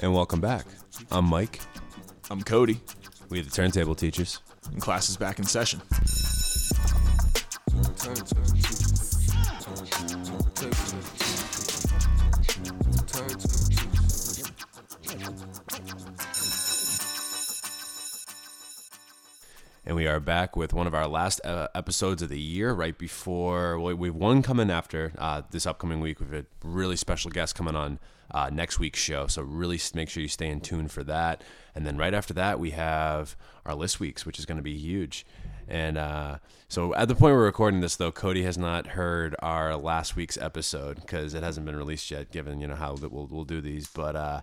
And welcome back. I'm Mike. I'm Cody, We are the Turntable Teachers. and class is back in session. We are back with one of our last uh, episodes of the year, right before well, we've one coming after uh, this upcoming week. We've a really special guest coming on uh, next week's show, so really make sure you stay in tune for that. And then right after that, we have our list weeks, which is going to be huge. And uh, so at the point we're recording this, though, Cody has not heard our last week's episode because it hasn't been released yet. Given you know how we'll we'll do these, but uh,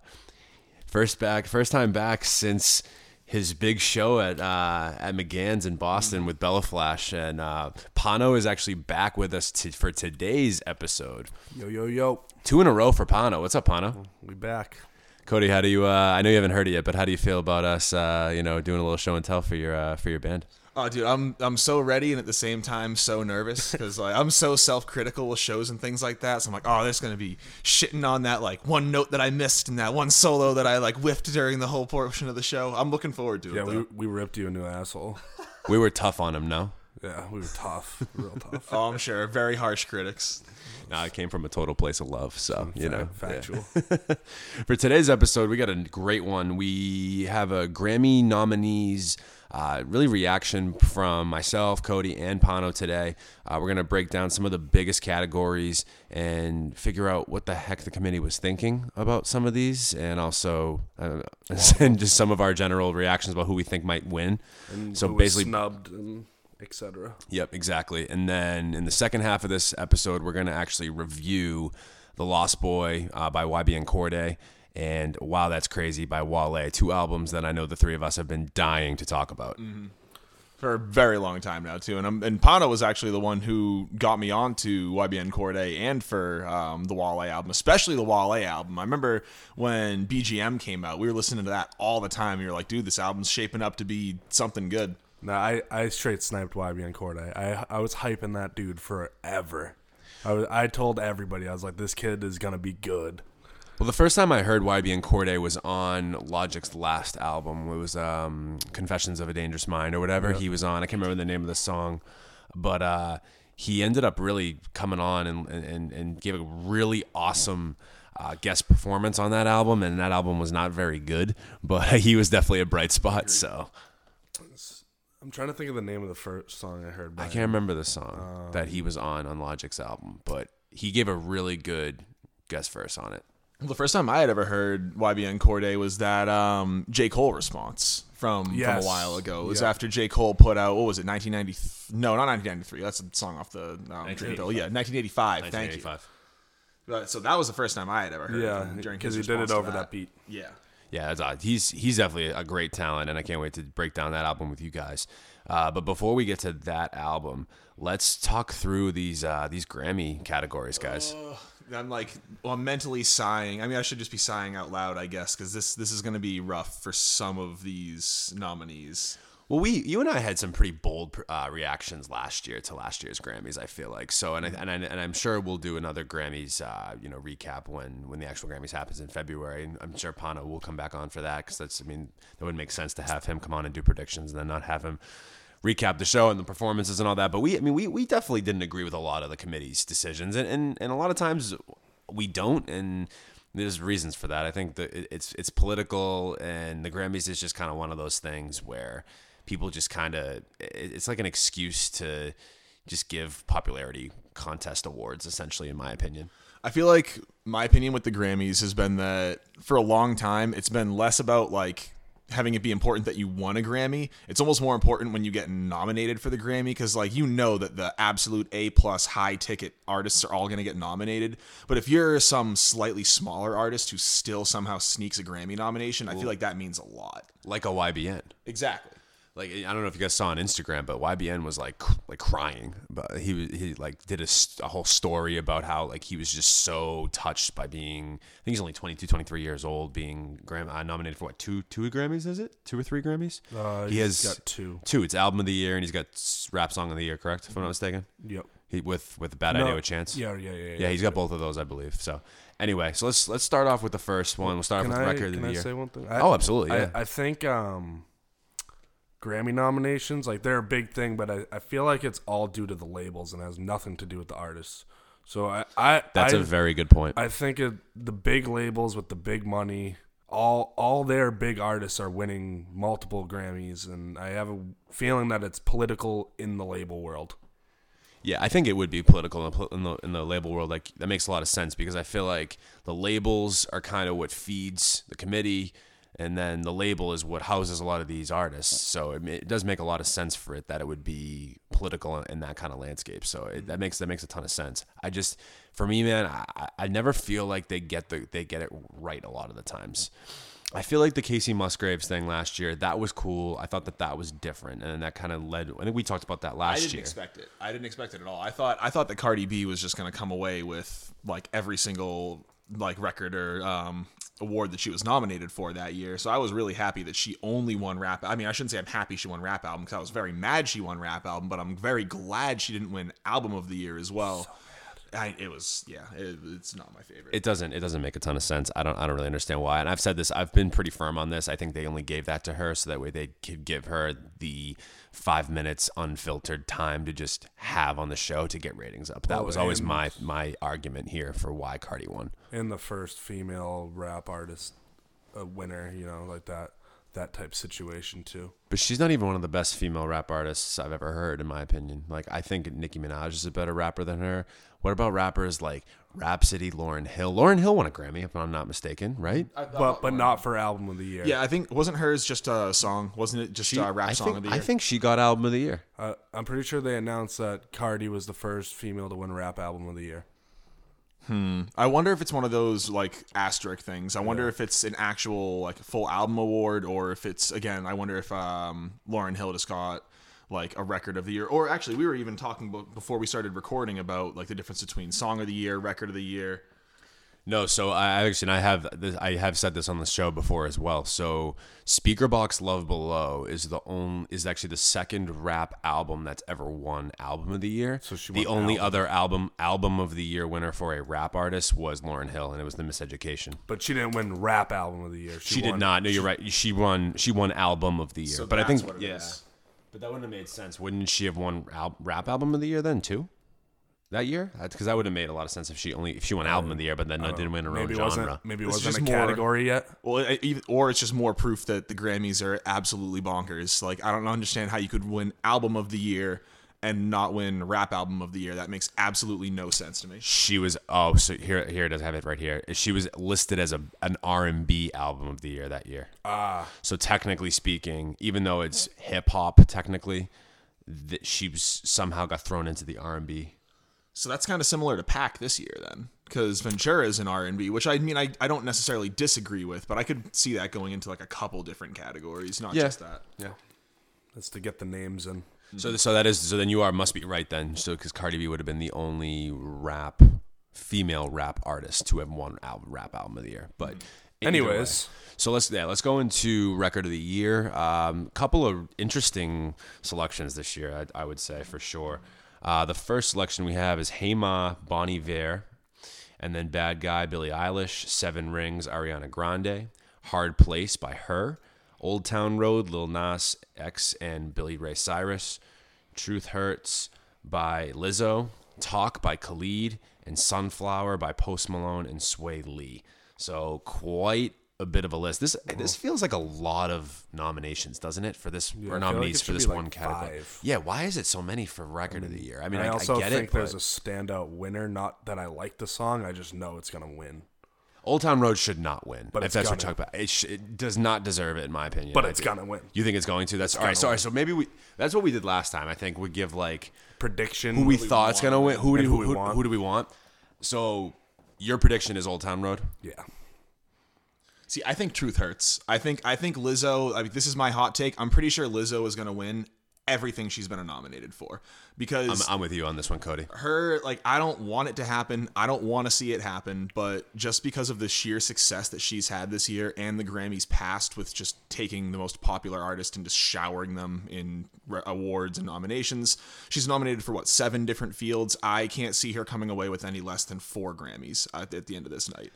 First back, first time back since his big show at uh, at McGann's in Boston with Bella Flash, and uh, Pano is actually back with us to, for today's episode. Yo, yo, yo. Two in a row for Pano. What's up, Pano? We back. Cody, how do you? Uh, I know you haven't heard it yet, but how do you feel about us? Uh, you know, doing a little show and tell for your uh, for your band. Oh, dude, I'm I'm so ready and at the same time so nervous because like I'm so self-critical with shows and things like that. So I'm like, oh, there's gonna be shitting on that like one note that I missed and that one solo that I like whiffed during the whole portion of the show. I'm looking forward to it. Yeah, it. we, Though. we ripped you a new asshole. We were tough on him, no. Yeah, we were tough. Real tough. Oh, I'm sure. Very harsh critics. No, it came from a total place of love. So you know, Fa- factual. For today's episode, we got a great one. We have a Grammy nominees, uh, really reaction from myself, Cody, and Pano today. Uh, we're going to break down some of the biggest categories and figure out what the heck the committee was thinking about some of these, and also uh, and just some of our general reactions about who we think might win. And so basically, snubbed and etc. Yep, exactly. And then in the second half of this episode, we're going to actually review The Lost Boy uh, by YBN Cordae and Wow That's Crazy by Wale, two albums that I know the three of us have been dying to talk about. for a very long time now too. And I'm, and Pano was actually the one who got me onto YBN Cordae and for um, the Wale album, especially the Wale album. I remember when BGM came out, we were listening to that all the time. You were like, dude, this album's shaping up to be something good. No, I, I straight sniped YBN and Cordae. I I was hyping that dude forever. I was, I told everybody I was like, this kid is gonna be good. Well, the first time I heard YBN Cordae was on Logic's last album. It was um, Confessions of a Dangerous Mind or whatever he was on. I can't remember the name of the song, but uh, he ended up really coming on and, and, and gave a really awesome uh, guest performance on that album. And that album was not very good, but he was definitely a bright spot. So I'm trying to think of the name of the first song I heard. I can't remember the song that he was on on Logic's album, but he gave a really good guest verse on it. Well, the first time I had ever heard YBN Cordae was that um, J. Cole response from, from a while ago. It was Yeah. after J. Cole put out, what was it, 1990? No, not 1993. That's a song off the um, Dreamville. Yeah, 1985. Thank you. But, so that was the first time I had ever heard Yeah, him during because his he did it response to over that. beat. Yeah. Yeah, it's odd. He's he's definitely a great talent, and I can't wait to break down that album with you guys. Uh, but before we get to that album, let's talk through these uh, these Grammy categories, guys. I'm like, well, I'm mentally sighing. I mean, I should just be sighing out loud, I guess, because this this is going to be rough for some of these nominees. Well, we you and I had some pretty bold uh, reactions last year to last year's Grammys. I feel like so, and I, and, I, and I'm sure we'll do another Grammys, uh, you know, recap when when the actual Grammys happens in February. I'm sure Pano will come back on for that because that's I mean that would make sense to have him come on and do predictions and then not have him recap the show and the performances and all that. But we I mean we we definitely didn't agree with a lot of the committee's decisions, and and, and a lot of times we don't and. There's reasons for that. I think that it's it's political, and the Grammys is just kind of one of those things where people just kind of it's like an excuse to just give popularity contest awards essentially in my opinion I feel like my opinion with the Grammys has been that for a long time, it's been less about like having it be important that you won a Grammy. It's almost more important when you get nominated for the Grammy because like you know that the absolute A plus high ticket artists are all going to get nominated. But if you're some slightly smaller artist who still somehow sneaks a Grammy nomination, I feel like that means a lot. like a ybn Exactly. Like i don't know if you guys saw on instagram but ybn was like like crying but he was he like did a, a, whole story about how like he was just so touched by being i think he's only 22 23 years old being Gram- uh, nominated for what two two grammys is it two or three grammys Uh, he has got two. two it's album of the year and he's got rap song of the year correct if i'm not mistaken Yep. He, with with Bad No, Idea with Chance. Yeah, yeah, yeah. Yeah, Yeah, he's got both of those, I believe. So anyway, so let's let's start off with the first one. We'll start Can off with I, record of can the I year. say one thing? I, Oh, absolutely, yeah. I, I think um, Grammy nominations, like they're a big thing, but I, I feel like it's all due to the labels and has nothing to do with the artists. So I, I That's a a very good point. I think it, the big labels with the big money, all all their big artists are winning multiple Grammys, and I have a feeling that it's political in the label world. Yeah, I think it would be political in the, pol- in the in the label world. Like that makes a lot of sense because I feel like the labels are kind of what feeds the committee, and then the label is what houses a lot of these artists. So it, it does make a lot of sense for it that it would be political in, in that kind of landscape. So it, that mm-hmm. makes that makes a ton of sense. I just, for me, man, I, I- never feel like they get the they get it right a lot of the times. I feel like the Kacey Musgraves thing last year that was cool. I thought that that was different, and that kind of led. I think we talked about that last year. I didn't year. expect it. I didn't expect it at all. I thought I thought that Cardi B was just gonna come away with like every single like record or um, award that she was nominated for that year. So I was really happy that she only won rap. I mean, I shouldn't say I'm happy she won rap album because I was very mad she won rap album, but I'm very glad she didn't win album of the year as well. I, it was yeah, it, it's not my favorite. it doesn't it doesn't make a ton of sense. I don't I don't really understand why. And I've said this. I've been pretty firm on this. I think they only gave that to her so that way they could give her the five minutes unfiltered time to just have on the show to get ratings up. That Oh, was always my my argument here for why Cardi won. And the first female rap artist a winner, you know, like that that type situation too. But she's not even one of the best female rap artists I've ever heard, in my opinion. Like I think Nicki Minaj is a better rapper than her. What about rappers like Rapsody, Lauryn Hill? Lauryn Hill won a Grammy, if I'm not mistaken, right? But but not for album of the year. yeah, I think wasn't hers just a song? Wasn't it just a rap I song think, of the I think she got album of the year. Uh, I'm pretty sure they announced that Cardi was the first female to win rap album of the year. I wonder if it's one of those like asterisk things. I wonder if it's an actual like full album award or if it's again. I wonder if um, Lauryn Hill just got like a record of the year. Or actually, we were even talking before we started recording about like the difference between song of the year, record of the year. No, so I I actually and I have this, I have said this on the show before as well. So Speakerboxxx Love Below is the only is actually the second rap album that's ever won album of the year. So she the only album. other album album of the year winner for a rap artist was Lauryn Hill, and it was The Miseducation. But she didn't win rap album of the year. She did won- not. No, you're right. She won. She won album of the year. So but I think what it yeah. is. But that wouldn't have made sense. Wouldn't she have won al- rap album of the year then too? That year, because that would have made a lot of sense if she only if she won album of the year, but then didn't win her Maybe it own wasn't maybe it It's wasn't a just more- category yet. Well, it, or it's just more proof that the Grammys are absolutely bonkers. Like I don't understand how you could win album of the year and not win rap album of the year. That makes absolutely no sense to me. She was oh so here here it does have it right here. She was listed as a an R and B album of the year that year. Ah, So technically speaking, even though it's hip hop technically, that she was somehow got thrown into the R and B. So that's kind of similar to Paak this year then, because Ventura is an R and B, which I mean I, I don't necessarily disagree with, but I could see that going into like a couple different categories, not Yeah. just that. Yeah. that's to get the names in. So so that is so then you are must be right then. So because Cardi B would have been the only rap female rap artist to have won album rap album of the year. But either Anyways. way. so let's yeah let's go into record of the year. Um, couple of interesting selections this year, I, I would say for sure. Uh, the first selection we have is Hey Ma, Bon Iver, and then Bad Guy, Billie Eilish, Seven Rings, Ariana Grande, Hard Place by H.E.R., Old Town Road, Lil Nas X and Billy Ray Cyrus, Truth Hurts by Lizzo, Talk by Khalid, and Sunflower by Post Malone and Swae Lee. So quite a bit of a list. This this feels like a lot of nominations, doesn't it? For this I feel or nominees it for this be like one category. five. Yeah, why is it so many for record of the year? I mean, I, I also I get think it. there's but a standout winner. Not that I like the song, I just know it's gonna win. Old Town Road should not win. But if it's that's what you're talking about, it, sh- it does not deserve it in my opinion. But Like, it's gonna win. You think it's going to? That's all right. Sorry. So maybe we. That's what we did last time. I think we give like Prediction. who we thought it's gonna win. Who do who, who we who, want. who do we want? So your prediction is Old Town Road. Yeah. See, I think Truth hurts. I think I think Lizzo. I mean, this is my hot take. I'm pretty sure Lizzo is going to win, everything she's been nominated for because I'm, I'm with you on this one, Cody. her like I don't want it to happen. I don't want to see it happen, but just because of the sheer success that she's had this year and the Grammys past with just taking the most popular artist and just showering them in re- awards and nominations, she's nominated for what seven different fields. I can't see her coming away with any less than four Grammys at, at the end of this night.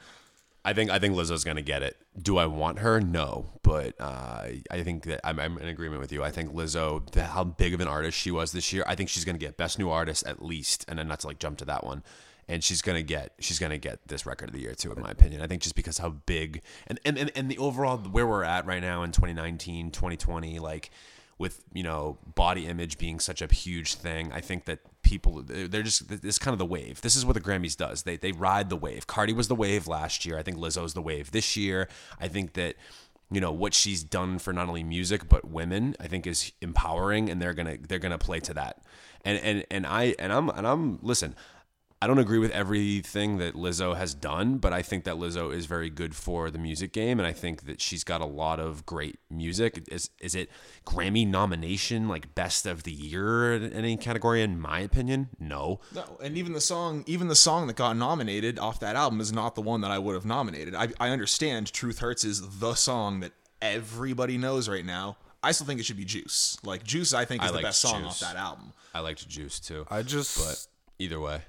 I think I think Lizzo's gonna get it. Do I want her? No, but uh, I think that I'm, I'm in agreement with you. I think Lizzo, the, how big of an artist she was this year, I think she's gonna get Best New Artist at least, and then not to like jump to that one. And she's gonna get she's gonna get this record of the year too, in my opinion. I think just because how big and and, and, and the overall where we're at right now in 2019, 2020, like with you know body image being such a huge thing i think that people they're just this kind of the wave. This is what the grammys does. They they ride the wave. Cardi was the wave last year. I think lizzo's the wave this year. I think that you know what she's done for not only music but women i think is empowering and they're gonna they're gonna play to that. And and and i and i'm and i'm listen I don't agree with everything that Lizzo has done, but I think that Lizzo is very good for the music game, and I think that she's got a lot of great music. Is is it Grammy nomination like best of the year in any category? In my opinion, no. No, and even the song, even the song that got nominated off that album is not the one that I would have nominated. I, I understand "Truth Hurts" is the song that everybody knows right now. I still think it should be "Juice." Like "Juice," I think is I the best song Juice. off that album. I liked Juice too, I just, but either way,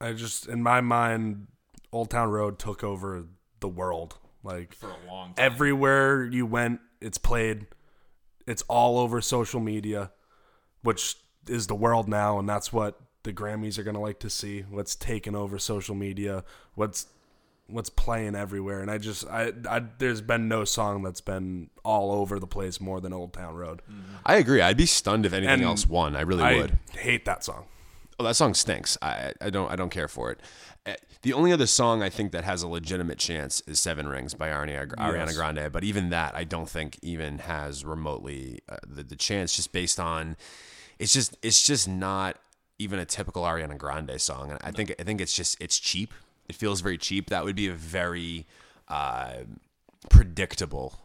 I just, in my mind, Old Town Road took over the world. Like For a long time. everywhere you went, it's played. It's all over social media, which is the world now, and that's what the Grammys are gonna like to see. What's taking over social media? What's what's playing everywhere? And I just, I, I, there's been no song that's been all over the place more than Old Town Road. I agree. I'd be stunned if anything And else won. I really I would. hate that song. Oh, that song stinks. I I don't I don't care for it. Uh, The only other song I think that has a legitimate chance is Seven Rings by Ariana, Ariana Yes. Grande, but even that I don't think even has remotely uh, the, the chance just based on it's just it's just not even a typical Ariana Grande song. And I think I think it's just it's cheap. It feels very cheap. That would be a very uh, predictable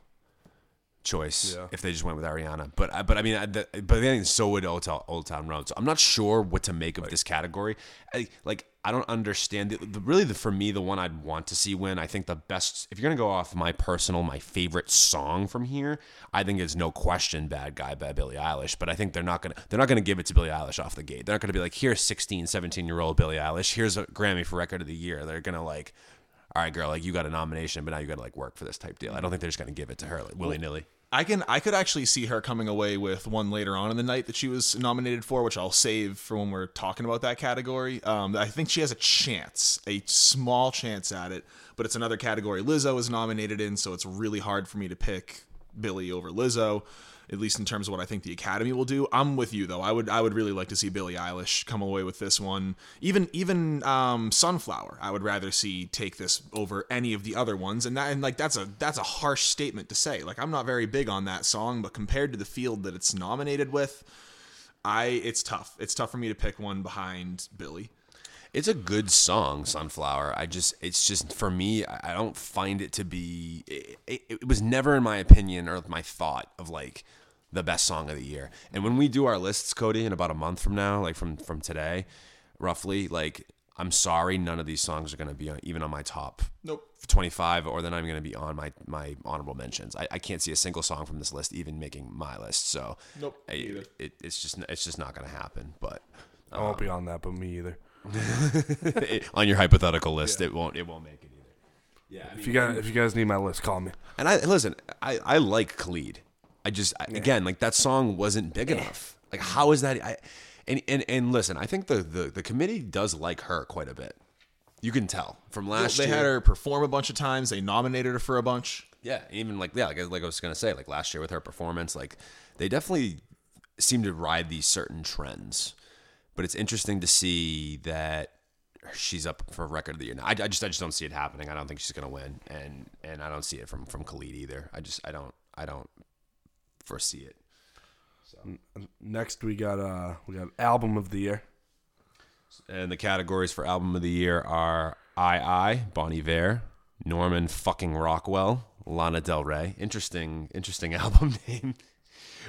choice Yeah. if they just went with Ariana. But I- but I mean, I, the, but then so would Old Town, Old Town Road. So I'm not sure what to make of this category. I, like I don't understand it. The, really, the, for me, the one I'd want to see win. I think the best. If you're gonna go off my personal, my favorite song from here, I think is no question "Bad Guy" by Billie Eilish. But I think they're not gonna they're not gonna give it to Billie Eilish off the gate. They're not gonna be like, here's 16, 17 year old Billie Eilish. Here's a Grammy for Record of the Year. They're gonna like. All right, girl, like you got a nomination, but now you got to like work for this type deal. I don't think they're just going to give it to her like willy nilly. I can I could actually see her coming away with one later on in the night that she was nominated for, which I'll save for when we're talking about that category. Um, I think she has a chance, a small chance at it, but it's another category Lizzo is nominated in, so it's really hard for me to pick Billie over Lizzo, at least in terms of what I think the Academy will do. I'm with you though. I would I would really like to see Billie Eilish come away with this one. Even even um, Sunflower, I would rather see take this over any of the other ones. And that and like that's a that's a harsh statement to say. Like I'm not very big on that song, but compared to the field that it's nominated with, I it's tough. It's tough for me to pick one behind Billie. It's a good song, Sunflower. I just, it's just for me, I I don't find it to be. It, it, it was never, in my opinion, or my thought of like the best song of the year. And when we do our lists, Cody, in about a month from now, like from from today, roughly, like I'm sorry, none of these songs are going to be on, even on my top Nope. 25, or then I'm going to be on my my honorable mentions. I, I can't see a single song from this list even making my list. So, Nope, I- either. it, it's just it's just not going to happen. But I won't be um, on that, but me either. on your hypothetical list, it won't it won't make it either. Yeah, I If you guys, if you guys need my list, call me. And I listen, I, I like Khalid. I just I, again like that song wasn't big enough. Like how is that? I and and, and listen, I think the, the the committee does like her quite a bit. You can tell from last they year. They had her perform a bunch of times. They nominated her for a bunch. Yeah, even like yeah, like, like I was gonna say, like last year with her performance, like they definitely seem to ride these certain trends. But it's interesting to see that she's up for record of the year. Now, I, I just I just don't see it happening. I don't think she's gonna win, and and I don't see it from from Khalid either. I just I don't I don't foresee it. Next, we got uh, we got album of the year. And the categories for album of the year are I I Bon Iver, Norman fucking Rockwell, Lana Del Rey. Interesting interesting album name.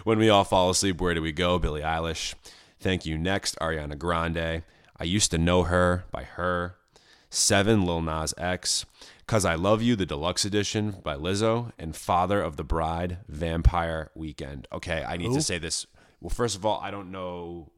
When we all fall asleep, where do we go? Billie Eilish. Thank you. Next, Ariana Grande. I used to know her by her. Seven, Lil Nas X. Cause I Love You, the deluxe edition by Lizzo. And Father of the Bride, Vampire Weekend. Okay, I need to say this. Well, first of all, I don't know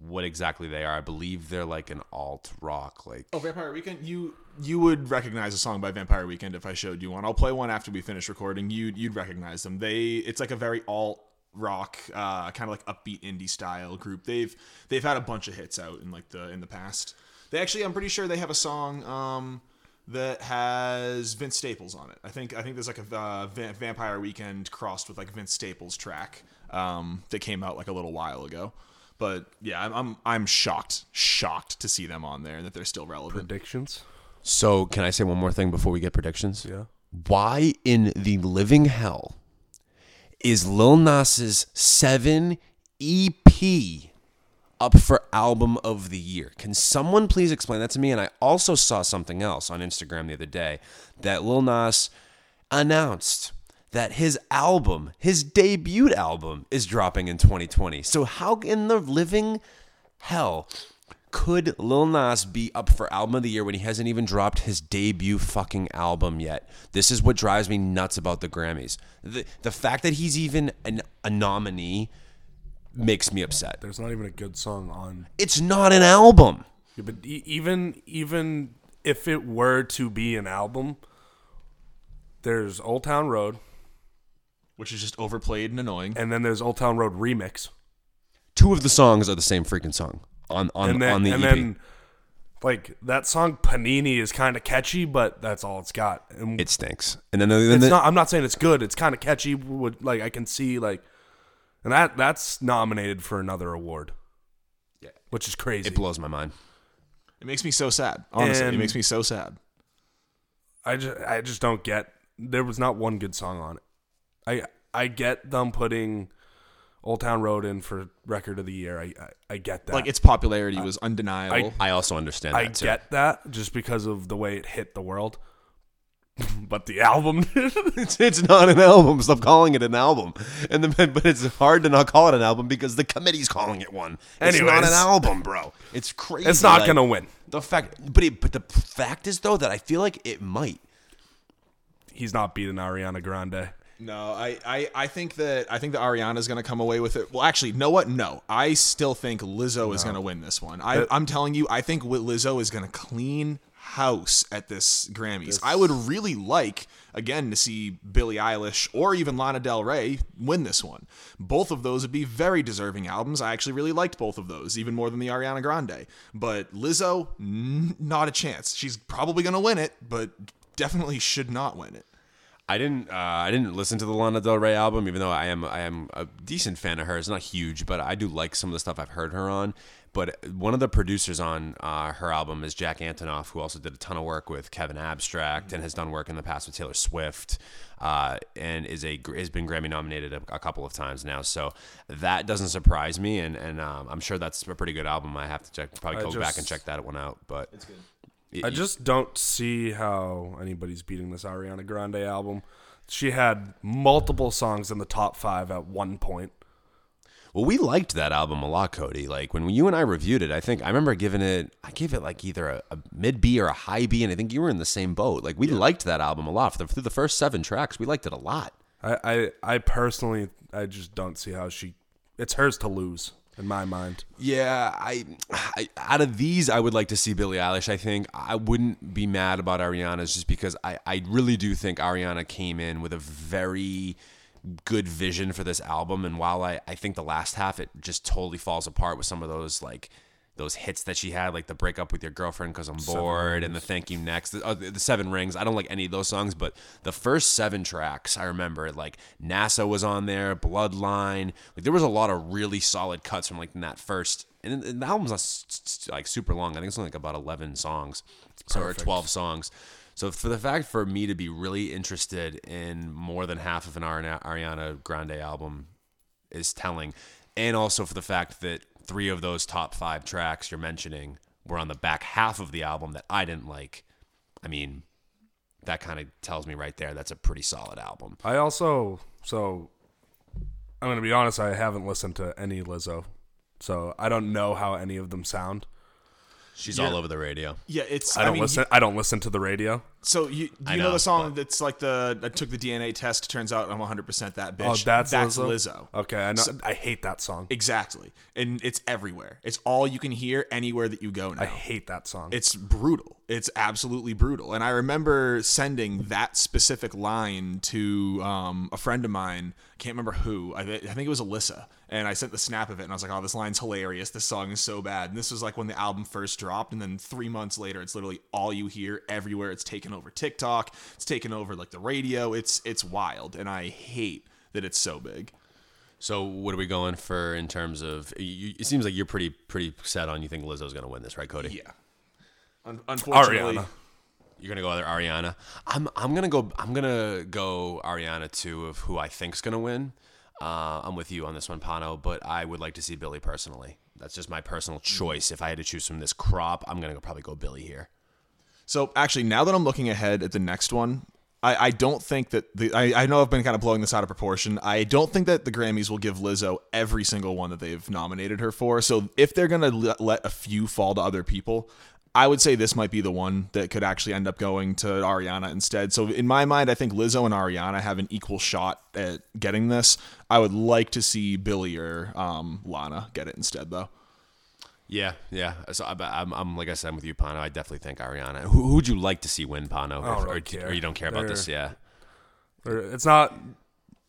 what exactly they are. I believe they're like an alt rock, like Oh, Vampire Weekend. You you would recognize a song by Vampire Weekend if I showed you one. I'll play one after we finish recording. You'd you'd recognize them. They it's like a very alt rock, uh, kind of like upbeat indie style group. They've they've had a bunch of hits out in like the in the past. They actually, I'm pretty sure they have a song um, that has Vince Staples on it. I think I think there's like a uh, Va- Vampire Weekend crossed with like Vince Staples track um, that came out like a little while ago. But yeah, I'm, I'm I'm shocked, shocked to see them on there and that they're still relevant. Predictions? So, can I say one more thing before we get predictions? Yeah. Why in the living hell is Lil Nas's 7 EP up for album of the year? Can someone please explain that to me? And I also saw something else on Instagram the other day that Lil Nas announced that his album, his debut album, is dropping in 2020. So, how in the living hell could Lil Nas be up for album of the year when he hasn't even dropped his debut fucking album yet? This is what drives me nuts about the Grammys. The the fact that he's even an, a nominee makes me upset. There's not even a good song on. It's not an album. Yeah, but e- even even if it were to be an album, there's Old Town Road, which is just overplayed and annoying. and then there's Old Town Road remix, Two of the songs are the same freaking song on on, and then on the and EP. then like that song Panini is kind of catchy, but that's all it's got. And it stinks. And then, then it's the- not. I'm not saying it's good. It's kind of catchy. Would like I can see like, and that that's nominated for another award. Yeah. which is crazy. it blows my mind. It makes me so sad. Honestly, it makes me so sad. I just I just don't get. There was not one good song on it. I I get them putting Old Town Road in for record of the year. I I, I get that. Like its popularity was undeniable. I also understand that I too. get that just because of the way it hit the world. but the album, It's, it's not an album. Stop calling it an album. And the, but it's hard to not call it an album because the committee's calling it one. It's not Anyways. an album, bro. It's crazy. it's not like, gonna win. The fact, but it, but the fact is though that I feel like it might. He's not beating Ariana Grande. No, I, I, I think that I think that Ariana's going to come away with it. Well, actually, know what? No, I still think Lizzo is going to win this one. I, I'm telling you, I think Lizzo is going to clean house at this Grammys. I would really like again to see Billie Eilish or even Lana Del Rey win this one. Both of those would be very deserving albums. I actually really liked both of those, even more than the Ariana Grande. But Lizzo, n- not a chance. She's probably going to win it, but definitely should not win it. I didn't. Uh, I didn't listen to the Lana Del Rey album, even though I am. I am a decent fan of hers. Not huge, but I do like some of the stuff I've heard her on. But one of the producers on uh, her album is Jack Antonoff, who also did a ton of work with Kevin Abstract and has done work in the past with Taylor Swift, uh, and is a has been Grammy nominated a, a couple of times now. So that doesn't surprise me, and and um, I'm sure that's a pretty good album. I have to check, probably go back and check that one out. But it's good. I just don't see how anybody's beating this Ariana Grande album. She had multiple songs in the top five at one point. Well, we liked that album a lot, Cody. Like when you and I reviewed it, I think I remember giving it, I gave it like either a, a mid B or a high B, and I think you were in the same boat. Like we liked that album a lot. For the, through the first seven tracks, we liked it a lot. I, I, I personally, I just don't see how she. It's hers to lose in my mind. Yeah, I, I out of these, I would like to see Billie Eilish. I think I wouldn't be mad about Ariana's just because I, I really do think Ariana came in with a very good vision for this album. And while I, I think the last half it just totally falls apart with some of those like those hits that she had, like the breakup with your girlfriend because I'm bored and the thank you next, the, uh, the seven rings. I don't like any of those songs, but the first seven tracks I remember like NASA was on there, Bloodline. Like there was a lot of really solid cuts from like in that first. And, and the album's not s- s- like super long. I think it's only like about eleven songs, so, or twelve songs. So for the fact for me to be really interested in more than half of an Ariana Grande album is telling, and also for the fact that three of those top five tracks you're mentioning were on the back half of the album that I didn't like. I mean, that kind of tells me right there that's a pretty solid album. I also so I'm gonna be honest. I haven't listened to any Lizzo, so I don't know how any of them sound. She's all over the radio. Yeah, it's. I don't mean, listen. I don't listen to the radio. So you you know, know, the song that's like the I took the DNA test. Turns out I'm 100 percent that bitch. Oh, that's, that's Lizzo? Lizzo. Okay, I know. I hate that song. Exactly, and it's everywhere. It's all you can hear anywhere that you go now. I hate that song. it's brutal. It's absolutely brutal. And I remember sending that specific line to um, a friend of mine. Can't remember who. I, I think it was Alyssa. And I sent the snap of it, and I was like, "Oh, this line's hilarious. This song is so bad." And this was like when the album first dropped, and then three months later, it's literally all you hear everywhere. It's taken over TikTok. It's taken over like the radio. It's it's wild, and I hate that it's so big. So what are we going for in terms of? You, it seems like you're pretty pretty set on you think Lizzo's going to win this, right, Cody? Yeah. Un- unfortunately, Ariana. You're gonna go either Ariana. I'm I'm gonna go I'm gonna go Ariana too of who I think's gonna win. Uh, I'm with you on this one, Pano, but I would like to see Billie personally. That's just my personal choice. If I had to choose from this crop, I'm gonna go, probably go Billie here. So actually, now that I'm looking ahead at the next one, I, I don't think that the I, I know I've been kind of blowing this out of proportion. I don't think that the Grammys will give Lizzo every single one that they've nominated her for. So if they're gonna let, let a few fall to other people, I would say this might be the one that could actually end up going to Ariana instead. So in my mind, I think Lizzo and Ariana have an equal shot at getting this. I would like to see Billie or um, Lana get it instead, though. Yeah, yeah. So I, I'm, I'm like I said I'm with you, Pano. I definitely think Ariana. Who would you like to see win, Pano? I don't or, really or, or you don't care about this? They're- Yeah. It's not.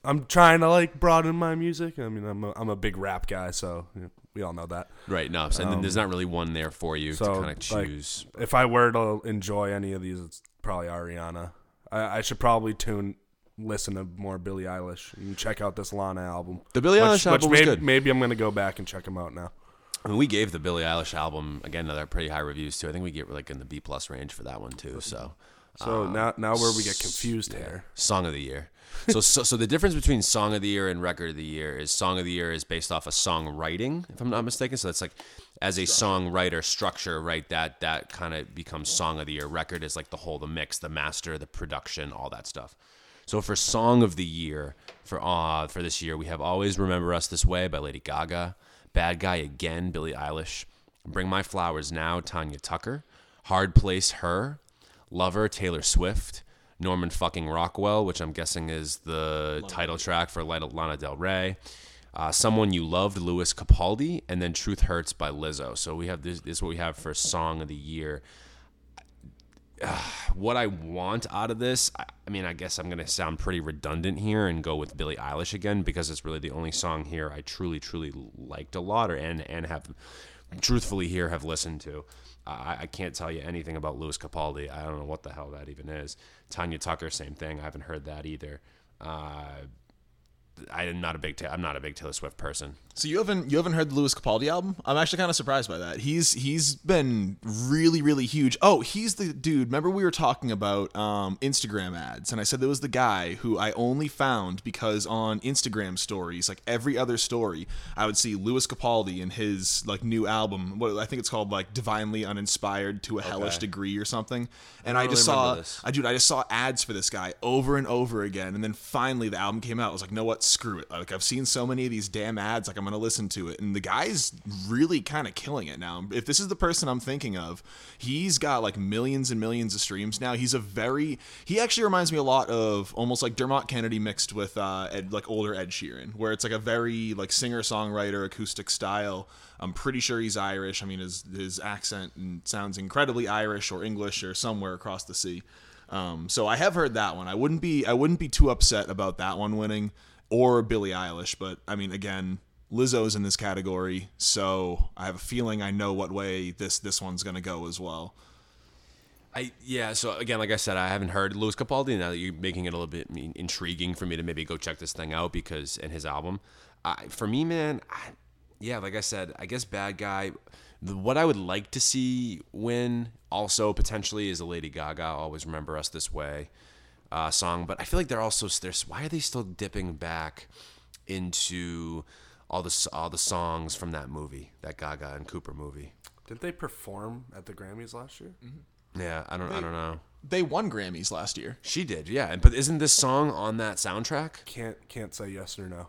I'm trying to like broaden my music. I mean, I'm a, I'm a big rap guy, so we all know that. Right. No. So, and then there's um, not really one there for you so, to kind of like, choose. If I were to enjoy any of these, it's probably Ariana. I, I should probably tune, listen to more Billie Eilish and check out this Lana album. the Billie Which, Eilish which album was maybe, good. maybe I'm gonna go back and check them out now. I mean, we gave the Billie Eilish album again another pretty high reviews too. I think we get like in the B plus range for that one too. So So Um, now now where we get confused here. song of the year. So, so so the difference between song of the year and record of the year is song of the year is based off of songwriting, if I'm not mistaken. So that's like as a songwriter structure, right? That that kind of becomes song of the year. Record is like the whole, the mix, the master, the production, all that stuff. So for song of the year for uh for this year, we have "Always Remember Us This Way" by Lady Gaga, "Bad Guy Again" Billie Eilish, "Bring My Flowers Now" Tanya Tucker, "Hard Place" Her, "Lover" Taylor Swift, Norman fucking Rockwell, which I'm guessing is the title track for Lana Del Rey. Uh, Someone You Loved, Lewis Capaldi, and then Truth Hurts by Lizzo. So we have this, this is what we have for Song of the Year what I want out of this, I, I mean, I guess I'm going to sound pretty redundant here and go with Billie Eilish again because it's really the only song here I truly, truly liked a lot or and and have truthfully here have listened to. I, I can't tell you anything about Lewis Capaldi. I don't know what the hell that even is. Tanya Tucker, same thing. I haven't heard that either. Uh, I'm not a big ta- I'm not a big Taylor Swift person. So you haven't you haven't heard the Lewis Capaldi album? I'm actually kind of surprised by that. He's he's been really really huge. Oh, he's the dude. Remember we were talking about um, Instagram ads, and I said there was the guy who I only found because on Instagram stories, like every other story, I would see Lewis Capaldi and his like new album. What I think it's called like Divinely Uninspired to a Hellish Degree or something. And I, just really saw this. I dude, I just saw ads for this guy over and over again, and then finally the album came out. I was like, no, what? Screw it. Like I've seen so many of these damn ads, like I'm gonna listen to it. And the guy's really kind of killing it now. If this is the person I'm thinking of, he's got like millions and millions of streams now. He's a very he actually reminds me a lot of almost like Dermot Kennedy mixed with uh, Ed, like older Ed Sheeran, where it's like a very like singer songwriter acoustic style. I'm pretty sure he's Irish. I mean, his his accent sounds incredibly Irish or English or somewhere across the sea. Um, so I have heard that one. I wouldn't be I wouldn't be too upset about that one winning or Billie Eilish, but I mean, again, Lizzo's in this category, so I have a feeling I know what way this this one's gonna go as well. I yeah. So again, like I said, I haven't heard Lewis Capaldi. Now that you're making it a little bit intriguing for me to maybe go check this thing out because and his album, I, for me, man, I, yeah, like I said, I guess Bad Guy. What I would like to see win also potentially is a Lady Gaga. Always remember us this way uh, song, but I feel like they're also there's why are they still dipping back into all the all the songs from that movie, that Gaga and Cooper movie? Didn't they perform at the Grammys last year? Mm-hmm. Yeah, I don't I don't know. They won Grammys last year. She did, yeah. But isn't this song on that soundtrack? Can't can't say yes or no.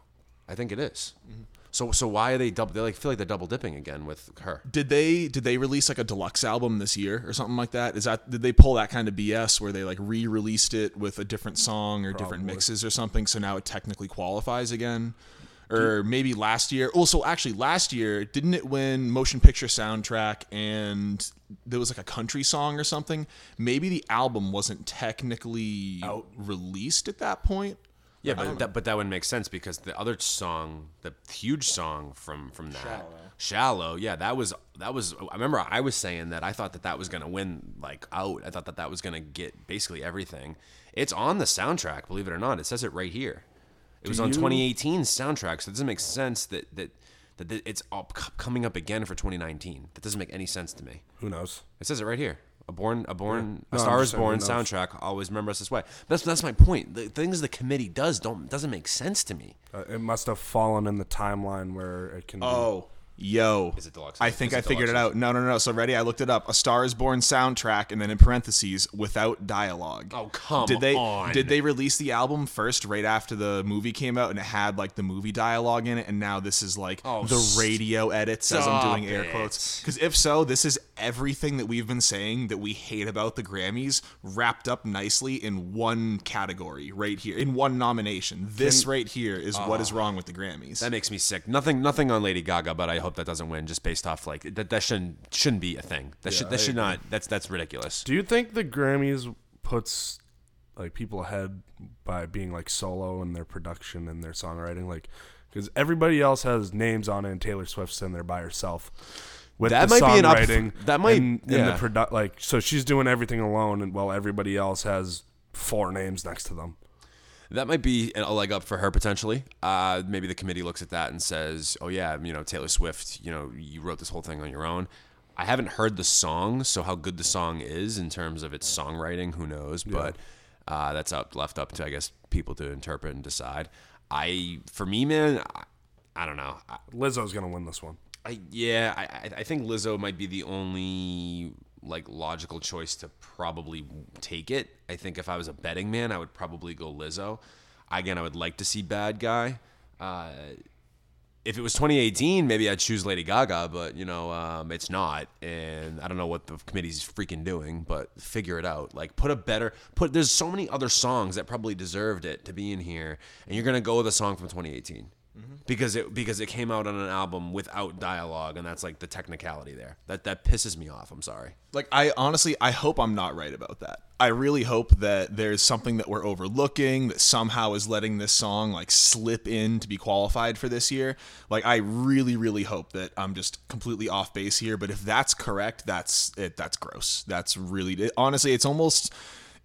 I think it is. Mm-hmm. So so why are they double? They like feel like they're double dipping again with her. Did they did they release like a deluxe album this year or something like that? Is that did they pull that kind of BS where they like re-released it with a different song or different mixes or something so now it technically qualifies again? Or maybe last year. Also, actually, last year didn't it win motion picture soundtrack and there was like a country song or something? Maybe the album wasn't technically Out. released at that point. Yeah, but that, but that would make sense because the other song, the huge song from from that, shallow. yeah, that was that was. I remember I was saying that I thought that that was gonna win like out. I thought that that was gonna get basically everything. It's on the soundtrack, believe it or not. It says it right here. It was on you- 2018's soundtrack, so it doesn't make sense that that that th- it's up, coming up again for 2019. That doesn't make any sense to me. Who knows? It says it right here. A born, a born, No, a I'm Star is Born soundtrack. Always remember us this way. That's that's my point. The things the committee does don't doesn't make sense to me. Uh, it must have fallen in the timeline where it can. be. Yo. Is it deluxe? I think I figured it out. No, no, no. So ready? I looked it up. A Star is Born soundtrack, and then in parentheses, without dialogue. Oh, come did they, on. Did they release the album first, right after the movie came out, and it had like the movie dialogue in it? And now this is like Oh, the radio edits, as I'm doing air quotes. Because if so, this is everything that we've been saying that we hate about the Grammys wrapped up nicely in one category right here, in one nomination. This right here is what is ah. wrong with the Grammys. That makes me sick. Nothing, nothing on Lady Gaga, but I hope that doesn't win. Just based off like that, that shouldn't shouldn't be a thing. That should that I should not. That's that's ridiculous. Do you think the Grammys puts like people ahead by being like solo in their production and their songwriting? Like, because everybody else has names on it, and Taylor Swift's in there by herself. With That the might be an up- songwriting that might- and, yeah. the produ- like so she's doing everything alone, and while everybody else has four names next to them. That might be a leg up for her potentially. Uh, maybe the committee looks at that and says, "Oh yeah, you know Taylor Swift, you know you wrote this whole thing on your own." I haven't heard the song, so how good the song is in terms of its songwriting, who knows? But uh, that's up left up to I guess people to interpret and decide. I, for me, man, I, I don't know. Lizzo's gonna win this one. I yeah, I- I think Lizzo might be the only like logical choice to probably take it. I think if I was a betting man, I would probably go Lizzo. Again, I would like to see Bad Guy. Uh, if it was 2018, maybe I'd choose Lady Gaga, but you know, um, it's not, and I don't know what the committee's freaking doing. But figure it out. Like, put a better put. There's so many other songs that probably deserved it to be in here, and you're gonna go with a song from 2018 Mm-hmm. because it because it came out on an album without dialogue, and that's like the technicality there. That that pisses me off. I'm sorry. Like I honestly, I hope I'm not right about that. I really hope that there's something that we're overlooking that somehow is letting this song like slip in to be qualified for this year. Like I really, really hope that I'm just completely off base here. But if that's correct, that's it. That's gross. That's really honestly, it's almost.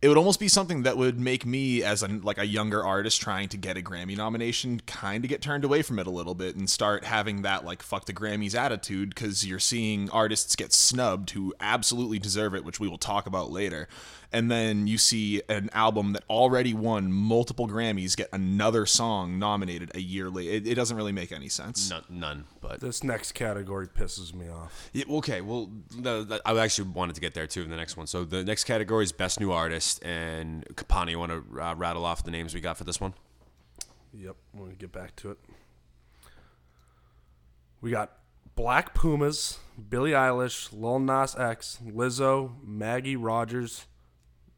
It would almost be something that would make me, as a like a younger artist trying to get a Grammy nomination, kind of get turned away from it a little bit and start having that like "fuck the Grammys" attitude because you're seeing artists get snubbed who absolutely deserve it, which we will talk about later, and then you see an album that already won multiple Grammys get another song nominated a year later. It, it doesn't really make any sense. None, none. But This next category pisses me off. Yeah, okay, well, the, the- I actually wanted to get there too in the next one. So the next category is best new artist, and Kapani, you want to uh, rattle off the names we got for this one? Yep, I'm gonna get back to it. We got Black Pumas, Billie Eilish, Lil Nas X, Lizzo, Maggie Rogers,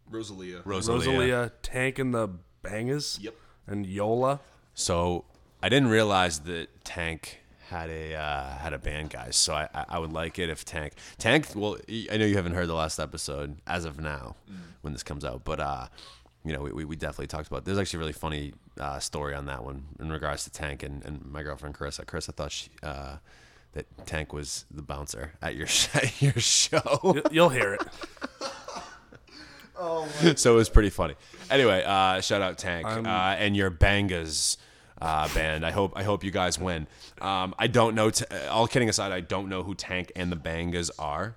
Rosalia. Rosalia. Rosalia, Tank and the Bangas, Yep. and Yola. So I didn't realize that Tank had a uh, had a band, guys. So I, I I would like it if Tank Tank. Well, I know you haven't heard the last episode as of now when this comes out, but uh, you know we, we, we definitely talked about. There's actually a really funny uh, story on that one in regards to Tank and, and my girlfriend Chris. Chris, I thought she. Uh, that Tank was the bouncer at your sh- at your show. You'll hear it. so it was pretty funny. Anyway, uh, shout out Tank uh, and your Bangas uh, band. I hope I hope you guys win. Um, I don't know. T- all kidding aside, I don't know who Tank and the Bangas are.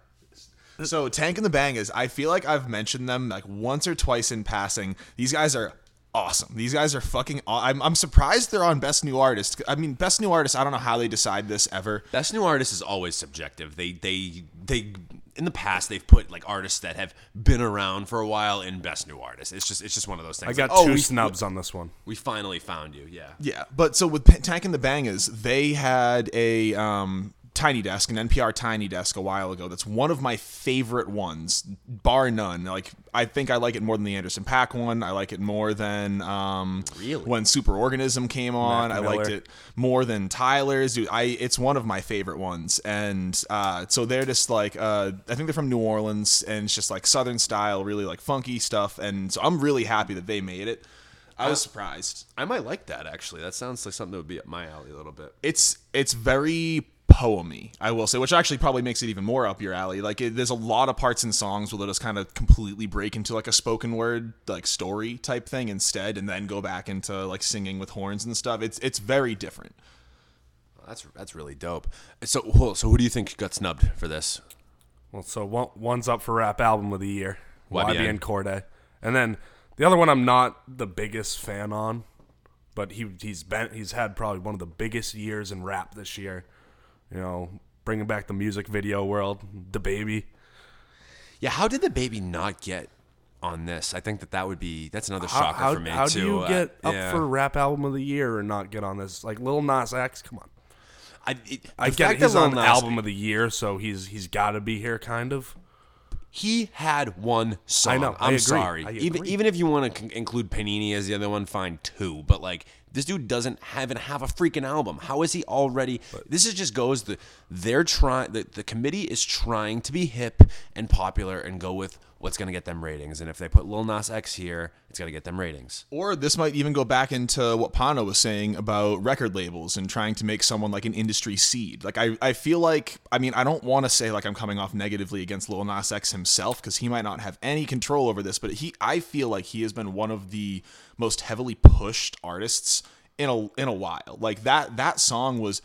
So Tank and the Bangas, I feel like I've mentioned them like once or twice in passing. These guys are awesome. These guys are fucking. Aw- I'm I'm surprised they're on Best New Artist. I mean, Best New Artist. I don't know how they decide this ever. Best new artist is always subjective. They they they in the past they've put like artists that have been around for a while in best new artist. It's just it's just one of those things. I got like, oh, two we, snubs on this one. we finally found you. Yeah. Yeah, but so with P- Tank and the Bangas, they had a um, Tiny Desk, an NPR Tiny Desk, a while ago. That's one of my favorite ones, bar none. Like I think I like it more than the Anderson .Paak one. I like it more than um, Really? when Superorganism came on. I liked it more than Tyler's. Dude, I it's one of my favorite ones. And uh, so they're just like uh, I think they're from New Orleans, and it's just like Southern style, really like funky stuff. And so I'm really happy that they made it. I was surprised. I might like that actually. That sounds like something that would be up my alley a little bit. it's it's very poemy, I will say, which actually probably makes it even more up your alley. Like, it, there's a lot of parts in songs where they'll just kind of completely break into like a spoken word, like story type thing instead, and then go back into like singing with horns and stuff. It's it's very different. That's that's really dope. So well, so who do you think got snubbed for this? Well, so one, one's up for rap album of the year, YBN. YBN Cordae, and then the other one I'm not the biggest fan on, but he he's been he's had probably one of the biggest years in rap this year. You know, bringing back the music video world, the baby. Yeah, how did DaBaby not get on this? I think that that would be that's another How, shocker how, for me how too. do you Uh, get up yeah. for rap album of the year and not get on this? Like Lil Nas X, come on. I, it, I get it, that he's on Nas- album of the year, so he's he's got to be here, kind of. He had one song. know, I I'm agree, sorry. I Even even if you want to c- include Panini as the other one, fine too. But like this dude doesn't even have a freaking album. How is he already? this is just goes the they're trying. The, the committee is trying to be hip and popular and go with what's going to get them ratings. And if they put Lil Nas X here, it's going to get them ratings. Or this might even go back into what Pano was saying about record labels and trying to make someone like an industry seed. Like I, I feel like I mean I don't want to say like I'm coming off negatively against Lil Nas X himself because he might not have any control over this, but he I feel like he has been one of the most heavily pushed artists in a in a while. Like that that song was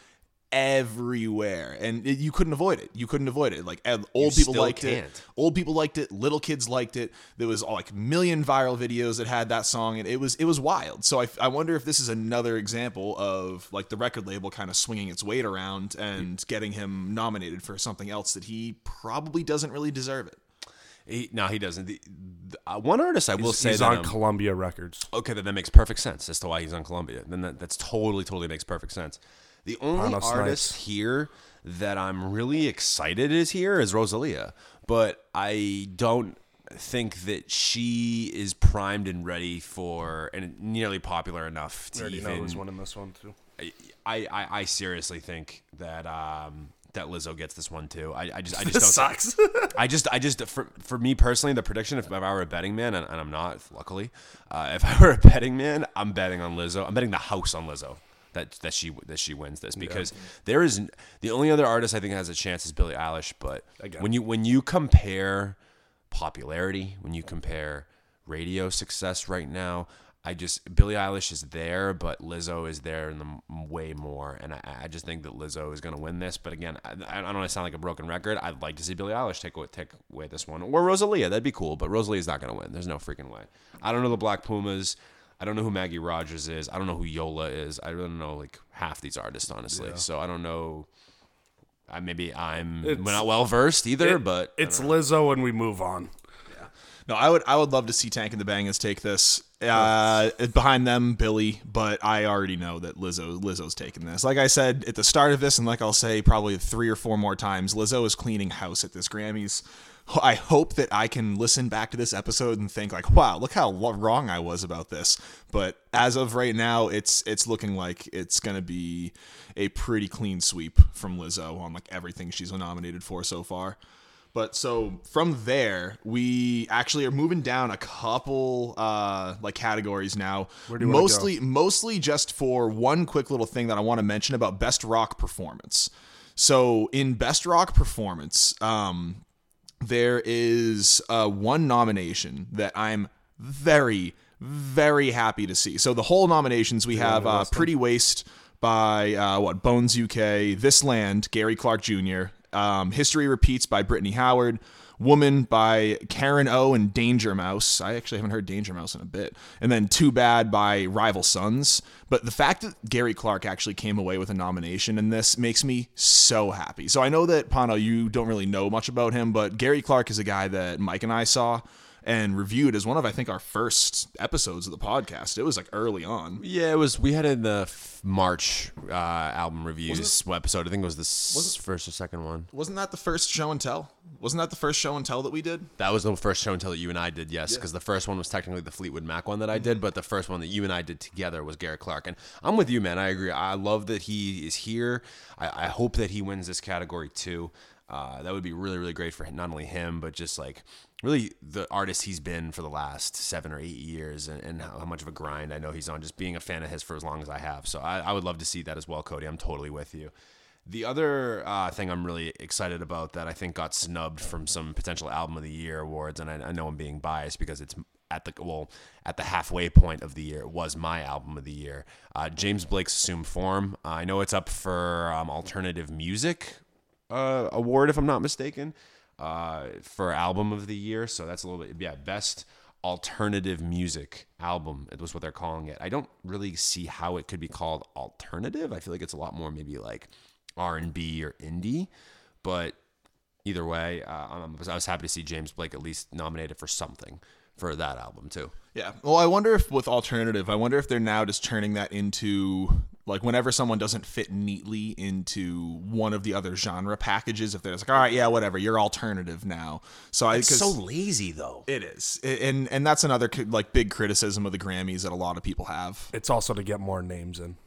everywhere and it, you couldn't avoid it you couldn't avoid it like and old people liked it can't. old people liked it little kids liked it there was all like million viral videos that had that song and it was it was wild so I, I wonder if this is another example of like the record label kind of swinging its weight around and getting him nominated for something else that he probably doesn't really deserve it He, no, he doesn't. The, the, uh, one artist I will say he's that on um, Columbia Records. okay, then that makes perfect sense as to why he's on Columbia. Then that, that's totally, totally makes perfect sense. The only Panos artist Snipes. here that I'm really excited is here is Rosalia, but I don't think that she is primed and ready for and nearly popular enough to already know even. who's winning this one too. I, I, I seriously think that um, that Lizzo gets this one too. I, I just I just This don't sucks. I just, I just, for, for me personally, the prediction, if, if I were a betting man, and, and I'm not, luckily, uh, if I were a betting man, I'm betting on Lizzo. I'm betting the house on Lizzo that that she that she wins this because there is the only other artist I think has a chance is Billie Eilish. But when you when you compare popularity, when you compare radio success right now. I just Billie Eilish is there, but Lizzo is there in the way more, and I, I just think that Lizzo is going to win this. But again, I, I don't want to sound like a broken record. I'd like to see Billie Eilish take away, take away this one, or Rosalia. That'd be cool, but Rosalia's not going to win. There's no freaking way. I don't know the Black Pumas. I don't know who Maggie Rogers is. I don't know who Yola is. I don't know like half these artists honestly. So I don't know. I maybe I'm It's- not well versed either, It- but it's Lizzo, and we move on. Yeah. No, I would I would love to see Tank and the Bangas take this. Uh, behind them, Billie, but I already know that Lizzo Lizzo's taking this. Like I said at the start of this, and like I'll say probably three or four more times, Lizzo is cleaning house at this Grammys. I hope that I can listen back to this episode and think like, wow, look how wrong I was about this. But as of right now, it's it's looking like it's gonna be a pretty clean sweep from Lizzo on like everything she's nominated for so far. But so from there, we actually are moving down a couple uh, like categories now. do you wanna mostly, mostly just for one quick little thing that I want to mention about best rock performance. So in best rock performance, um, there is uh, one nomination that I'm very, very happy to see. So the whole nominations we have uh, Pretty Waste by uh, what Bones UK, This Land, Gary Clark Jr., um, History Repeats by Brittany Howard, Woman by Karen O and Danger Mouse. I actually haven't heard Danger Mouse in a bit. And then Too Bad by Rival Sons. But the fact that Gary Clark actually came away with a nomination in this makes me so happy. So I know that, Pano, you don't really know much about him, but Gary Clark is a guy that Mike and I saw and reviewed as one of I think our first episodes of the podcast. It was like early on. Yeah, it was. We had in the f- March uh, album reviews episode. I think it was the s- first or second one. Wasn't that the first show and tell? Wasn't that the first show and tell that we did? That was the first show and tell that you and I did, yes, because the first one was technically the Fleetwood Mac one that I did, but the first one that you and I did together was Garrett Clark. And I'm with you, man. I agree. I love that he is here. I, I hope that he wins this category too. Uh, that would be really, really great for not only him, but just like really the artist he's been for the last seven or eight years and, and how, much of a grind I know he's on, just being a fan of his for as long as I have. So I, I would love to see that as well, Cody. I'm totally with you. The other uh, thing I'm really excited about that I think got snubbed from some potential album of the year awards, and I, I know I'm being biased because it's at the well at the halfway point of the year it was my album of the year. Uh, James Blake's Assume Form. Uh, I know it's up for um, alternative music uh, award if I'm not mistaken uh, for album of the year. So that's a little bit yeah best alternative music album. It was what they're calling it. I don't really see how it could be called alternative. I feel like it's a lot more maybe like R and B or indie, but either way, uh, I was happy to see James Blake at least nominated for something for that album too. Yeah. Well, I wonder if with alternative, I wonder if they're now just turning that into like whenever someone doesn't fit neatly into one of the other genre packages, if they're just like, all right, yeah, whatever, you're alternative now. So I It's 'cause so lazy though. it is, and and that's another like big criticism of the Grammys that a lot of people have. It's also to get more names in.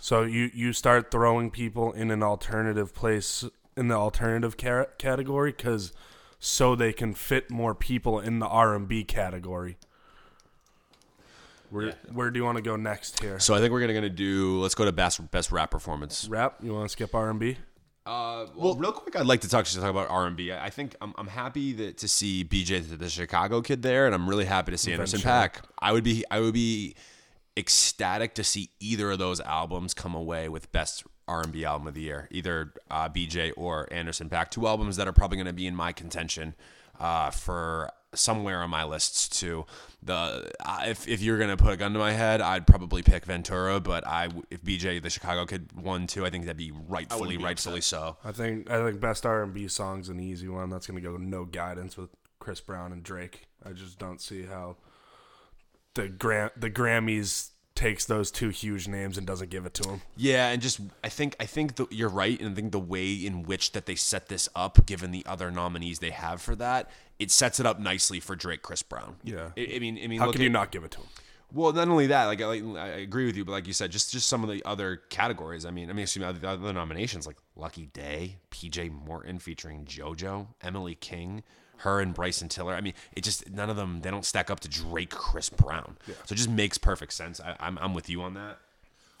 So you you start throwing people in an alternative place in the alternative ca- category because so they can fit more people in the R and B category. Where where do you want to go next here? So I think we're gonna, gonna do. Let's go to best best rap performance. Rap? You want to skip R and B? Uh, well, real quick, I'd like to talk just talk about R and B. I I think I'm, I'm happy that to see BJ the, the Chicago kid there, and I'm really happy to see Anderson Eventually. Paak. I would be I would be ecstatic to see either of those albums come away with best R and B album of the year, either uh, BJ or Anderson .Paak. Two albums that are probably going to be in my contention uh, for somewhere on my lists too. The if if you're gonna put a gun to my head, I'd probably pick Ventura, but I if BJ the Chicago kid won too, I think that'd be rightfully be rightfully so. I think I think best R and B song's an easy one. That's gonna go no guidance with Chris Brown and Drake. I just don't see how the Gram the Grammys takes those two huge names and doesn't give it to them. Yeah, and just I think I think the, you're right, and I think the way in which that they set this up, given the other nominees they have for that, it sets it up nicely for Drake, Chris Brown. Yeah. I, I mean, I mean, How can you not give it to him? Well, not only that, like I, like I agree with you, but like you said, just just some of the other categories. I mean, I mean, excuse me, other, other nominations like Lucky Day, P.J. Morton featuring JoJo, Emily King, H.E.R and Bryson Tiller. I mean, it just none of them they don't stack up to Drake, Chris Brown. So it just makes perfect sense. I, I'm I'm with you on that.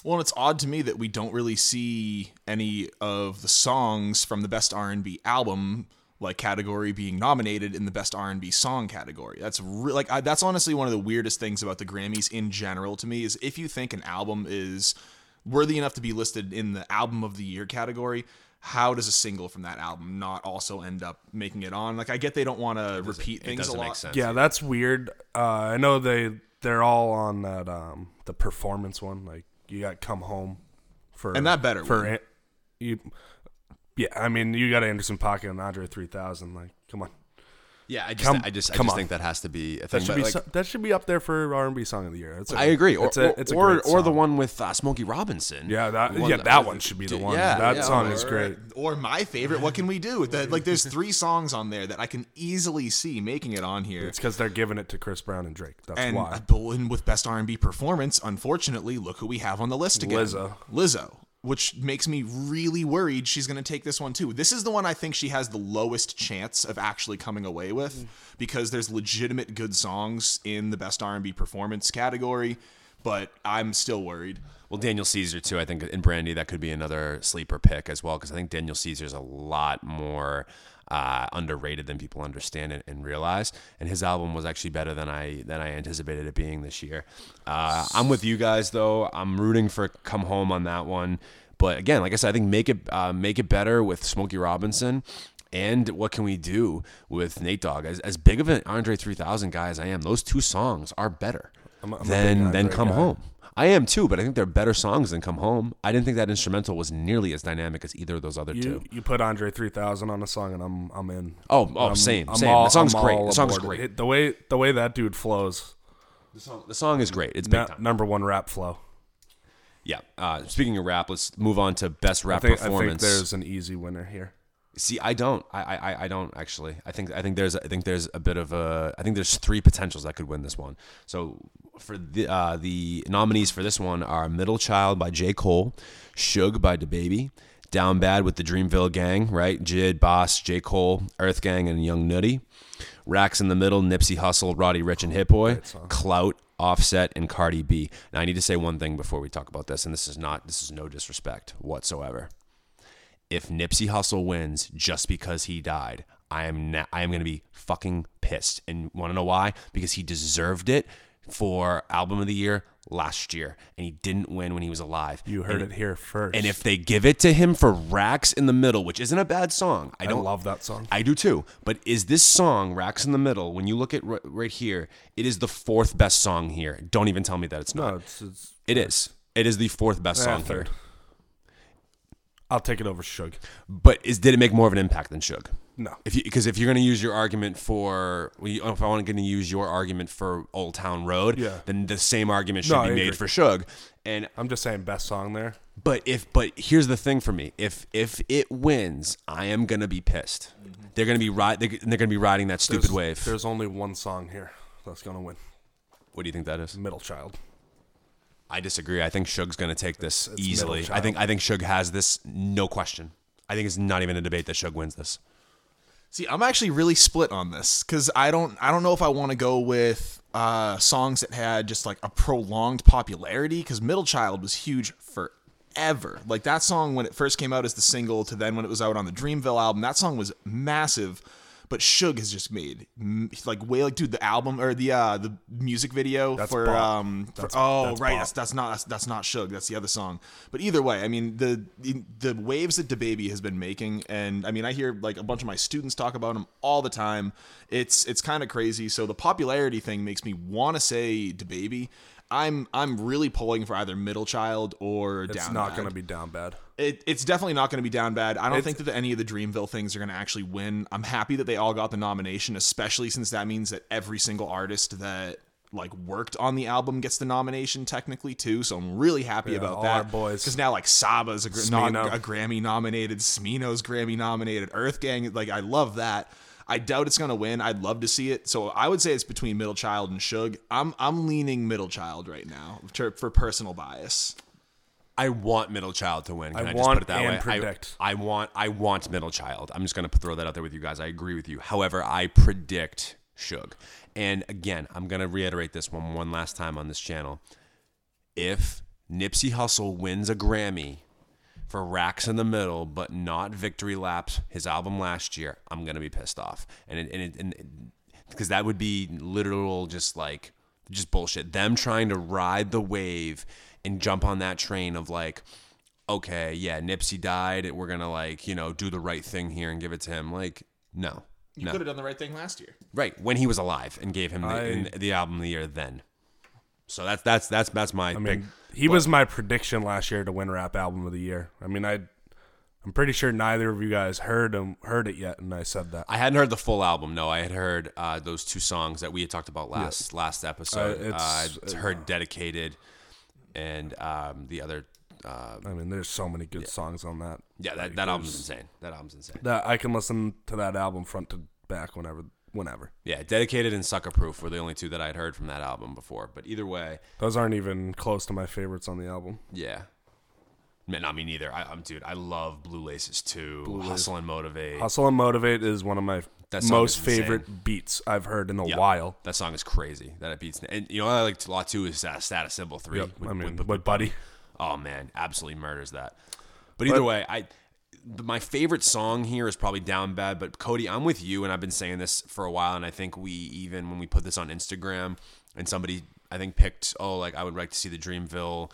Well, and it's odd to me that we don't really see any of the songs from the best R&B album like category being nominated in the best R&B song category. That's re- like I, that's honestly one of the weirdest things about the Grammys in general to me is if you think an album is worthy enough to be listed in the album of the year category, how does a single from that album not also end up making it on? Like I get they don't want to repeat It things a doesn't lot. make sense. Yeah, that's weird. Uh, I know they they're all on that um the performance one. Like you got come home for And that better for win. An- you. Yeah, I mean you got Anderson Pocket and Andre three thousand. Like, come on, Yeah, I just Come- I just I come just think that has to be a that should but, be like, so, that should be up there for R and B song of the year. It's a- I agree. Or it's a, it's a or, great or the one with uh, Smokey Robinson. Yeah, that The yeah that- that one should be the one. Yeah, that yeah, song or- is great. Or my favorite, what can we do? That like there's three songs on there that I can easily see making it on here. It's because they're giving it to Chris Brown and Drake. That's and why. and with best R&B performance, unfortunately, look who we have on the list again. Lizzo. Lizzo, which makes me really worried she's going to take this one too. This is the one I think she has the lowest chance of actually coming away with mm. because there's legitimate good songs in the best R&B performance category, but I'm still worried. Well, Daniel Caesar too. I think in Brandy that could be another sleeper pick as well because I think Daniel Caesar's a lot more uh, underrated than people understand and, and realize. And his album was actually better than I than I anticipated it being this year. Uh, I'm with you guys though. I'm rooting for Come Home on that one. But again, like I said, I think make it uh, make it better with Smokey Robinson. and what can we do with Nate Dogg? As, as big of an Andre 3000 guy as I am, those two songs are better I'm I'm than than Come guy. Home. I am too, but I think they're better songs than Come Home. I didn't think that instrumental was nearly as dynamic as either of those other You two. you put Andre 3000 on a song and I'm I'm in. Oh, oh, I'm- same, I'm same. all- the song's I'm great. The song's great. It- the way the way that dude flows, The song, the song is great. It's big number one rap flow. Yeah. Uh, speaking of rap, let's move on to best I rap think, I think performance. there's an easy winner here. See, I don't. I, I, I don't actually. I think I think there's I think there's a bit of a. I think there's three potentials that could win this one. So for the uh, the nominees for this one are Middle Child by J Cole, Suge by DaBaby, Down Bad with the Dreamville Gang, right? Jid, Bas, J Cole, Earth Gang, and Young Nudy. Racks in the middle, Nipsey Hussle, Roddy Ricch, and Hit Boy. Clout, Offset, and Cardi B. Now I need to say one thing before we talk about this, and this is not this is no disrespect whatsoever if Nipsey Hussle wins just because he died, I am na- I am going to be fucking pissed. And want to know why? Because he deserved it for album of the year last year and he didn't win when he was alive. You heard and, it here first. And if they give it to him for Racks in the Middle, which isn't a bad song. I I don't love that song. I do too. But is this song Racks in the Middle when you look at r- right here, it is the fourth best song here. Don't even tell me that it's not. no, it's, it's It is. It is the fourth best eh, song third. here. I'll take it over Suge. But is did it make more of an impact than Suge? No. If you because if you're going to use your argument for well, you- if I want to use your argument for Old Town Road, Yeah. then the same argument should No, be I made agree. for Suge. And I'm just saying best song there. but if but here's the thing for me, if if it wins, I am going to be pissed. Mm-hmm. They're going to be ride they're, they're going to be riding that stupid There's, wave. There's only one song here that's gonna win. What do you think that is? Middle Child. I disagree. I think Suge's going to take this it's easily. I think I think Suge has this no question. I think it's not even a debate that Suge wins this. See, I'm actually really split on this because I don't I don't know if I want to go with uh, songs that had just like a prolonged popularity because Middle Child was huge forever. Like that song when it first came out as the single to then when it was out on the Dreamville album, that song was massive. But Suge has just made like way like dude the album or the uh the music video That's for um for, That's- oh that's right that's that's not that's, that's not Suge that's the other song. But either way I mean the the, the waves that DaBaby has been making and I mean I hear like a bunch of my students talk about him all the time. It's it's kind of crazy. So the popularity thing makes me want to say DaBaby I'm I'm really pulling for either Middle Child or It's Down not gonna be down bad. It, it's definitely not going to be down bad. I don't It's- think that any of the Dreamville things are going to actually win. I'm happy that they all got the nomination, especially since that means that every single artist that like worked on the album gets the nomination technically too. So I'm really happy about all that. boys. because now like Saba's a, a Grammy nominated, Smino's Grammy nominated, Earth Gang. Like I love that. I doubt it's gonna win. I'd love to see it. So I would say it's between Middle Child and Suge. I'm I'm leaning Middle Child right now to, for personal bias. I want Middle Child to win. Can I, I just want put it that and way? I- predict. I, want I want Middle Child. I'm just gonna throw that out there with you guys. I agree with you. However, I predict Suge. And again, I'm gonna reiterate this one one last time on this channel. If Nipsey Hussle wins a Grammy for Racks in the Middle, but not Victory Laps, his album last year, I'm gonna be pissed off. And it, and it, and because that would be literal, just like just bullshit. Them trying to ride the wave and jump on that train of like, okay, yeah, Nipsey died. We're gonna like you know do the right thing here and give it to him. Like, no, You no, could have done the right thing last year. right when he was alive and gave him the, I- in- the album of the year then. So that's that's that's that's my I big mean, he was my prediction last year to win Rap Album of the Year. I mean, I, I'm pretty sure neither of you guys heard him heard it yet, and I said that. I hadn't heard the full album. No, I had heard uh, those two songs that we had talked about last last episode. Uh, Uh, it's- it's heard dedicated, and um, the other. Uh, I mean, there's so many good songs on that. yeah, that, that album's insane. That album's insane. That I can listen to that album front to back whenever, whenever. Yeah, dedicated and sucker proof were the only two that I'd heard from that album before. But either way, Those aren't even close to my favorites on the album. yeah. Man, not me neither. I, I'm dude. I love Blue Laces too. Hustle and motivate. Hustle and Motivate is one of my most favorite beats I've heard in a Yeah. while. That song is crazy. That it beats. And you know, what I like a lot too is Status, Status Symbol Three. Yep. with- I mean, with- with, Buddy. Oh man, absolutely murders that. But either way, I my favorite song here is probably Down Bad. But Cody, I'm with you, and I've been saying this for a while, and I think we even when we put this on Instagram, and somebody I think picked oh like I would like to see the Dreamville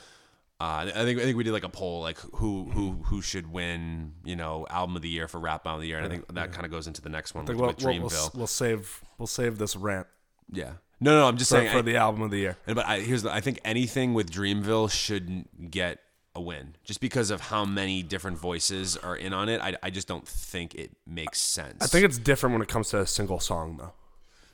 Uh, I think I think we did like a poll, like who who who should win, you know, album of the year for rap album of the year, and I think that kind of goes into the next one with, we'll, with we'll, we'll, Dreamville. we'll save we'll save this rant yeah, no, no, I'm just for, saying. for I- the album of the year. And but I, here's the, I think anything with Dreamville shouldn't get a win just because of how many different voices are in on it. I, I just don't think it makes sense. I think it's different when it comes to a single song though.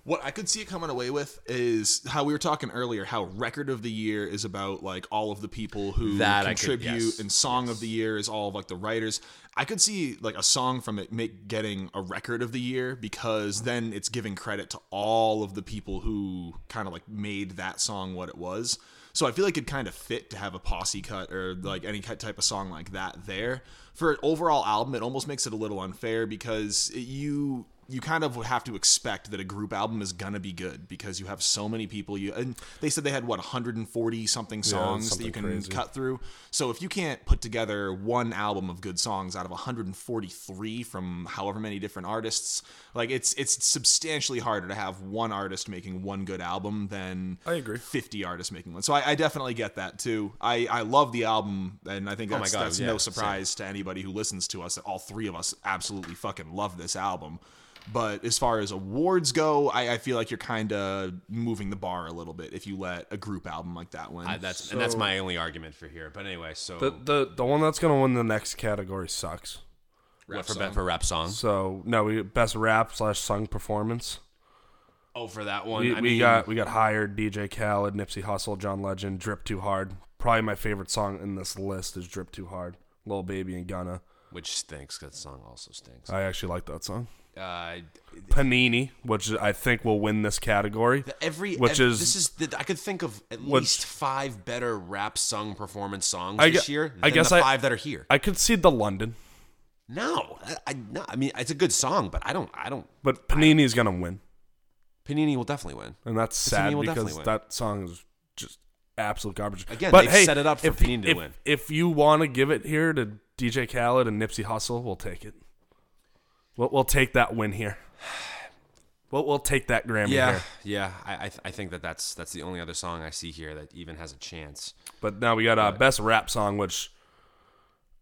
What I could see it coming away with is how we were talking earlier, how record of the year is about like all of the people who That I could- contribute, yes, and song of the year is all of like the writers. I could see like a song from it make getting a record of the year because then it's giving credit to all of the people who kind of like made that song what it was. So I feel like it kind of fit to have a posse cut or like any type of song like that there. For an overall album, it almost makes it a little unfair because you you kind of would have to expect that a group album is gonna be good because you have so many people. You and they said they had what 140 something songs that you can crazy. cut through. So if you can't put together one album of good songs out of 143 from however many different artists, like it's it's substantially harder to have one artist making one good album than I agree. 50 artists making one. So I, I definitely get that too. I, I love the album, and I think Oh my that's, God, that's yeah, no surprise to anybody who listens to us that all three of us absolutely fucking love this album. But as far as awards go, I, I feel like you're kind of moving the bar a little bit if you let a group album like that win. I, that's and that's my only argument for here. But anyway, so The the the one that's gonna win the next category sucks. what, for, song. for rap song. So no, we best rap slash sung performance. Oh, for that one, We, I we mean, got we got hired DJ Khaled, Nipsey Hussle, John Legend, Drip Too Hard. Probably my favorite song in this list is Drip Too Hard. Lil Baby and Gunna. which stinks. That song also stinks. I actually like that song. Uh, Panini, which I think will win this category. every Which is- this is the, I could think of at Which- least five better rap sung performance songs I this year. I guess the I- five that are here. I could see the London, No, I, I no. I mean, it's a good song, but I don't. I don't. but Panini is gonna win, Panini will definitely win. and that's sad because that song is just absolute garbage. Again, but hey, set it up for if, Panini to if, win. If you want to give it here to DJ Khaled and Nipsey Hussle, we'll take it. We'll, we'll take that win here. We'll, we'll take that Grammy Yeah, here. yeah. I I, th- I think that that's that's the only other song I see here that even has a chance. But now we got a best rap song, which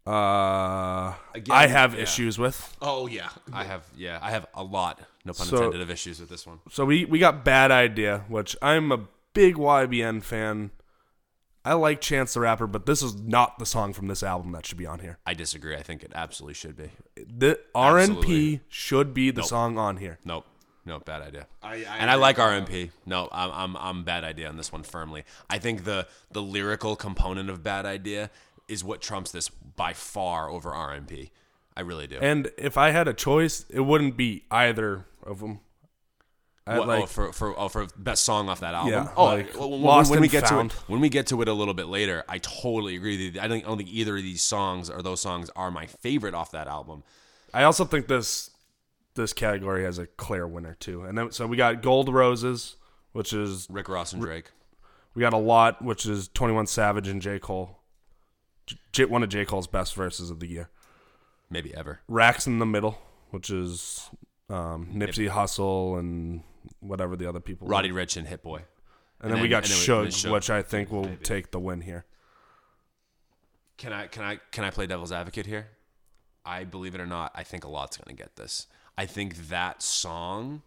uh, Again, I have yeah. issues with. oh yeah, I have yeah, I have a lot, no pun So- intended, of issues with this one. So we we got Bad Idea, which I'm a big YBN fan. I like Chance the Rapper, but this is not the song from this album that should be on here. I disagree. I think it absolutely should be. The RNP Absolutely. should be the song on here. Nope. No, bad idea. I- I and I agree like with RNP. No, I'm, I'm I'm bad idea on this one firmly. I think the the lyrical component of bad idea is what trumps this by far over RNP. I really do. And if I had a choice, it wouldn't be either of them. What- like oh, for for oh, for best song off that album. Yeah, oh, like, when, when we get Found. to it, when we get to it a little bit later, I totally agree. I don't, I don't think either of these songs or those songs are my favorite off that album. I also think this this category has a clear winner too. And then so we got Gold Roses, which is Rick Ross and Drake. we got a lot, which is Twenty One Savage and J Cole. J- one of J Cole's best verses of the year. Maybe ever. Racks in the Middle, which is um, Nipsey Hussle and whatever the other people. were. Roddy Ricch and Hit Boy. and, then, we got and then Suge, Suge. which I think will take the win here. Can I can I can I play devil's advocate here? I believe it or not, I think a lot's gonna get this. I think that song,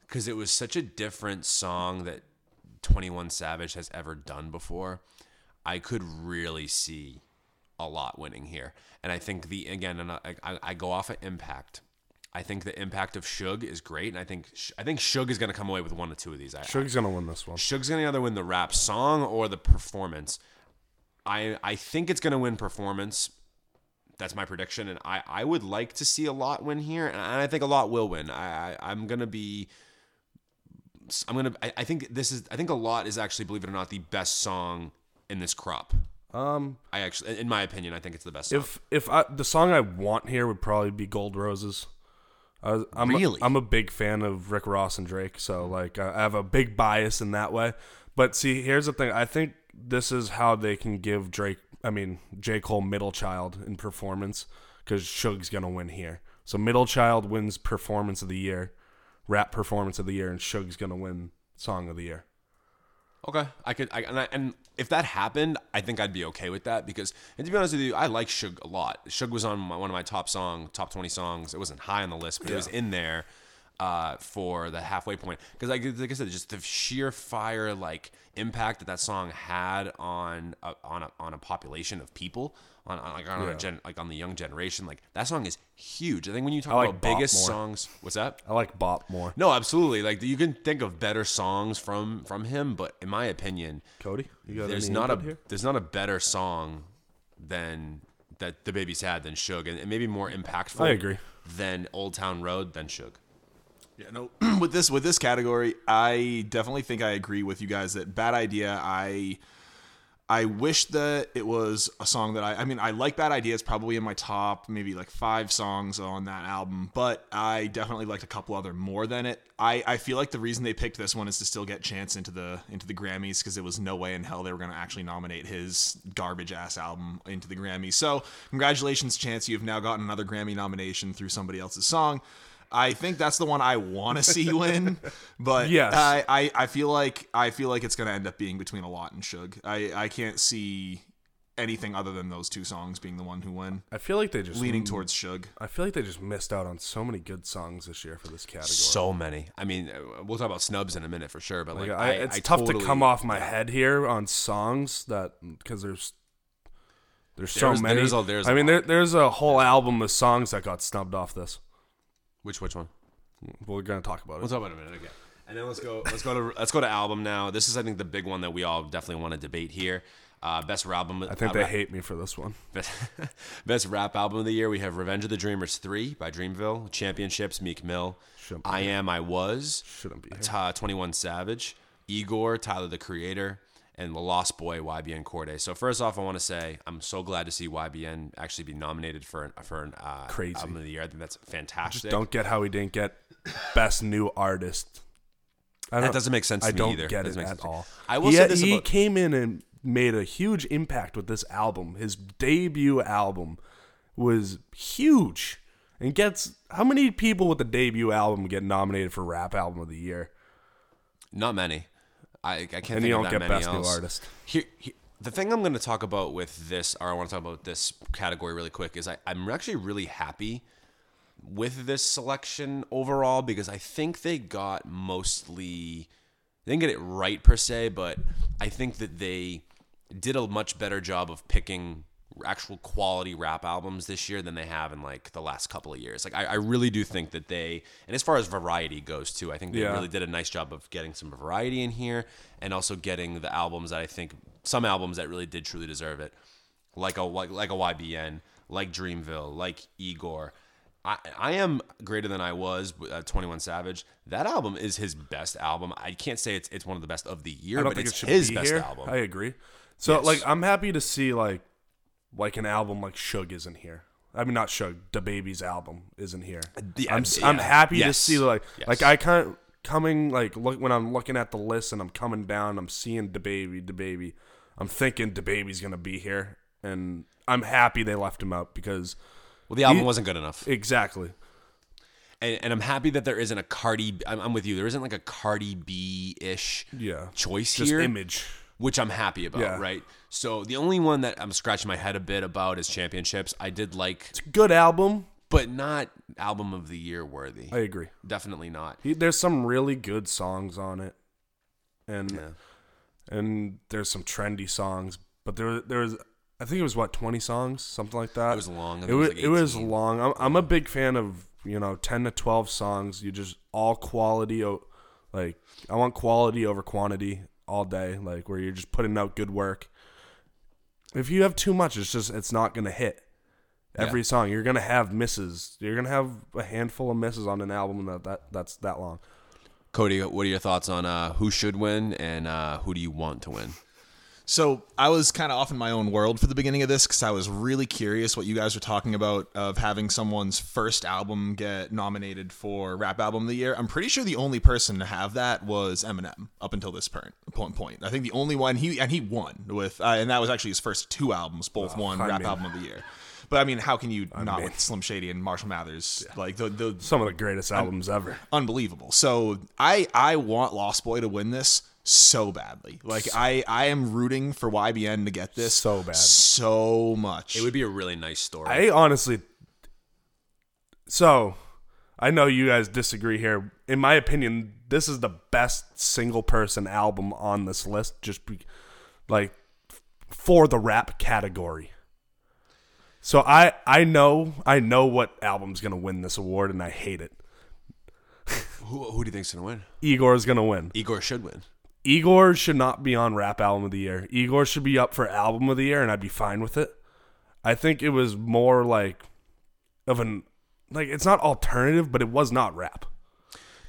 because it was such a different song that Twenty One Savage has ever done before. I could really see a lot winning here, and I think the again, and I, I, I go off of impact. I think the impact of Suge is great, and I think I think Suge is gonna come away with one or two of these. I, Suge's gonna win this one. Suge's gonna either win the rap song or the performance. I I think it's gonna win performance. That's my prediction, and I, I would like to see a lot win here, and I think a lot will win. I, I I'm gonna be. I'm gonna. I, I think this is. I think a lot is actually, believe it or not, the best song in this crop. Um, I actually, in my opinion, I think it's the best. Song. if if I, the song I want here would probably be Gold Roses. I I'm Really? A, I'm a big fan of Rick Ross and Drake, so mm-hmm. like I I have a big bias in that way. But see, here's the thing. I think this is how they can give Drake, I mean J Cole, middle child in performance because Suge's gonna win here. So middle child wins performance of the year, rap performance of the year, and Suge's gonna win song of the year. Okay, I could, I, and, I, and if that happened, I think I'd be okay with that because, and to be honest with you, I like Suge a lot. Suge was on my, one of my top song, top twenty songs. It wasn't high on the list, but it was in there uh, for the halfway point because, like, like I said, just the sheer fire like impact that that song had on a, on a, on a population of people. On, on like on Yeah. a gen, like on the young generation, like that song is huge. I think when you talk like about Bop biggest more. songs, what's that? I like Bop more. No, absolutely. Like you can think of better songs from from him, but in my opinion, Cody, you got there's not a input here? there's not a better song than that DaBaby's had than Suge, and, and maybe more impactful. I agree. Than Old Town Road than Suge. Yeah, no. with this with this category, I definitely think I agree with you guys that bad idea. I I wish that it was a song that I I mean I like Bad Idea. It's probably in my top maybe like five songs on that album, but I definitely liked a couple other more than it. I, I feel like the reason they picked this one is to still get Chance into the into the Grammys because it was no way in hell they were going to actually nominate his garbage ass album into the Grammys. So congratulations, Chance! You've now gotten another Grammy nomination through somebody else's song. I think that's the one I want to see win, but Yes. I, I, I feel like I feel like it's going to end up being between a lot and Suge. I, I can't see anything other than those two songs being the one who win. I feel like they just Leaning towards Suge. I feel like they just missed out on so many good songs this year for this category. So many. I mean, uh, we'll talk about snubs in a minute for sure, but like, Like, I, it's I tough totally- to come off my head here on songs that because there's there's so There's- many. there's a- there's I a mean, there, there's a whole album of songs that got snubbed off this. Which which one? We're gonna talk about it. We'll talk about it in a minute. Okay. And then let's go. Let's go to let's go to album now. This is I think the big one that we all definitely want to debate here. Uh, best rap album. I think they hate me for this one. Best, best rap album of the year. We have Revenge of the Dreamers 3 by Dreamville, Championships, Meek Mill, Shouldn't be I Am, I Was, Shouldn't be here. Ta 21 Savage, Igor, Tyler the Creator, and The Lost Boy, YBN Cordae. So first off, I want to say I'm so glad to see YBN actually be nominated for an, for an uh, Crazy. album of the year. I think that's fantastic. Don't get how he didn't get best new artist. I that don't- doesn't make sense to I me don't either. get it make at all. I will he, say this he about came in and made a huge impact with this album. His debut album was huge, and gets how many people with the debut album get nominated for rap album of the year? Not many. I, I can't And think you don't that get many best new artist. Here, here- the thing I'm going to talk about with this, or I want to talk about this category really quick, is I, I'm actually really happy with this selection overall because I think they got mostly, they didn't get it right per se, but I think that they did a much better job of picking actual quality rap albums this year than they have in like the last couple of years. Like I, I really do think that they, and as far as variety goes too, I think they Yeah. really did a nice job of getting some variety in here and also getting the albums that I think some albums that really did truly deserve it, like a like, like a YBN, like Dreamville, like Igor. I, I am greater than I was. Uh, Twenty One Savage. That album is his best album. I can't say it's it's one of the best of the year, but it's it his be best here. album. I agree. So Yes. like I'm happy to see like like an album like Suge isn't here. I mean not Suge, DaBaby's album isn't here. Yeah, I'm s- I'm yeah. happy to see like Yes. like I kind of coming like look when I'm looking at the list and I'm coming down, I'm seeing DaBaby, the baby. I'm thinking DaBaby's gonna be here, and I'm happy they left him out because well, the album he- wasn't good enough. exactly. and, and I'm happy that there isn't a Cardi. I'm, I'm with you. There isn't like a Cardi B ish Yeah. choice Just here, image. which I'm happy about. Yeah. Right. So the only one that I'm scratching my head a bit about is Championships. I did like, It's a good album. but not album of the year worthy. I agree. Definitely not. He, there's some really good songs on it, and Yeah. and there's some trendy songs. But there there was I think it was what 20 songs, something like that. It was long. It was like it was long. I'm I'm a big fan of you know 10 to 12 songs. You just all quality. Like I want quality over quantity all day. Like where you're just putting out good work. If you have too much, it's just it's not gonna hit. Every Yeah. song you're gonna have misses. You're gonna have a handful of misses on an album that, that that's that long. Cody, what are your thoughts on uh, who should win and uh, who do you want to win? So I was kind of off in my own world for the beginning of this because I was really curious what you guys were talking about of having someone's first album get nominated for Rap Album of the Year. I'm pretty sure the only person to have that was Eminem up until this point. Point. point. I think the only one he and he won with, uh, and that was actually his first two albums, both won I Rap mean- Album of the Year. But I mean, how can you not mean- with Slim Shady and Marshall Mathers? Like the the Some of the greatest albums ever. unbelievable. So I I want Lost Boy to win this so badly. Like I, I am rooting for YBN to get this So bad. so much. It would be a really nice story. I honestly. So, I know you guys disagree here. In my opinion, this is the best single person album on this list. Just be, like for the rap category. So I I know I know what album's gonna win this award, and I hate it. who, who do you think's gonna win? Igor's gonna win. Igor should win. Igor should not be on rap album of the year. Igor should be up for album of the year, and I'd be fine with it. I think it was more like of an like it's not alternative, but it was not rap.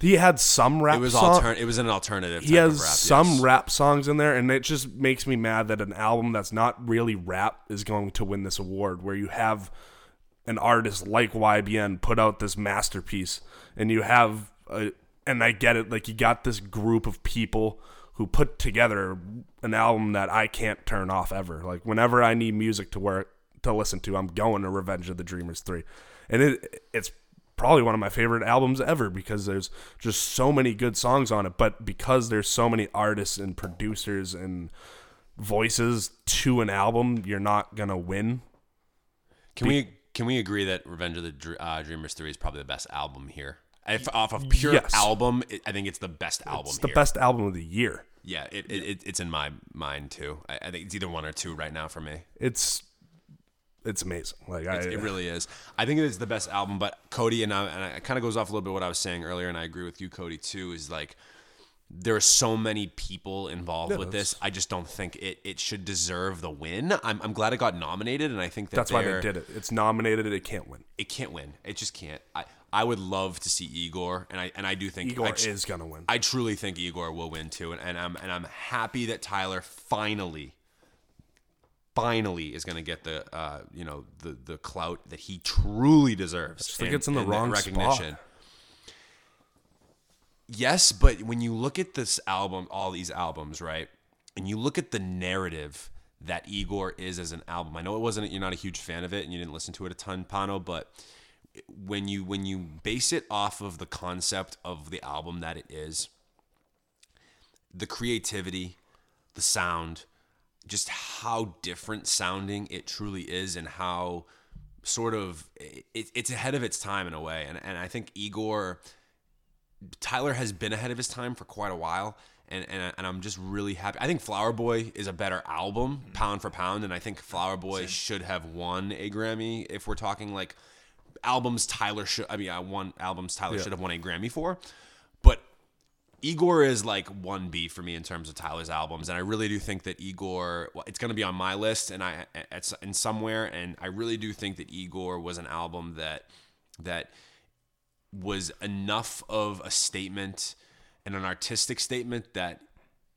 He had some rap. It was song- altern- It was an alternative. He has of rap, some yes. rap songs in there, and it just makes me mad that an album that's not really rap is going to win this award. Where you have an artist like YBN put out this masterpiece, and you have, a, and I get it, like you got this group of people who put together an album that I can't turn off ever. Like whenever I need music to work to listen to, I'm going to Revenge of the Dreamers three, and it it's probably one of my favorite albums ever because there's just so many good songs on it but because there's so many artists and producers and voices to an album you're not gonna win Can we can we agree that Revenge of the Dr- uh, Dreamers Three is probably the best album here? If, off of pure Yes. album, it, I think it's the best album. it's the here. best album of the year Yeah, it, it, it it's in my mind too. I, I think it's either one or two right now for me. it's it's amazing like I, It really is. I think it's the best album. But Cody and I, and it kind of goes off a little bit what I was saying earlier, and I agree with you, Cody, too. Is like there are so many people involved with this. I just don't think it it should deserve the win. I'm, I'm glad it got nominated, and I think that that's why they did it it's nominated and it can't win It can't win. It just can't. I I would love to see Igor, and I and I do think igor I, is gonna win I truly think Igor will win too, and, and I'm and I'm happy that Tyler finally, finally is going to get the uh, you know the the clout that he truly deserves. just think it's in the wrong spot. Yes, but when you look at this album, all these albums, right, and you look at the narrative that Igor is as an album. I know it wasn't you're not a huge fan of it and you didn't listen to it a ton, Pano, but when you when you base it off of the concept of the album that it is, the creativity, the sound, just how different sounding it truly is, and how sort of it, it's ahead of its time in a way. And and I think Igor, Tyler has been ahead of his time for quite a while. And, and, and I'm just really happy. I think Flower Boy is a better album, pound for pound, and I think Flower Boy should have won a Grammy if we're talking like albums Tyler should. I mean, uh, I won albums Tyler should have won a Grammy for, but Igor is like one B for me in terms of Tyler's albums, and I really do think that Igor. Well, it's going to be on my list, and I it's in somewhere, and I really do think that Igor was an album that that was enough of a statement and an artistic statement that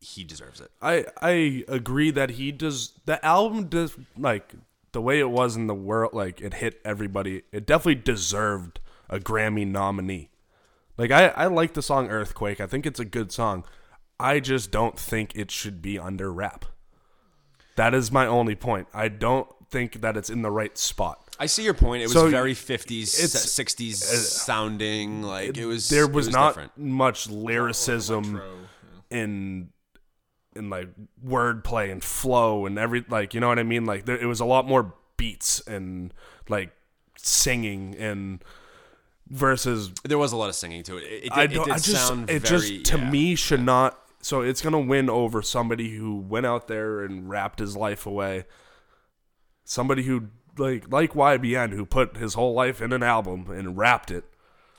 he deserves it. I I agree that he does the album does like the way it was in the world like it hit everybody. It definitely deserved a Grammy nominee. Like I I like the song Earthquake. I think it's a good song. I just don't think it should be under rap. That is my only point. I don't think that it's in the right spot. I see your point. It was So, very 50s, it's- 60s uh, sounding. Like it was. there it was, not different. much lyricism in in like wordplay and flow and every like you know what I mean like there, it was a lot more beats and like singing and versus There was a lot of singing to it. It, it, I don't did I just sound it very, just to yeah. me should not so it's gonna win over somebody who went out there and rapped his life away somebody who like like YBN who put his whole life in an album and rapped it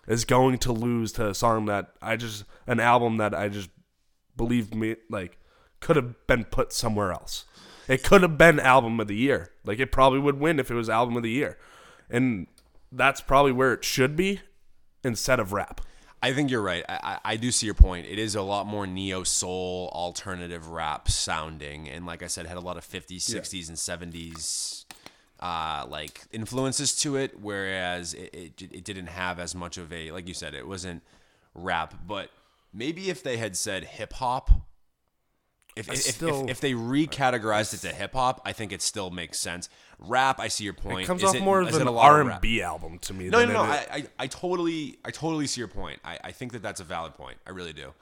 is going to lose to a song that I just an album that I just believe me like could have been put somewhere else. It could have been album of the year. Like it probably would win if it was album of the year. And that's probably where it should be instead of rap. I think you're right. I, I, I do see your point. It is a lot more neo soul, alternative rap sounding, and like I said, had a lot of 50s, 60s, and 70s uh, like influences to it. Whereas it, it it didn't have as much of a like you said, it wasn't rap. But maybe if they had said hip hop. If, if, still- if, if they recategorized it to hip hop, I think it still makes sense. Rap, I see your point. It comes Is off more of an R and B album to me. No, than no, no. it- I, I, I totally, I totally see your point. I, I think that that's a valid point. I really do.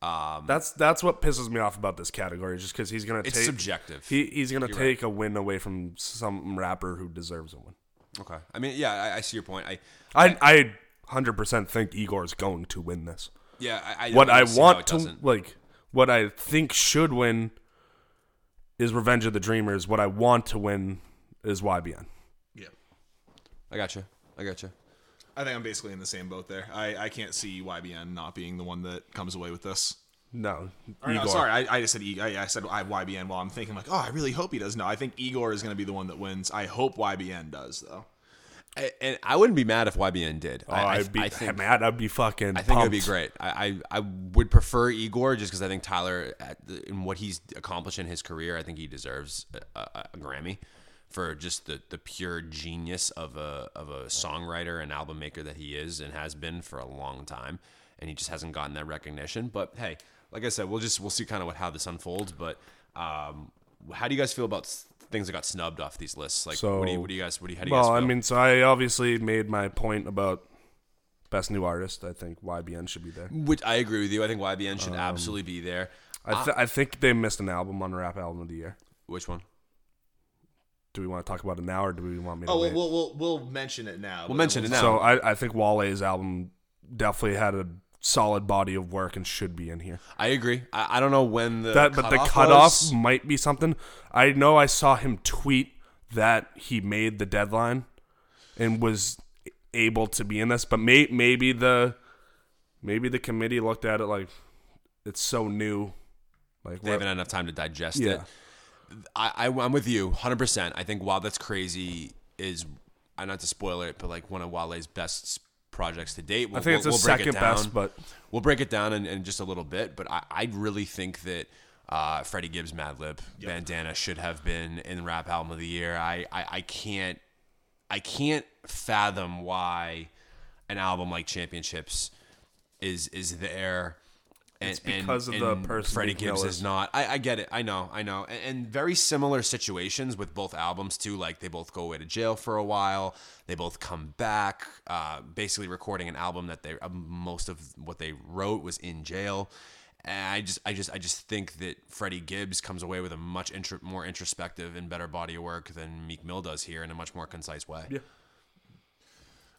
Um, That's that's what pisses me off about this category, just because he's gonna It's take subjective. He he's gonna take a win away from some rapper who deserves a win. okay. I mean, yeah, I, I see your point. I I I hundred percent think Igor's going to win this. yeah, I, I What I want to doesn't. like, what I think should win is Revenge of the Dreamers. What I want to win is YBN. Yeah. I got you. I got you. I think I'm basically in the same boat there. I, I can't see YBN not being the one that comes away with this. No, Or, no, Igor. sorry, I, I just said I said I YBN while I'm thinking like, oh, I really hope he does. No, I think Igor is going to be the one that wins. I hope YBN does though. I, and I wouldn't be mad if YBN did. Oh, I, I'd be I think mad. I'd be fucking. I think it would be great. I, I, I would prefer Igor just because I think Tyler, at the, in what he's accomplished in his career, I think he deserves a, a, a Grammy for just the, the pure genius of a of a songwriter and album maker that he is and has been for a long time, and he just hasn't gotten that recognition. But hey, like I said, we'll just we'll see kind of what how this unfolds. But um, how do you guys feel about things that got snubbed off these lists? Like, So- what do you what do you guys what do you how do you Well, guys I mean, so I obviously made my point about best new artist. I think YBN should be there. Which I agree with you. I think YBN Um, should absolutely be there. I, th- I think they missed an album on Rap Album of the Year. Which one? Do we want to talk about it now, or do we want me to Oh, wait? we'll, we'll we'll we'll mention it now. We'll mention it now. So I, I think Wale's album definitely had a solid body of work and should be in here. I agree. I, I don't know when the That, but the cutoff was. might be something. I know I saw him tweet that he made the deadline and was able to be in this, but may, maybe the maybe the committee looked at it like it's so new. Like They haven't had enough time to digest Yeah. it. I, I I'm with you 100. percent I think Wow That's Crazy is I not to spoil it, but like one of Wale's best projects to date. We'll, I think it's we'll, his we'll second best, down. but we'll break it down in, in just a little bit. But I, I really think that uh, Freddie Gibbs Madlib Bandana should have been in Rap Album of the Year. I, I, I can't I can't fathom why an album like Championships is is there. And, It's because of the person Freddie Gibbs is is. not. I, I get it. I know. I know. And, and very similar situations with both albums too. Like they both go away to jail for a while. They both come back, uh, basically recording an album that they uh, most of what they wrote was in jail. And I just, I just, I just think that Freddie Gibbs comes away with a much intro, more introspective and better body of work than Meek Mill does here in a much more concise way. Yeah.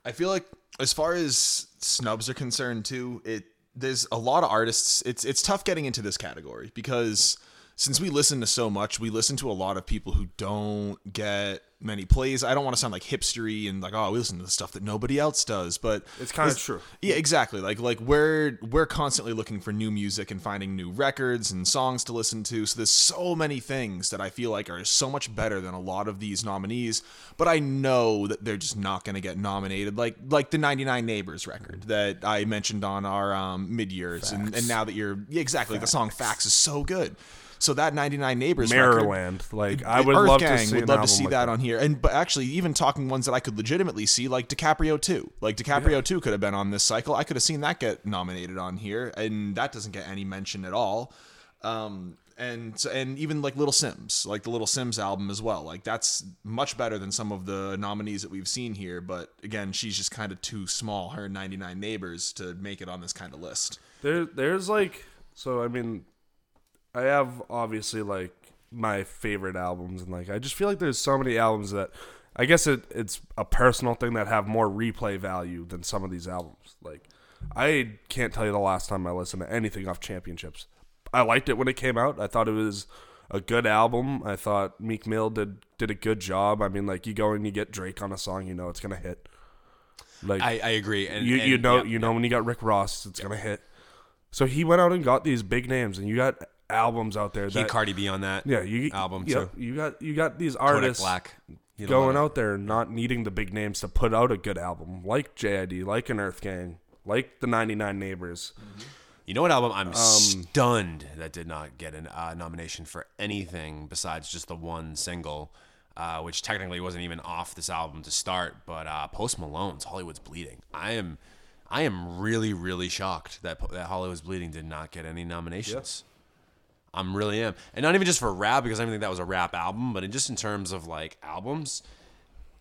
I feel like as far as snubs are concerned too, it there's a lot of artists. It's it's tough getting into this category because since we listen to so much, we listen to a lot of people who don't get many plays. I don't want to sound like hipstery and like, oh, we listen to the stuff that nobody else does, but It's kinda true. Yeah, exactly. Like like we're we're constantly looking for new music and finding new records and songs to listen to. So there's so many things that I feel like are so much better than a lot of these nominees, but I know that they're just not going to get nominated. Like like the 99 Neighbors record that I mentioned on our um, mid years, and, and now that you're yeah, exactly the song "Facts" is so good. So that 99 Neighbors record, Maryland. Like I would Earth love Gang to see would love to see like that on here, and but actually, even talking ones that I could legitimately see, like DiCaprio two, like DiCaprio two could have been on this cycle. I could have seen that get nominated on here, and that doesn't get any mention at all. Um, and and even like Little Simz, like the Little Simz album as well, like that's much better than some of the nominees that we've seen here. But again, she's just kind of too small, her 99 neighbors, to make it on this kind of list. There, there's like, so I mean, I have obviously like my favorite albums, and like I just feel like there's so many albums that I guess it, it's a personal thing that have more replay value than some of these albums. Like, I can't tell you the last time I listened to anything off Championships. I liked it when it came out. I thought it was a good album. I thought Meek Mill did did a good job. I mean, like you go and you get Drake on a song, you know it's gonna hit. Like I, I agree. And you you know yeah, you know when you got Rick Ross, it's gonna hit. So he went out and got these big names, and you got albums out there He that Cardi B on that. yeah you album, yep, too. You got you got these artists Black. You know, going out there not needing the big names to put out a good album, like JID, like an Earth Gang, like the 99 Neighbors. You know what album Um, I'm stunned that did not get a uh, nomination for anything besides just the one single, uh, which technically wasn't even off this album to start. But uh, Post Malone's "Hollywood's Bleeding." I am, I am really, really shocked that that "Hollywood's Bleeding" did not get any nominations. I'm really am, and not even just for rap because I didn't think that was a rap album, but in just in terms of like albums.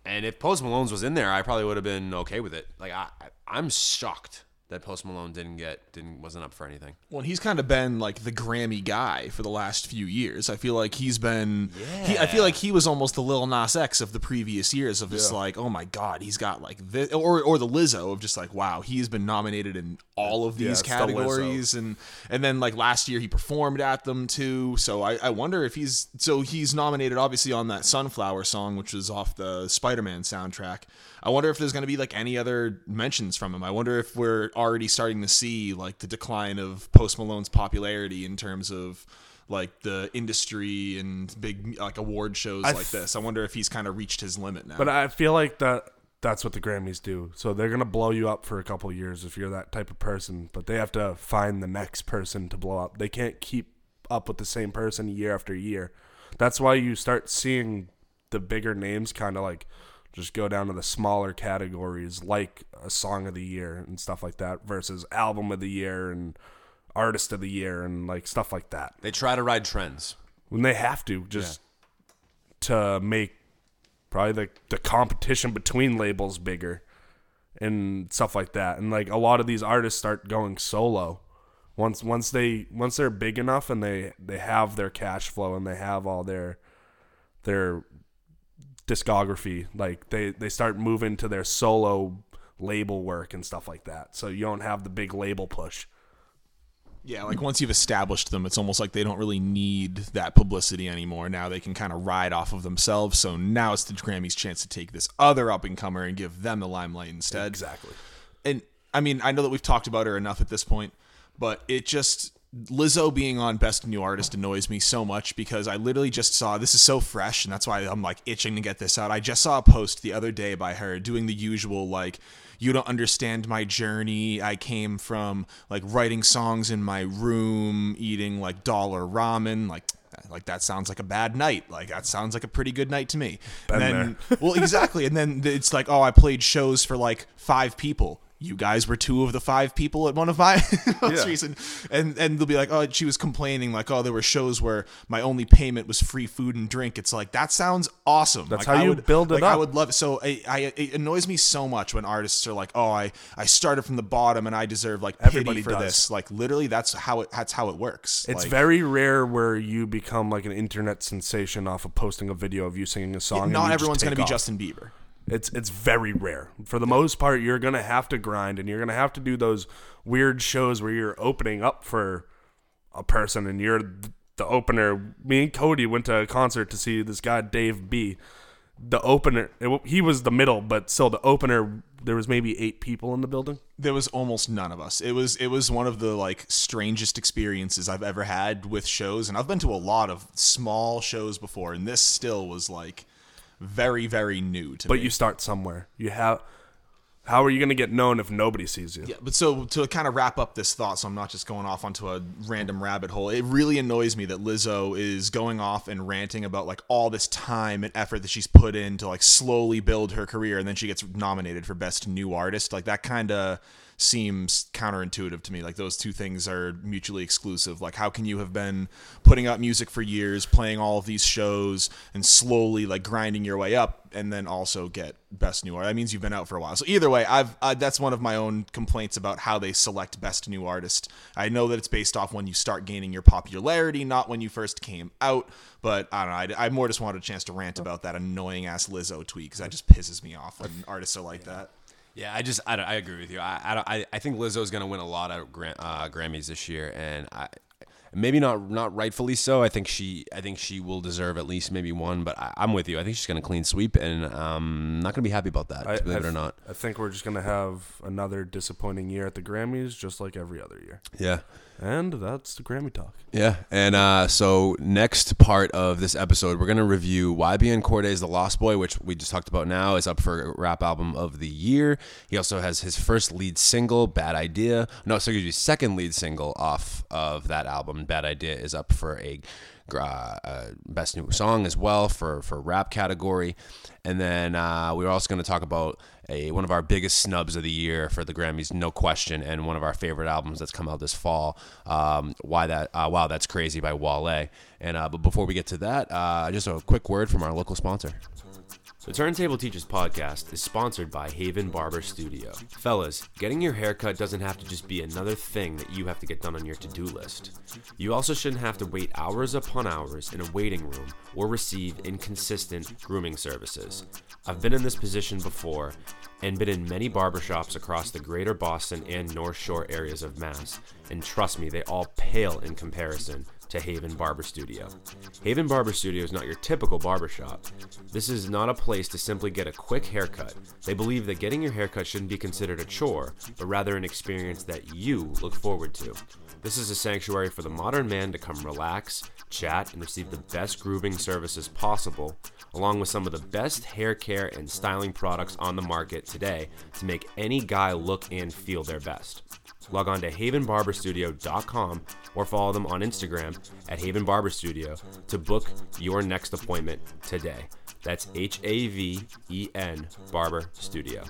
And if Post Malone's was in there, I probably would have been okay with it. Like I, I I'm shocked that Post Malone didn't get, didn't wasn't up for anything. Well, he's kind of been like the Grammy guy for the last few years. I feel like he's been. He, I feel like he was almost the Lil Nas X of the previous years of just like, oh my god, he's got like this, or or the Lizzo of just like, wow, he's been nominated in all of Yeah, these the categories, and and then like last year he performed at them too. So I, I wonder if he's so he's nominated obviously on that Sunflower song, which is off the Spider-Man soundtrack. I wonder if there's going to be like any other mentions from him. I wonder if we're already starting to see like the decline of Post Malone's popularity in terms of like the industry and big like award shows I like this. I wonder if he's kind of reached his limit now. But I feel like that that's what the Grammys do. So they're gonna blow you up for a couple years if you're that type of person. But they have to find the next person to blow up. They can't keep up with the same person year after year. That's why you start seeing the bigger names kind of like just go down to the smaller categories like a song of the year and stuff like that versus album of the year and artist of the year and like stuff like that. They try to ride trends. When they have to just to make probably the the competition between labels bigger and stuff like that. And like a lot of these artists start going solo. Once once they once they're big enough and they they have their cash flow and they have all their their discography, like they they start moving to their solo label work and stuff like that. So you don't have the big label push. Yeah, like once you've established them, it's almost like they don't really need that publicity anymore. Now they can kind of ride off of themselves. So now it's the Grammys' chance to take this other up and comer and give them the limelight instead. Exactly. And I mean, I know that we've talked about her enough at this point, but it just Lizzo being on Best New Artist annoys me so much because I literally just saw this is so fresh, and that's why I'm like itching to get this out. I just saw a post the other day by her doing the usual like you don't understand my journey. I came from like writing songs in my room, eating like dollar ramen, like like that sounds like a bad night. Like that sounds like a pretty good night to me. and then well, exactly. And then it's like, oh, I played shows for like five people. You guys were two of the five people at one of my most Yeah. recent, and and they'll be like, oh, she was complaining like, oh, there were shows where my only payment was free food and drink. It's like that sounds awesome. That's Like, how I you would, build it like, I would love it. So I, I, it annoys me so much when artists are like, oh, I I started from the bottom and I deserve like pity Everybody for does. this. Like literally, that's how it that's how it works. It's Like, very rare where you become like an internet sensation off of posting a video of you singing a song. not everyone's going to be. Justin Bieber. It's it's very rare. For the most part, you're gonna have to grind, and you're gonna have to do those weird shows where you're opening up for a person, and you're the opener. Me and Cody went to a concert to see this guy Dave B. The opener, it, he was the middle, but still the opener. There was maybe eight people in the building. there was almost none of us. It was it was one of the like strangest experiences I've ever had with shows, and I've been to a lot of small shows before, and this still was like very very new to But me. you start somewhere. You have. How are you gonna get known if nobody sees you? Yeah, but so to kind of wrap up this thought, so I'm not just going off onto a random rabbit hole. It really annoys me that Lizzo is going off and ranting about like all this time and effort that she's put in to like slowly build her career, and then she gets nominated for best new artist. Like that kind of seems counterintuitive to me. Like those two things are mutually exclusive. Like how can you have been putting out music for years, playing all of these shows, and slowly like grinding your way up, and then also get best new artist? That means you've been out for a while. So either way, I've uh, that's one of my own complaints about how they select best new artist. I know that it's based off when you start gaining your popularity, not when you first came out. But I don't know. I, I more just wanted a chance to rant about that annoying ass Lizzo tweet because that just pisses me off when artists are like that. Yeah, I just I, don't- I agree with you. I I, don't, I, I think Lizzo's gonna win a lot of Gra- uh, Grammys this year, and I maybe not not rightfully so. I think she I think she will deserve at least maybe one, but I, I'm with you. I think she's gonna clean sweep, and um, not gonna be happy about that. I, believe it or not. I think we're just gonna have another disappointing year at the Grammys, just like every other year. Yeah. And that's the Grammy talk. Yeah, and uh, so next part of this episode, we're gonna review YBN Cordae's "The Lost Boy," which we just talked about. Now is up for rap album of the year. He also has his first lead single, "Bad Idea." No, so excuse me, second lead single off of that album, "Bad Idea," is up for a uh, best new song as well for for rap category. And then uh, we're also going to talk about a one of our biggest snubs of the year for the Grammys, no question, and one of our favorite albums that's come out this fall. Um, why that? Uh, wow, that's crazy by Wale. And uh, but before we get to that, uh, just a quick word from our local sponsor. The Turntable Teachers podcast is sponsored by Haven Barber Studio. Fellas, getting your haircut doesn't have to just be another thing that you have to get done on your to do list. You also shouldn't have to wait hours upon hours in a waiting room or receive inconsistent grooming services. I've been in this position before and been in many barbershops across the greater Boston and North Shore areas of Mass, and trust me, they all pale in comparison to Haven Barber Studio. Haven Barber Studio is not your typical barbershop. This is not a place to simply get a quick haircut. They believe that getting your haircut shouldn't be considered a chore, but rather an experience that you look forward to. This is a sanctuary for the modern man to come relax, chat, and receive the best grooming services possible, along with some of the best hair care and styling products on the market today to make any guy look and feel their best. Log on to havenbarberstudio.com or follow them on Instagram at Haven Barber Studio to book your next appointment today. That's H A V E N Barber Studio.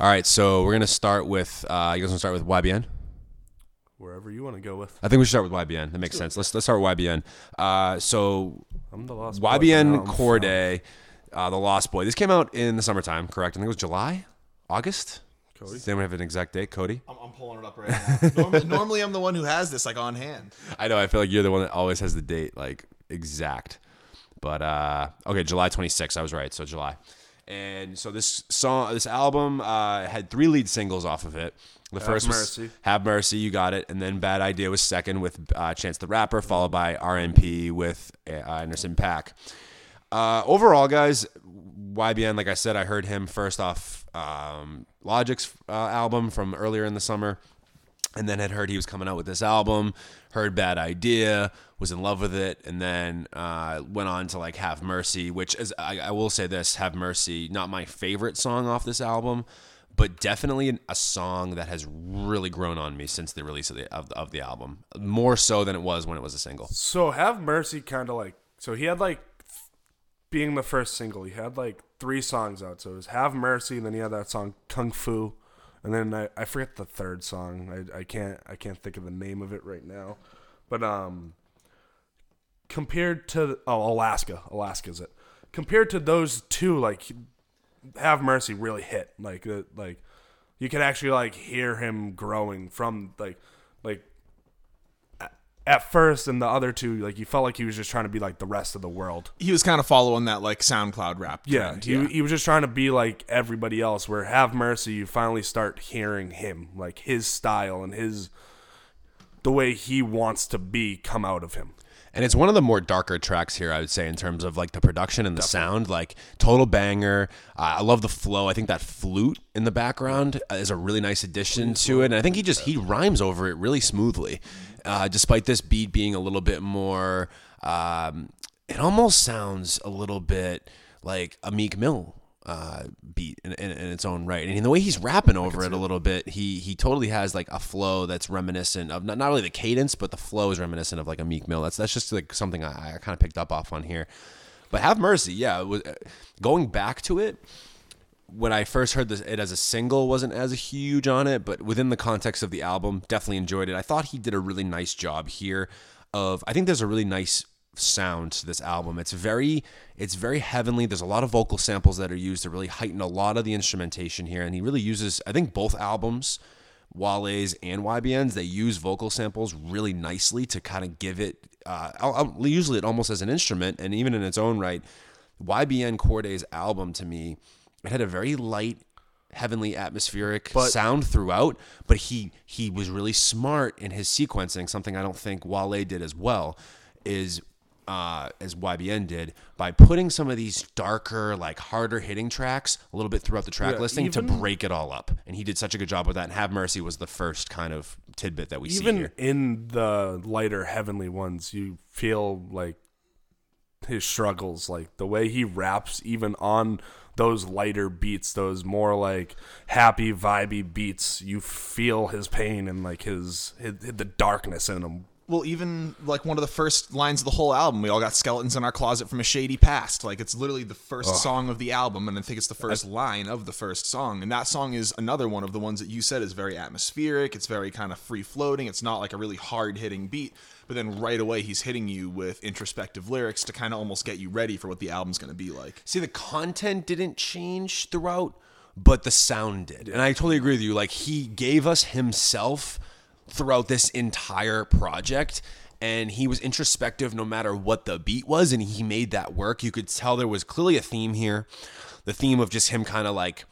All right, so we're gonna start with. Uh, you guys want to start with YBN? Wherever you want to go with. I think we should start with YBN. That makes sense. Let's let's start with YBN. Uh, so I'm the lost boy, YBN I'm Cordae, uh, the Lost Boy. This came out in the summertime, correct? I think it was July, August. Cody? Does anyone have an exact date, Cody? I'm, I'm pulling it up right now. normally, normally, I'm the one who has this like on hand. I know. I feel like you're the one that always has the date like exact. But uh, okay, July 26th. I was right. So July. And so this song, this album uh, had three lead singles off of it. The first was Mercy. "Have Mercy," you got it, and then "Bad Idea" was second with uh, Chance the Rapper, followed by RNP with uh, Anderson .Paak. Uh, overall, guys, YBN, like I said, I heard him first off um, Logic's uh, album from earlier in the summer, and then had heard he was coming out with this album. Heard Bad Idea, was in love with it, and then uh, went on to like Have Mercy, which is I, I will say this: Have Mercy, not my favorite song off this album. But definitely an- a song that has really grown on me since the release of the of, of the album, more so than it was when it was a single. So have mercy, kind of like so he had like being the first single. He had like three songs out. So it was have mercy, and then he had that song Kung Fu, and then I, I forget the third song. I, I can't I can't think of the name of it right now, but um, compared to oh Alaska, Alaska's it. Compared to those two, like have mercy really hit like uh, like you could actually like hear him growing from like like at first and the other two like you felt like he was just trying to be like the rest of the world He was kind of following that like SoundCloud rap. yeah trend, he, he was just trying to be like everybody else where have mercy you finally start hearing him like his style and his the way he wants to be come out of him And it's one of the more darker tracks here, I would say, in terms of like the production and the sound. Like total banger. Uh, I love the flow. I think that flute in the background uh, is a really nice addition to it. And I think he just he rhymes over it really smoothly, uh, despite this beat being a little bit more. Um, it almost sounds a little bit like a Meek Mill uh, beat in, in, in its own right. And in the way he's rapping over it a little bit, he he totally has like a flow that's reminiscent of not, not only the cadence, but the flow is reminiscent of like a Meek Mill. That's that's just like something I, I kind of picked up off on here. But have mercy, yeah. Was, uh, going back to it, when I first heard this, it as a single wasn't as huge on it, but within the context of the album, definitely enjoyed it. I thought he did a really nice job here. Of I think there's a really nice sound to this album. It's very it's very heavenly. There's a lot of vocal samples that are used to really heighten a lot of the instrumentation here, and he really uses I think both albums. Wale's and YBN's, they use vocal samples really nicely to kind of give it, uh, I'll, I'll- usually it almost as an instrument, and even in its own right, YBN Cordae's album to me, it had a very light, heavenly, atmospheric sound throughout. But he he was really smart in his sequencing. Something I don't think Wale did as well is uh, as YBN did by putting some of these darker, like harder hitting tracks a little bit throughout the track Yeah, listing to even- break it all up. And he did such a good job with that. And Have Mercy was the first kind of tidbit that we see even here. in the lighter heavenly ones you feel like his struggles like the way he raps even on those lighter beats those more like happy vibey beats you feel his pain and like his, his the darkness in him Well, even like one of the first lines of the whole album, we all got skeletons in our closet from a shady past. Like it's literally the first song of the album, and I think it's the first line of the first song. And that song is another one of the ones that you said is very atmospheric. It's very kind of free floating. It's not like a really hard hitting beat, but then right away he's hitting you with introspective lyrics to kind of almost get you ready for what the album's going to be like. See, the content didn't change throughout, but the sound did. And I totally agree with you. Like he gave us himself throughout this entire project. And he was introspective no matter what the beat was, and he made that work. You could tell there was clearly a theme here. The theme of just him kind of like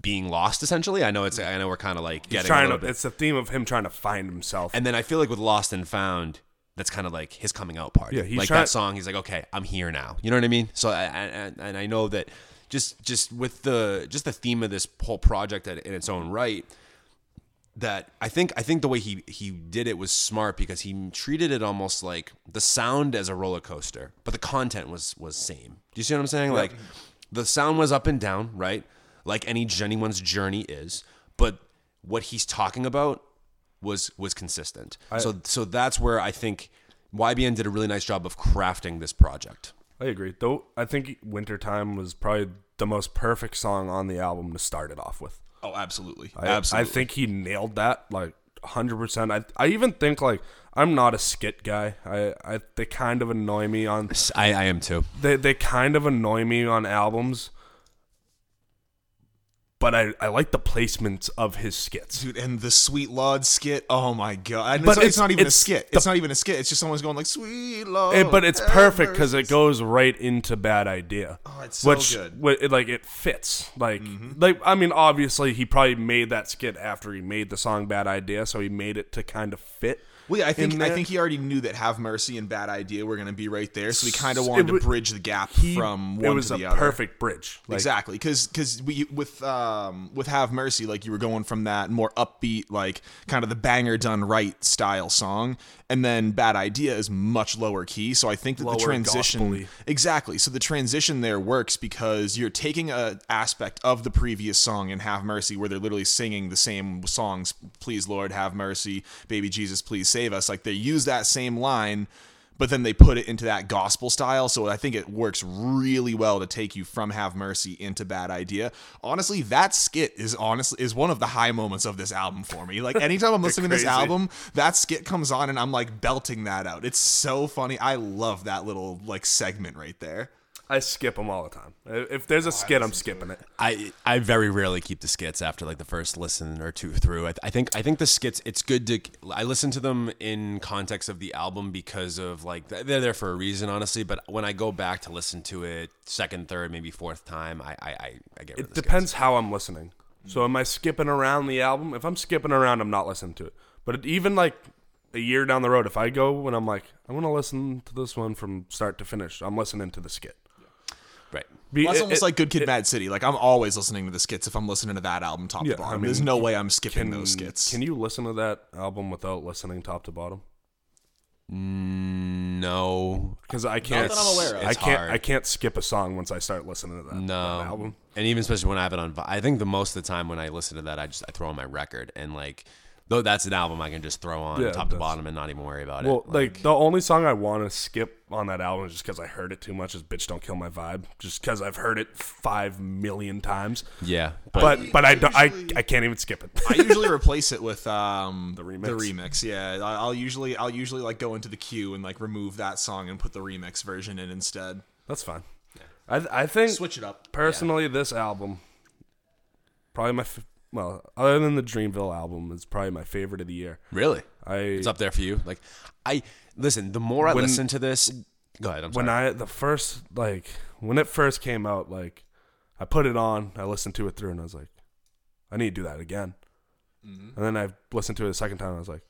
being lost, essentially. I know it's I know we're kind of like He's getting a trying little to, bit. it's the theme of him trying to find himself. And then I feel like with Lost and Found, that's kind of like his coming out party. Yeah, he's like trying- that song. He's like, okay, I'm here now. You know what I mean? So, I, I, and- and I know that just just with the just the theme of this whole project in its own right, that I think I think the way he he did it was smart because he treated it almost like the sound as a roller coaster, but the content was was same. Do you see what I'm saying? Like the sound was up and down, right? Like any anyone's journey is, but what he's talking about was was consistent. so so that's where I think YBN did a really nice job of crafting this project. I agree. Though I think Wintertime was probably the most perfect song on the album to start it off with. Oh, absolutely, I, absolutely. I think he nailed that like 100%. I I even think like I'm not a skit guy. I, I they kind of annoy me on I, I am too. they they kind of annoy me on albums. But I, I like the placement of his skits. Dude, and the Sweet Lord skit. Oh my god! But it's, it's it's- not even it's a skit. the- it's not even a skit. It's just someone's going like Sweet Lord. Eh, but it's perfect because it goes right into bad idea. Oh, it's so which, good. Mm-hmm. it, like it fits. Like like I mean, obviously he probably made that skit after he made the song Bad Idea, so he made it to kind of fit. Well, yeah, I think in I think he already knew that Have Mercy and Bad Idea were going to be right there, so he kind of wanted wa- to bridge the gap He, from one to the other. perfect bridge. Like, exactly, because because we with um with Have Mercy, like you were going from that more upbeat, like kind of the banger done right style song, and then Bad Idea is much lower key. So I think that Lower the transition gospel-y. exactly. So the transition there works because you're taking a aspect of the previous song in Have Mercy, where they're literally singing the same songs. Please Lord, have mercy, baby Jesus, please save us. Like they use that same line but then they put it into that gospel style. So I think it works really well to take you from Have Mercy into Bad Idea. Honestly, that skit is honestly is one of the high moments of this album for me. Like anytime I'm listening to this album, that skit comes on and I'm like belting that out. It's so funny. I love that little like segment right there. I skip them all the time. If there's a oh, skit, I'm skipping it. I I very rarely keep the skits after like the first listen or two through. I, I think I think the skits it's good to I listen to them in context of the album because of like they're there for a reason, honestly. But when I go back to listen to it second, third, maybe fourth time, I I, I, I get rid of It the depends how I'm listening. So am I skipping around the album? If I'm skipping around, I'm not listening to it. But it, even like a year down the road, if I go and I'm like, I want to listen to this one from start to finish, I'm listening to the skit. Skits. Be- Well, that's it- almost it- like Good Kid, Mad City. Like I'm always listening to the skits if I'm listening to that album top Yeah, to bottom. I mean, There's no way I'm skipping can, those skits. Can you listen to that album without listening top to bottom? Mm, no. Because I can't. that I'm aware of. I It's can't. hard. I can't skip a song once I start listening to that, No. that album. And even especially when I have it on, I think the most of the time when I listen to that, I just I throw on my record and like, though that's an album I can just throw on Yeah, top to bottom and not even worry about Well, it. like, the only song I want to skip on that album is just because I heard it too much. Is "Bitch Don't Kill My Vibe," just because I've heard it five million times. yeah, But but I don't, I I can't even skip it. I usually replace it with um the remix? The remix, yeah. I- I'll usually I'll usually like go into the queue and like remove that song and put the remix version in instead. That's fine. Yeah. I I think Switch it up. personally this album probably my f- well other than the Dreamville album it's probably my favorite of the year. really, I it's up there for you. Like, I listen. The more I When- listen to this, go ahead. I'm sorry. when I the first like when it first came out like I put it on I listened to it through and I was like I need to do that again Mm-hmm. and then I listened to it a second time and I was like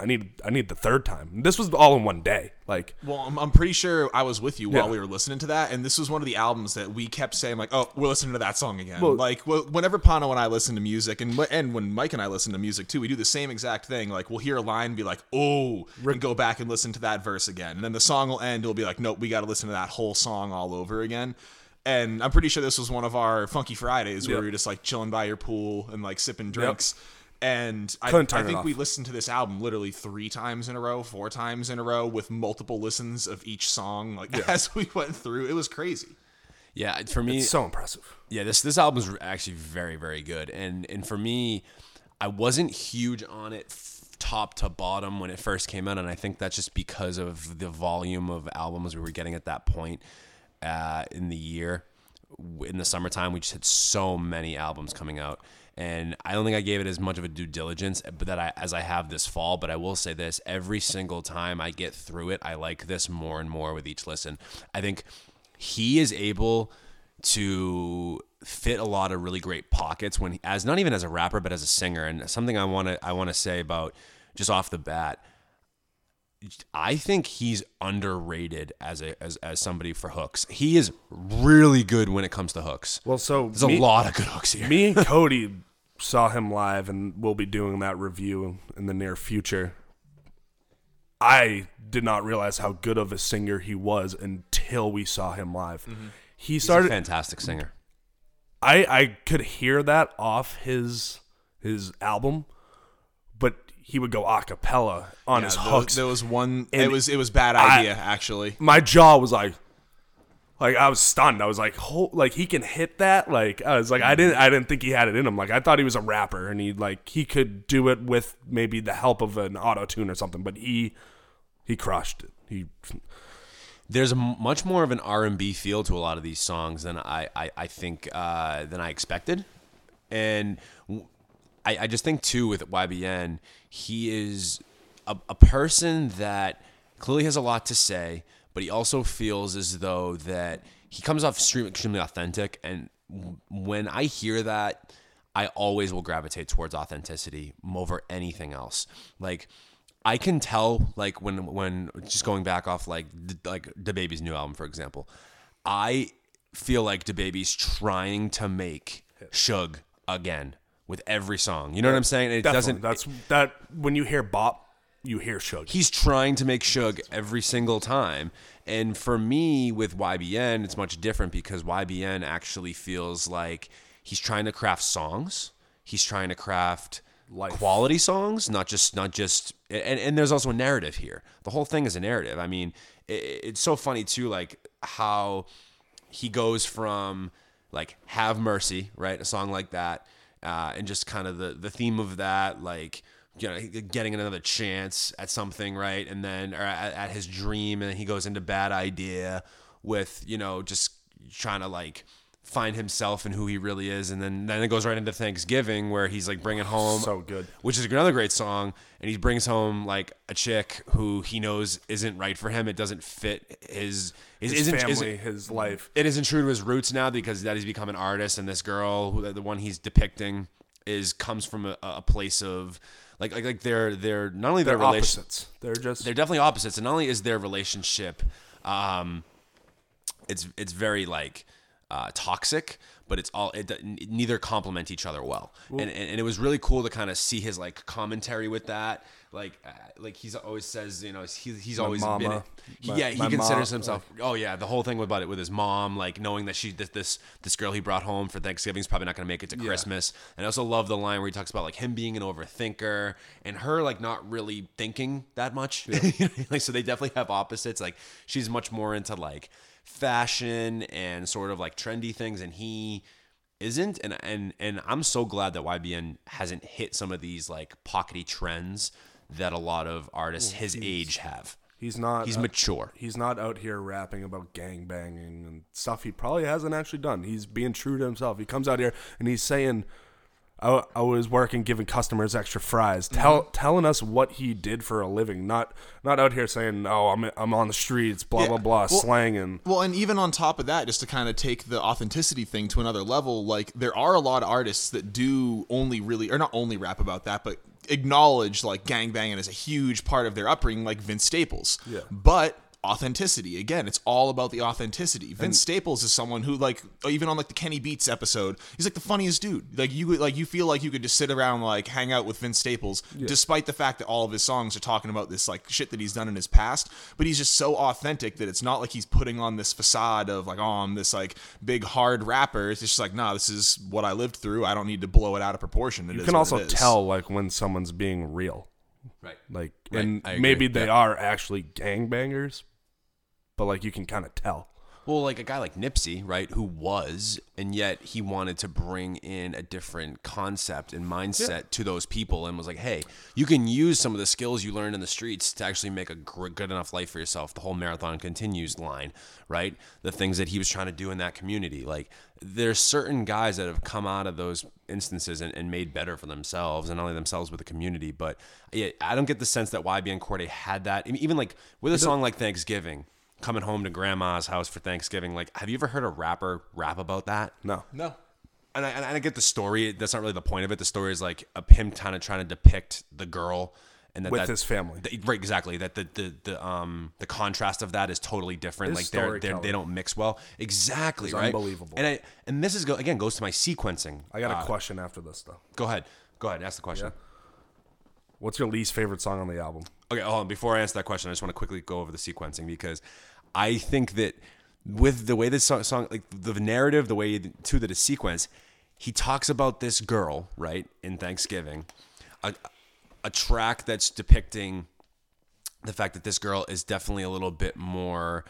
I need I need the third time this was all in one day like Well, I'm, I'm pretty sure I was with you while Yeah. we were listening to that, and this was one of the albums that we kept saying like, "Oh, we're listening to that song again." Well- like wh- whenever Pano and I listen to music, and and when Mike and I listen to music too, we do the same exact thing. Like we'll hear a line, and be like, "Oh," and go back and listen to that verse again, and then the song will end. We'll be like, "Nope, we got to listen to that whole song all over again." And I'm pretty sure this was one of our Funky Fridays where Yeah. we were just like chilling by your pool and like sipping drinks. And I, Couldn't I turn think off. we listened to this album literally three times in a row, four times in a row, with multiple listens of each song. Like as we went through, it was crazy. Yeah, for me, It's so impressive. yeah, this this album's actually very very good, and and for me, I wasn't huge on it f- top to bottom when it first came out, and I think that's just because of the volume of albums we were getting at that point uh, in the year. In the summertime, we just had so many albums coming out, and I don't think I gave it as much of a due diligence, eh, but that I as I have this fall. But I will say this: every single time I get through it, I like this more and more with each listen. I think he is able to fit a lot of really great pockets when as not even as a rapper but as a singer and something I want to I want to say about just off the bat I think he's underrated as a as, as somebody for hooks. He is really good when it comes to hooks. Well, so There's a lot of good hooks here. me and Cody saw him live, and we'll be doing that review in the near future. I did not realize how good of a singer he was until we saw him live. Mm-hmm. He He's a started. fantastic singer. I I could hear that off his his album, he would go a cappella on his there, hooks. there was one. And it was it was bad I- idea actually. My jaw was like, like I was stunned. I was like, Ho like he can hit that. Like I was like, I didn't I didn't think he had it in him. Like I thought he was a rapper and he like he could do it with maybe the help of an auto tune or something. But he he crushed it. He there's a m- much more of an R&B feel to a lot of these songs than I I, I think uh, than I expected, and I, I just think too with YBN he is a, a person that clearly has a lot to say, but he also feels as though that he comes off extremely, extremely authentic, and when I hear that. I always will gravitate towards authenticity over anything else. Like I can tell like when when just going back off like d- like DaBaby's new album for example, I feel like DaBaby's trying to make Suge again with every song. You know what I'm saying? It definitely doesn't. that's that when you hear bop, you hear Suge. he's trying to make Suge every single time. And for me with YBN, it's much different because YBN actually feels like he's trying to craft songs. He's trying to craft Life. quality songs, not just not just and, and there's also a narrative here. The whole thing is a narrative. I mean, it, it's so funny too like how he goes from like have mercy right a song like that uh, and just kind of the the theme of that like you know getting another chance at something right? And then or at, at his dream and he goes into bad idea with you know just trying to like find himself and who he really is and then then it goes right into thanksgiving where he's like bringing home So good. which is another great song and he brings home like a chick who he knows isn't right for him it doesn't fit his his, his isn't, family, isn't his life. it isn't true to his roots now because that he's become an artist and this girl who the one he's depicting is comes from a, a place of like like like they're they're not only their They're relation opposites. They're just they're definitely opposites and not only is their relationship um it's it's very like uh, toxic but it's all it, it neither complement each other well, and, and and it was really cool to kind of see his like commentary with that. Like uh, like he's always says you know he, he's always been mama, he- my- yeah he considers mom, himself oh yeah the whole thing about it with his mom like knowing that she this this, this girl he brought home for Thanksgiving is probably not going to make it to Christmas. And I also love the line where he talks about like him being an overthinker and her like not really thinking that much. Like so they definitely have opposites. Like she's much more into like fashion and sort of like trendy things and he isn't and and and I'm so glad that YBN hasn't hit some of these like pockety trends that a lot of artists his age have. he's not He's mature. He's not out here rapping about gang banging and stuff he probably hasn't actually done. He's being true to himself. He comes out here and he's saying, I, I was working giving customers extra fries, tell, mm-hmm. telling us what he did for a living. Not not out here saying, oh, I'm, I'm on the streets, blah, Yeah. blah, blah, Well- slanging. Well, and even on top of that, just to kind of take the authenticity thing to another level, like there are a lot of artists that do only really, or not only rap about that, but acknowledge like gangbanging as a huge part of their upbringing, like Vince Staples. Yeah. But authenticity. Again, it's all about the authenticity. Vince Staples is someone who like even on like the Kenny Beats episode, he's like the funniest dude. Like you like you feel like you could just sit around like hang out with Vince Staples despite the fact that all of his songs are talking about this like shit that he's done in his past, but he's just so authentic that it's not like he's putting on this facade of like oh, I'm this like big hard rapper. It's just like, nah, this is what I lived through. I don't need to blow it out of proportion. It You is can also tell like when someone's being real. Right. Like Right, and maybe they Yeah. are actually gangbangers, but like you can kind of tell. Well, like a guy like Nipsey, right, who was, and yet he wanted to bring in a different concept and mindset to those people and was like, hey, you can use some of the skills you learned in the streets to actually make a good enough life for yourself. The whole marathon continues line, right? The things that he was trying to do in that community. Like, there's certain guys that have come out of those instances and, and made better for themselves and not only themselves but the community. But yeah, I don't get the sense that YB and Cordae had that. Even like with a song like Thanksgiving coming home to grandma's house for Thanksgiving. Like, have you ever heard a rapper rap about that? No. No. And I, and I get the story. That's not really the point of it. The story is like of him kind of trying to depict the girl and that With that- his family. that- right, exactly. That the, the the um the contrast of that is totally different. His like they're, they're they don't mix well. Exactly, It's right? unbelievable. And I and this is go, again goes to my sequencing. I got a Uh, question after this though. Go ahead. Go ahead. Ask the question. What's your least favorite song on the album? Okay, hold on. Before I answer that question, I just want to quickly go over the sequencing because I think that with the way this song, song like the narrative, the way to that is sequenced, he talks about this girl, right, in Thanksgiving, a, a track that's depicting the fact that this girl is definitely a little bit more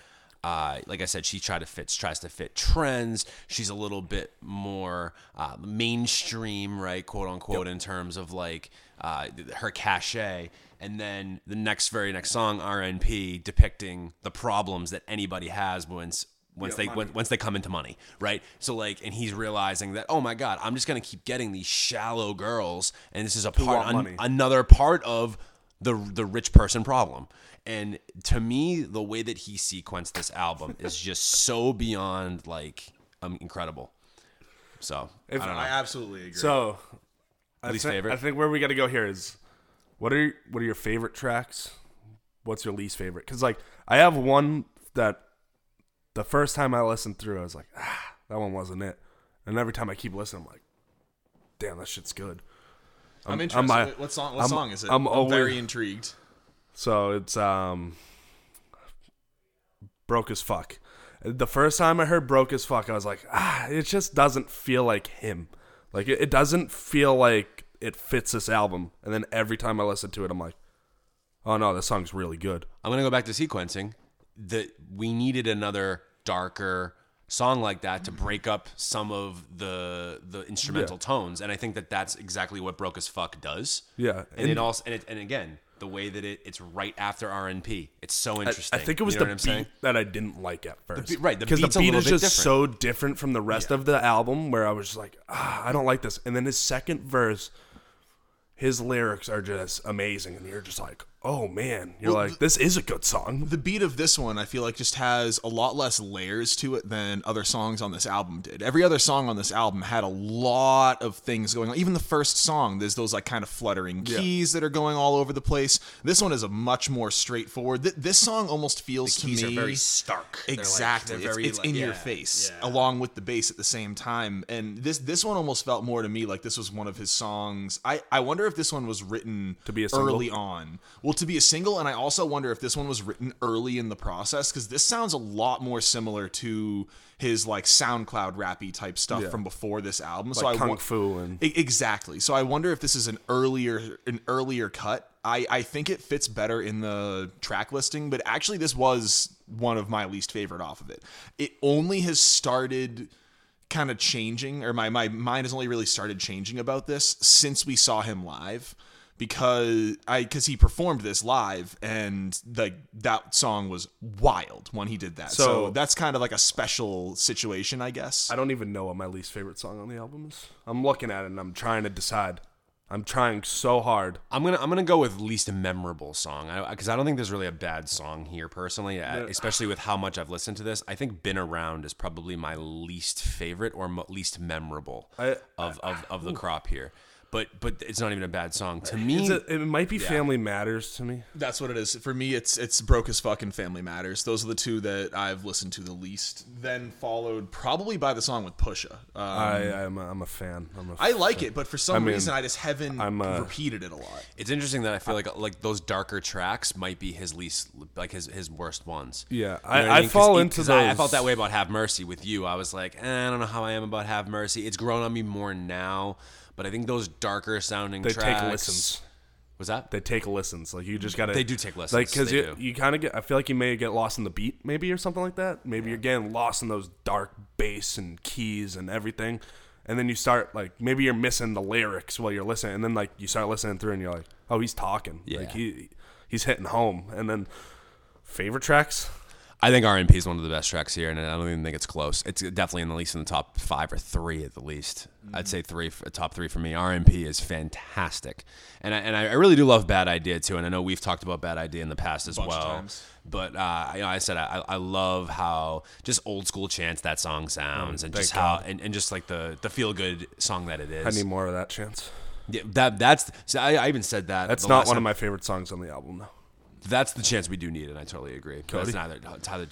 uh, like I said, she tried to fit tries to fit trends. She's a little bit more uh, mainstream, right, quote unquote, in terms of like uh, her cachet. And then the next very next song, RNP, depicting the problems that anybody has once once they when, once they come into money, right? So like, and he's realizing that oh my god, I'm just gonna keep getting these shallow girls, and this is a part an- another part of the the rich person problem. And to me, the way that he sequenced this album is just so beyond like um, incredible. So I don't know. I absolutely agree. So, I Least favorite? I think where we got to go here is, what are your, what are your favorite tracks? What's your least favorite? Because like I have one that the first time I listened through, I was like, ah, that one wasn't it. And every time I keep listening, I'm like, damn, that shit's good. I'm, interested. my- what song? What I'm- song is it? I'm I'm, always- very intrigued. So it's um broke as fuck. The first time I heard broke as fuck, I was like, ah, it just doesn't feel like him. Like it, it doesn't feel like it fits this album. And then every time I listen to it, I'm like, oh no, this song's really good. I'm gonna go back to sequencing. That we needed another darker song like that to break up some of the the instrumental tones, and I think that that's exactly what Broke as Fuck does. Yeah, and, it also and, it, and again the way that it, it's right after RNP. It's so interesting. I think it was You know the beat saying? that I didn't like at first. beat- right, because the a beat is just different. so different from the rest of the album. Where I was just like, ah, I don't like this. And then his second verse, his lyrics are just amazing, and you're just like, oh man, you're Well, like, this is a good song. The beat of this one, I feel like, just has a lot less layers to it than other songs on this album did. Every other song on this album had a lot of things going on. Even the first song, there's those like kind of fluttering keys that are going all over the place. This one is a much more straightforward. Th- this song almost feels to keys me are very stark. They're like- Exactly, they're it's, very, it's like- in your yeah, face, yeah. along with the bass at the same time. And this this one almost felt more to me like this was one of his songs. I I wonder if this one was written To be a single? early on. Well, to be a single, and I also wonder if this one was written early in the process because this sounds a lot more similar to his like SoundCloud rappy type stuff Yeah. from before this album. so Like I Kung wa- Fu and Exactly. So I wonder if this is an earlier an earlier cut. I, I think it fits better in the track listing, but actually this was one of my least favorite off of it. It only has started kind of changing, or my, my mind has only really started changing about this since we saw him live. Because I because he performed this live and like that song was wild when he did that. So, So- that's kind of like a special situation, I guess. I don't even know what my least favorite song on the album is. I'm looking at it and I'm trying to decide. I'm trying so hard. I'm gonna I'm gonna go with least memorable song because I, don't think there's really a bad song here personally, uh, especially with how much I've listened to this. I think "Been Around" is probably my least favorite or mo- least memorable I- of, of of the crop here. But but it's not even a bad song to me. A- it might be Family Matters to me. That's what it is. For me, it's it's broke as fucking Family Matters. Those are the two that I've listened to the least. Then followed probably by the song with Pusha. Um, I I'm a, I'm a fan. I'm a I like it, but for some I mean, reason, I just haven't I'm, uh, repeated it a lot. it's interesting that I feel like like those darker tracks might be his least like his his worst ones. Yeah, You know I- what I mean? 'Cause fall he- into 'cause I, I felt that way about Have Mercy with you. I was like, eh, I don't know how I am about Have Mercy. It's grown on me more now, but I think those darker sounding tracks. They tracks. take listens. Was that? They take listens. Like you just gotta. They do take listens. Like because you do. you kind of get. I feel like you may get lost in the beat, maybe or something like that. Maybe you're getting lost in those dark bass and keys and everything, and then you start like maybe you're missing the lyrics while you're listening, and then like you start listening through and you're like, oh, he's talking. Yeah. Like he he's hitting home, and then favorite tracks. I think RNP is one of the best tracks here, and I don't even think it's close. It's definitely in the least in the top five or three at the least. Mm-hmm. I'd say three, top three for me. RNP is fantastic, and I, and I really do love Bad Idea too. And I know we've talked about Bad Idea in the past as well. But uh, you know, I said I, I love how just old school Chance that song sounds, and just how and, and just like the the feel good song that it is. I need more of that chance. Yeah, that that's see, I, I even said that. That's not one of my favorite songs on the album though. That's the chance we do need, and I totally agree. But Cody? That's neither Tyler.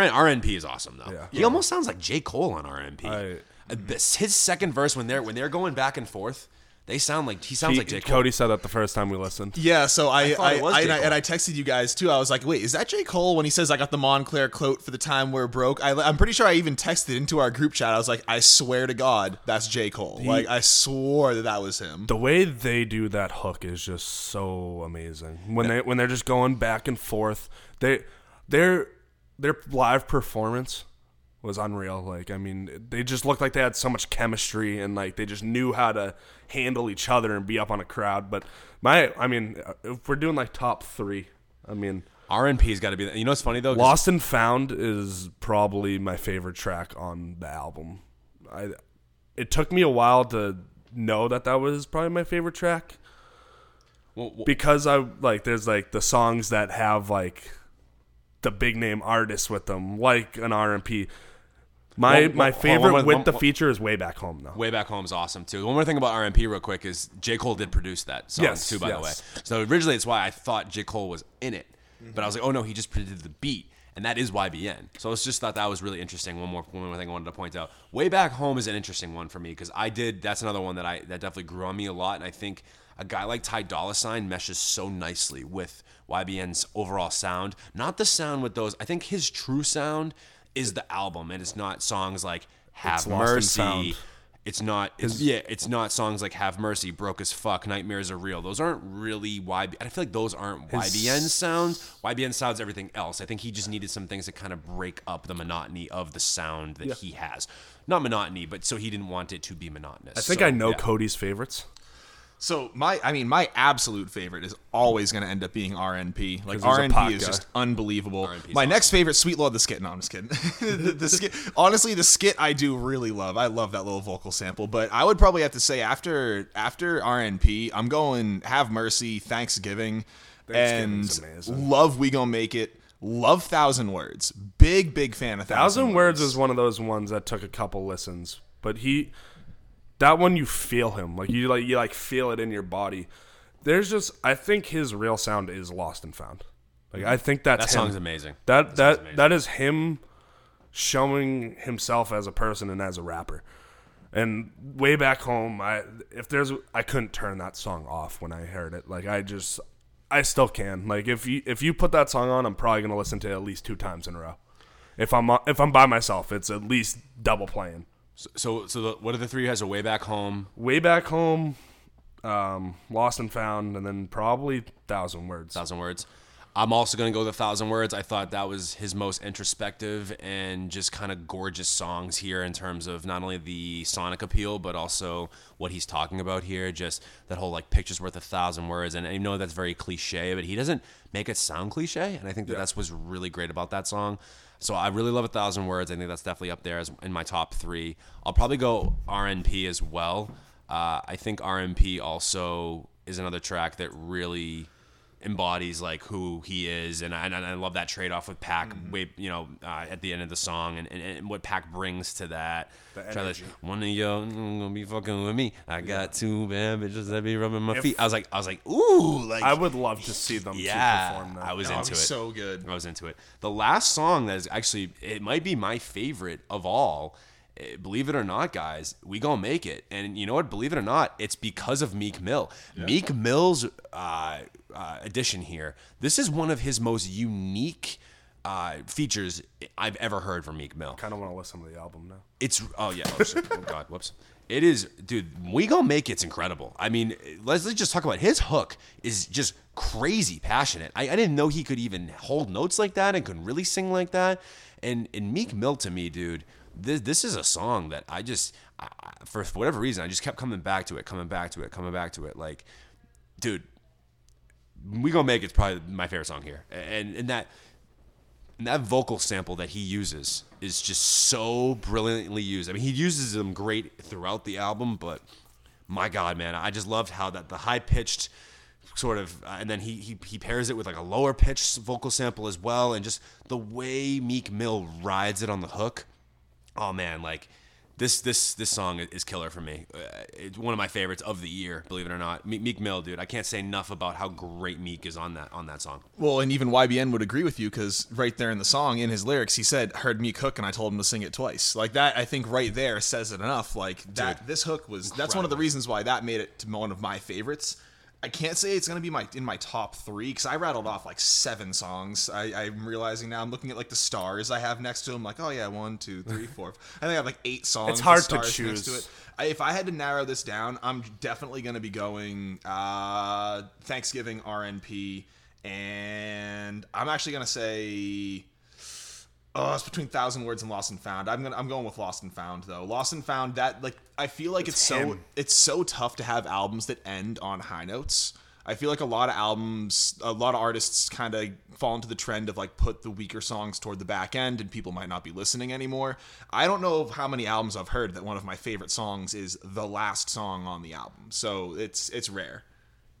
RN, RNP is awesome though. Yeah. He almost sounds like J Cole on RNP. I- Uh, his second verse when they're when they're going back and forth, they sound like he sounds He- like J Cole. Cody said that the first time we listened. Yeah, so I, thought I, it was I- J. and, I and I texted you guys too. I was like, "Wait, is that J Cole?" When he says, "I got the Moncler coat for the time we're broke," I, I'm pretty sure I even texted into our group chat. I was like, "I swear to God, that's J Cole." like, I swore that that was him. the way they do that hook is just so amazing. When they when they're just going back and forth, they their their live performance was unreal. Like I mean, they just looked like they had so much chemistry and like they just knew how to handle each other and be up on a crowd. But my I mean, uh, if we're doing like top three, I mean. RNP's got to be. You know what's funny though. Lost and Found is probably my favorite track on the album. I it took me a while to know that that was probably my favorite track well, well, because I like there's like the songs that have like the big name artists with them, like an RNP. My One- my favorite one- with one- the one- feature is Way Back Home though. Way Back Home is awesome too. One more thing about RNP real quick is J Cole did produce that song Yes, too. By the way, so originally it's why I thought J Cole was in it, but I was like, oh no, he just did the beat. And that is YBN. So I just thought that was really interesting. One more, one more thing I wanted to point out. Way back home is an interesting one for me because I did. That's another one that I that definitely grew on me a lot. And I think a guy like Ty Dolla Sign meshes so nicely with YBN's overall sound. Not the sound with those. I think his true sound is the album, and it's not songs like Have It's lost and found. Mercy. It's not. It's, yeah, it's not songs like "Have Mercy," "Broke as Fuck," "Nightmares Are Real." Those aren't really YB. I feel like those aren't YBN sounds. YBN sounds everything else. I think he just needed some things to kind of break up the monotony of the sound that he has. Not monotony, but so he didn't want it to be monotonous. I think So, I know yeah. Cody's favorites. So my, I mean, my absolute favorite is always going to end up being RNP. Like 'Cause he's a pop RNP is just unbelievable. RNP 's My awesome. next favorite, Sweet Lord the skit. No, I'm just kidding. the, the skit, honestly, the skit I do really love. I love that little vocal sample. But I would probably have to say after after RNP, I'm going Have Mercy, Thanksgiving, and. Love We Gonna Make It. Love Thousand Words. Big big fan of Thousand, Thousand Words is one of those ones that took a couple listens, but he that one you feel him like you like you like feel it in your body. There's just I think his real sound is lost and found. Like I think that's That him. song's amazing. That song's that amazing. that is him showing himself as a person and as a rapper. And way back home, I if there's I couldn't turn that song off when I heard it. Like I just I still can. Like if you if you put that song on, I'm probably gonna listen to it at least two times in a row. If I'm if I'm by myself, it's at least double playing. So, so, so the, what are the three? Has a way back home. Way back home, um, lost and found, and then probably thousand words. thousand words. I'm also gonna go the thousand words. I thought that was his most introspective and just kind of gorgeous songs here in terms of not only the sonic appeal but also what he's talking about here. Just that whole like pictures worth a thousand words, and I know that's very cliche, but he doesn't make it sound cliche, and I think that that's what's really great about that song. So I really love a thousand words. I think that's definitely up there as in my top three. I'll probably go RNP as well. Uh, I think RNP also is another track that really embodies like who he is, and I, and I love that trade off with Paak. Mm-hmm. Way you know uh, at the end of the song, and, and, and what Paak brings to that. The Try this. One of y'all gonna be fucking with me. I got two bad bitches that be rubbing my feet. I was like, I was like, ooh, like I would love to see them yeah, to perform that. I was into it. so good. I was into it. The last song that is actually it might be my favorite of all. Eh, Believe it or not, guys, we gonna make it. And you know what? Believe it or not, it's because of Meek Mill. Meek Mill's uh, uh, addition here. This is one of his most unique uh, features I've ever heard from Meek Mill. kind of want to listen to the album now. It's oh yeah, oh, oh god, whoops. It is, dude. We gonna make it's incredible. I mean, let's, let's just talk about his hook is just crazy passionate. I, I didn't know he could even hold notes like that and could really sing like that. And and Meek Mill to me, dude, this this is a song that I just I, for whatever reason I just kept coming back to it, coming back to it, coming back to it. Like, dude, we gonna make it's probably my favorite song here, and and that and that vocal sample that he uses is just so brilliantly used. I mean, he uses them great throughout the album, but my God, man, I just loved how that the high pitched sort of, uh, and then he, he he pairs it with like a lower pitched vocal sample as well, and just the way Meek Mill rides it on the hook. Oh man, like this this this song is killer for me. Uh, It's one of my favorites of the year, believe it or not. Meek, Meek Mill, dude, I can't say enough about how great Meek is on that on that song. Well, and even YBN would agree with you because right there in the song, in his lyrics, he said, "Heard Meek hook," and I told him to sing it twice. Like that, I think right there says it enough. Like that, this hook was. That's one of the reasons why that made it to one of my favorites. I can't say it's gonna be my in my top three because I rattled off like seven songs. I, I'm realizing now I'm looking at like the stars I have next to them. Like, oh yeah, one, two, three, four. I think I have like eight songs. It's hard to choose. it. I, if I had to narrow this down, I'm definitely going to be going uh, Thanksgiving RNP, and I'm actually going to say, oh, it's between Thousand Words and Lost and Found. I'm gonna I'm going with Lost and Found though. Lost and Found that like I feel like it's, so it's so tough to have albums that end on high notes. I feel like a lot of albums, a lot of artists kind of fall into the trend of like put the weaker songs toward the back end and people might not be listening anymore. I don't know how many albums I've heard that one of my favorite songs is the last song on the album. So it's it's rare.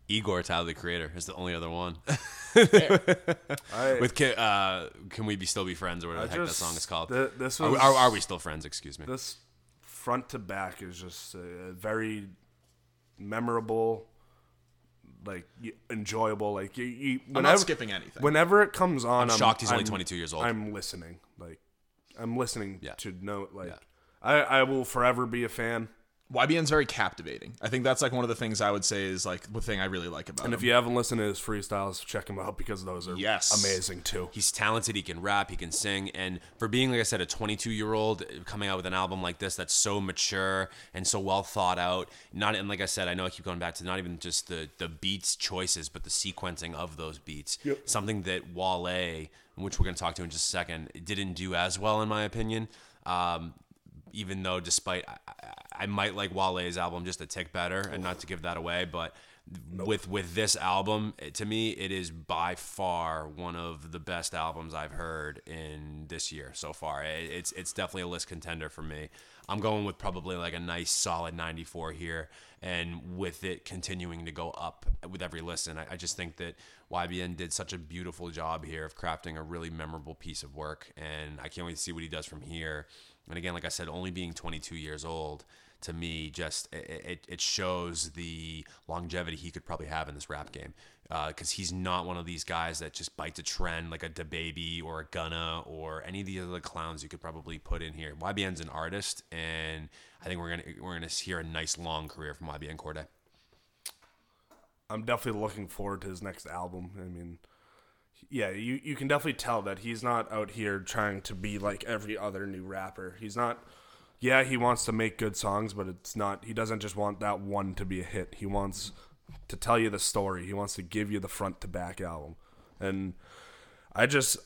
Igor Tyler the Creator is the only other one. I, With can, uh, can we be still be friends or whatever I the heck just- that song is called? th- this Are- was- are, are we still friends? Excuse me. this front to back is just uh, very memorable, like y- enjoyable. Like you, you I'm whenever, not skipping anything. Whenever it comes on, I'm, shocked he's only I'm- 22 years old. I'm listening. Like I'm listening Yeah. to know. Like Yeah. I, I will forever be a fan. YBN's very captivating. I think that's like one of the things I would say is like the thing I really like about And him. if you haven't listened to his freestyles, check him out because those are Yes. amazing too. He's talented. He can rap. He can sing. And for being, like I said, a 22 year old coming out with an album like this that's so mature and so well thought out. Not and like I said, I know I keep going back to not even just the the beats choices, but the sequencing of those beats. Something that Wale, which we're going to talk to in just a second, didn't do as well in my opinion. Um, even though despite I, I- might like Wale's album just a tick better and not to give that away, but with with this album, to me it is by far one of the best albums I've heard in this year so far. It, it's it's definitely a list contender for me. I'm going with probably like a nice solid 94 here, and with it continuing to go up with every listen, I, I just think that YBN did such a beautiful job here of crafting a really memorable piece of work, and I can't wait to see what he does from here. And again, like I said, only being 22 years old to me just it, it, shows the longevity he could probably have in this rap game uh, because he's not one of these guys that just bites a trend like a DaBaby or a Gunna or any of the other clowns you could probably put in here. YBN's an artist, and I think we're gonna we're gonna hear a nice long career from YBN Cordae. I'm definitely looking forward to his next album. I mean, yeah, you, you can definitely tell that he's not out here trying to be like every other new rapper. He's not. Yeah, he wants to make good songs, but it's not. He doesn't just want that one to be a hit. He wants to tell you the story. He wants to give you the front to back album, and I just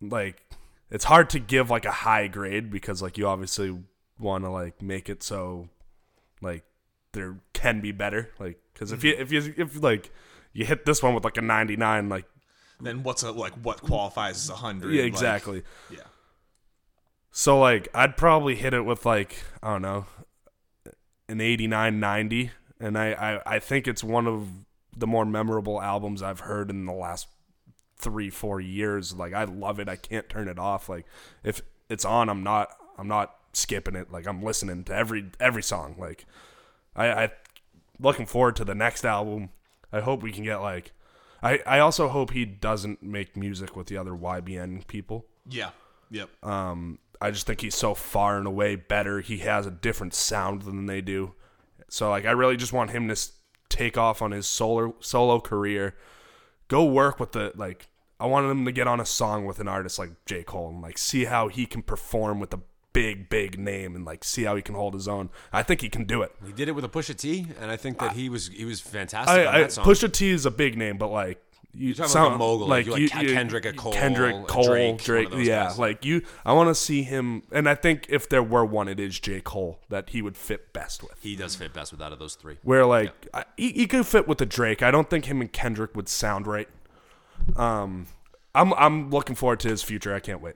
like it's hard to give like a high grade because like you obviously want to like make it so like there can be better like because if mm-hmm. you if you if like you hit this one with like a 99 like then what's a like what qualifies as a hundred? yeah Like, exactly yeah. so like i'd probably hit it with like i don't know an 89 90 and I, I i think it's one of the more memorable albums I've heard in the last three four years. Like I love it. I can't turn it off. Like if it's on, I'm not I'm not skipping it. Like I'm listening to every every song. Like I, I looking forward to the next album. I hope we can get like I, I also hope he doesn't make music with the other YBN people. Yeah. Yep. Um, I just think he's so far and away better. He has a different sound than they do. So like I really just want him to take off on his solo solo career. Go work with the like I wanted him to get on a song with an artist like J. Cole and like see how he can perform with a big, big name and like see how he can hold his own. I think he can do it. He did it with a Pusha T, and I think that he was he was fantastic I, on that song. Pusha T is a big name, but like you talking sound like a mogul, like you like Ke- Kendrick, a Cole, Kendrick, Cole, Drake, Drake, one of those yeah. guys. Like you, I want to see him, and I think if there were one, it is J Cole that he would fit best with. he does fit best with out of those three. Where like I, he, he could fit with the Drake. I don't think him and Kendrick would sound right. Um, I'm I'm looking forward to his future. I can't wait.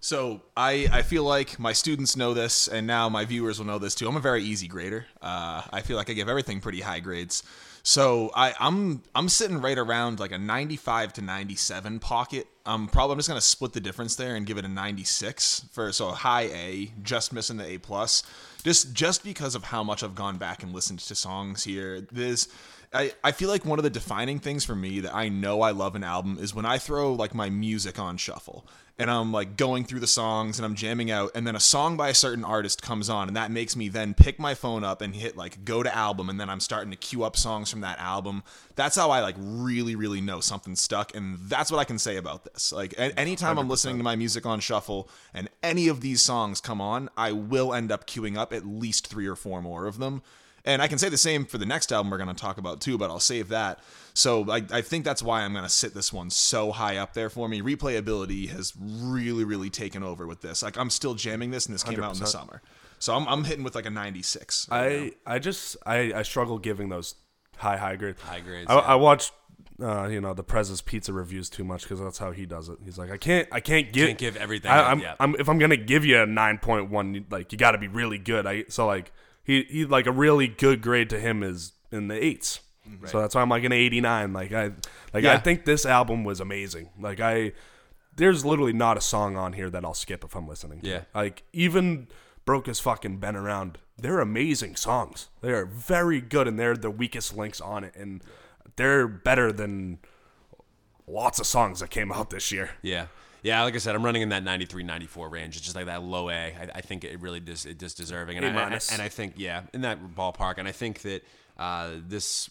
So I, I feel like my students know this, and now my viewers will know this too. I'm a very easy grader. Uh, I feel like I give everything pretty high grades. So I, I'm I'm sitting right around like a 95 to 97 pocket. Um, probably I'm just gonna split the difference there and give it a 96 for so a high A, just missing the A plus. Just just because of how much I've gone back and listened to songs here. There's I, I feel like one of the defining things for me that I know I love an album is when I throw like my music on shuffle and I'm like going through the songs and I'm jamming out and then a song by a certain artist comes on and that makes me then pick my phone up and hit like go to album and then I'm starting to queue up songs from that album. That's how I like really really know something stuck and that's what I can say about this. Like anytime I'm listening to my music on shuffle and any of these songs come on, I will end up queuing up at least 3 or 4 more of them. And I can say the same for the next album we're going to talk about too, but I'll save that. So I, I think that's why I'm going to sit this one so high up there for me. Replayability has really, really taken over with this. Like I'm still jamming this, and this came out in the summer. So I'm, I'm hitting with like a 96. right now. I I just I, I struggle giving those high high grades. High grades, I, yeah. I watched uh, you know the Prez's pizza reviews too much because that's how he does it. He's like I can't I can't give Can't give everything I, I'm, yeah. I'm if I'm gonna give you a nine point one, like you got to be really good. I so like he he like a really good grade to him is in the eights. Mm-hmm. So that's why I'm like an 89. Like I like I think this album was amazing. Like I there's literally not a song on here that I'll skip if I'm listening. to. Yeah. Like even broke as fucking been around. They're amazing songs. They are very good and they're the weakest links on it and they're better than lots of songs that came out this year. Yeah. Yeah, like I said, I'm running in that 93, 94 range. It's just like that low A. I, I think it really just it just deserving. And A I, and I think yeah, in that ballpark. And I think that uh, this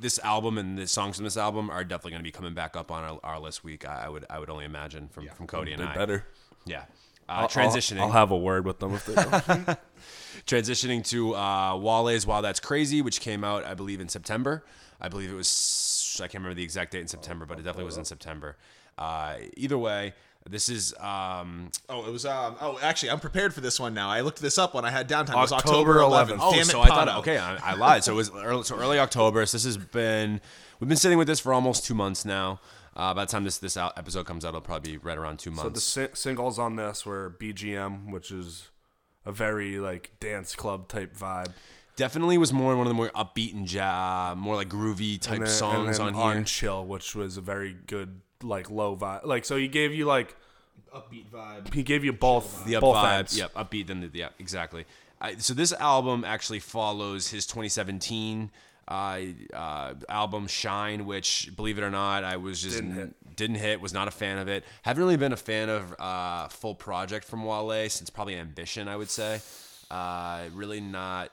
this album and the songs from this album are definitely going to be coming back up on our, our list week. I, I would I would only imagine from from Cody and I. better. Yeah. Uh, I'll- transitioning. I'll, have a word with them if they don't. transitioning to uh, Wale's Wow That's Crazy, which came out, I believe, in September. I believe it was, I can't remember the exact date in September, but it definitely was in September. Uh, either way, this is, um, Oh, it was. Um, oh, actually, I'm prepared for this one now. I looked this up when I had downtime. It was October October 11th. Oh, Damn it, so I thought, okay, I, I lied. So it was early, so early October. So this has been, we've been sitting with this for almost two months now. Uh, by the time this this out, episode comes out, it'll probably be right around two So the months. si- singles on this were BGM, which is a very like dance club type vibe. Definitely was more one of the more upbeat and ja, more like groovy type And then- songs and then on here. Chill, which was a very good like low vibe. Like so, he gave you like Upbeat vibe. he gave you both the up both vibe, ends. yep, upbeat. Then the yeah, exactly. I, so this album actually follows his 2017 uh, uh, album Shine, which believe it or not, I was just Didn't hit. didn't hit, Was not a fan of it. Haven't really been a fan of uh, full project from Wale since probably Ambition. I would say. Uh, really not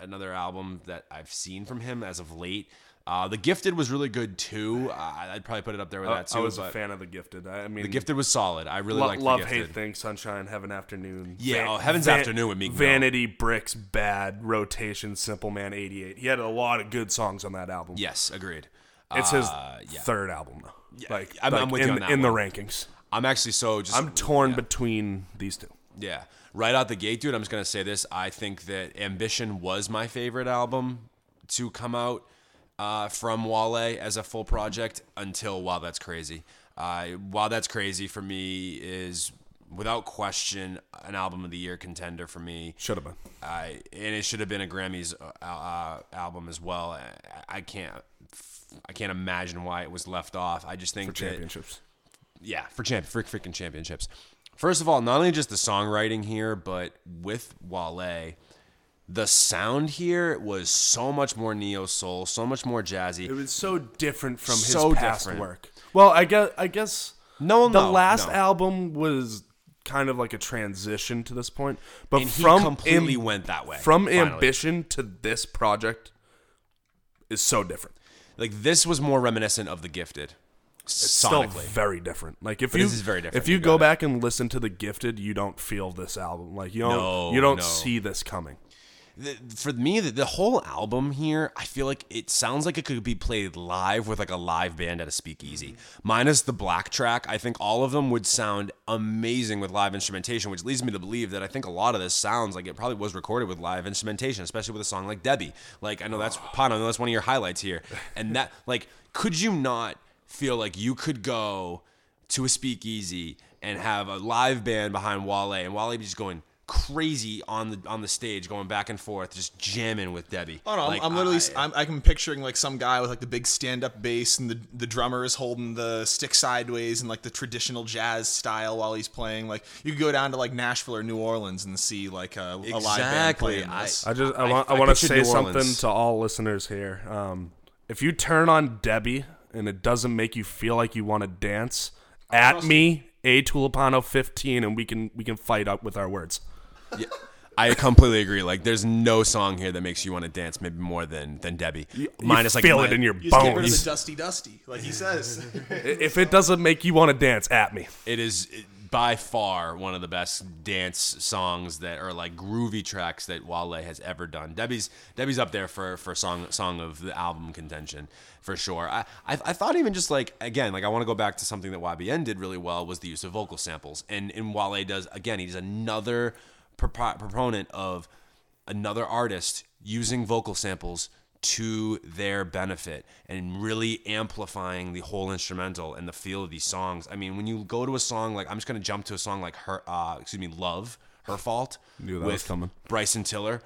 another album that I've seen from him as of late. Uh, the Gifted was really good too. Uh, I'd probably put it up there with I, that too. I was a fan of the Gifted. I, I mean, the Gifted was solid. I really Lo- liked love, the Gifted. hate, thing, sunshine, heaven, afternoon. Yeah, oh, Heaven's Afternoon with Mill. Vanity, bricks, bad rotation, simple man, eighty eight. He had a lot of good songs on that album. Yes, agreed. it's his Uh, yeah. third album though. like, I'm- like I'm with in, you on that in the rankings. I'm actually so just I'm torn between these two. yeah. Right out the gate, dude. I'm just gonna say this. I think that Ambition was my favorite album to come out uh, from Wale as a full project until Wow That's Crazy. Uh, wow That's Crazy for me is without question, an album of the year contender for me. Should have been. I and it should have been a Grammys uh, uh, album as well. I, I can't, I can't imagine why it was left off. I just think For that championships. yeah, for champ for freaking championships. First of all, not only just the songwriting here, but with Wale, the sound here was so much more neo soul, so much more jazzy. It was so different from his So past different. work. Well, I guess I guess No, the no, last no. album was kind of like a transition to this point, but And he from completely went that way. From finally. ambition to this project is so different. like this was more reminiscent of The Gifted, Still sonically. very different. Like if But you this is very different. if you, You go it. back and listen to the Gifted, you don't feel this album. Like you don't No, you don't see this coming. The, for me, the, the whole album here, I feel like it sounds like it could be played live with like a live band at a speakeasy. Mm-hmm. Minus the black track, I think all of them would sound amazing with live instrumentation, which leads me to believe that I think a lot of this sounds like it probably was recorded with live instrumentation, especially with a song like Debbie. Like I know that's Pano, I know that's one of your highlights here, and that like could you not feel like you could go to a speakeasy and have a live band behind Wale and Wale be just going crazy on the on the stage, going back and forth, just jamming with Debbie. Oh no, Like, I'm, I'm literally, I- I'm, I'm picturing like some guy with like the big stand-up bass, and the the drummer is holding the stick sideways in like the traditional jazz style while he's playing. Like you could go down to like Nashville or New Orleans and see like a, a live band Exactly. playing this. I just I I- want I, I want to say something to all listeners here. Um, if you turn on Debbie and it doesn't make you feel like you want to dance, at me a Tulipano 15 and we can we can fight up with our words. I completely agree. Like, there's no song here that makes you want to dance, maybe more than than Debbie. Minus you like feel my- it in your you just get rid of bones. the dusty dusty, like he says. if it doesn't make you want to dance, at me. It is by far one of the best dance songs that are like groovy tracks that Wale has ever done. Debbie's Debbie's up there for for song song of the album contention for sure. I I, I thought even just like again like I want to go back to something that YBN did really well was the use of vocal samples and and Wale does again he's another propo- proponent of another artist using vocal samples to their benefit and really amplifying the whole instrumental and the feel of these songs. I mean, when you go to a song like I'm just gonna jump to a song like her, uh, excuse me, "Love," "Her Fault" Knew that with was coming. Bryson Tiller.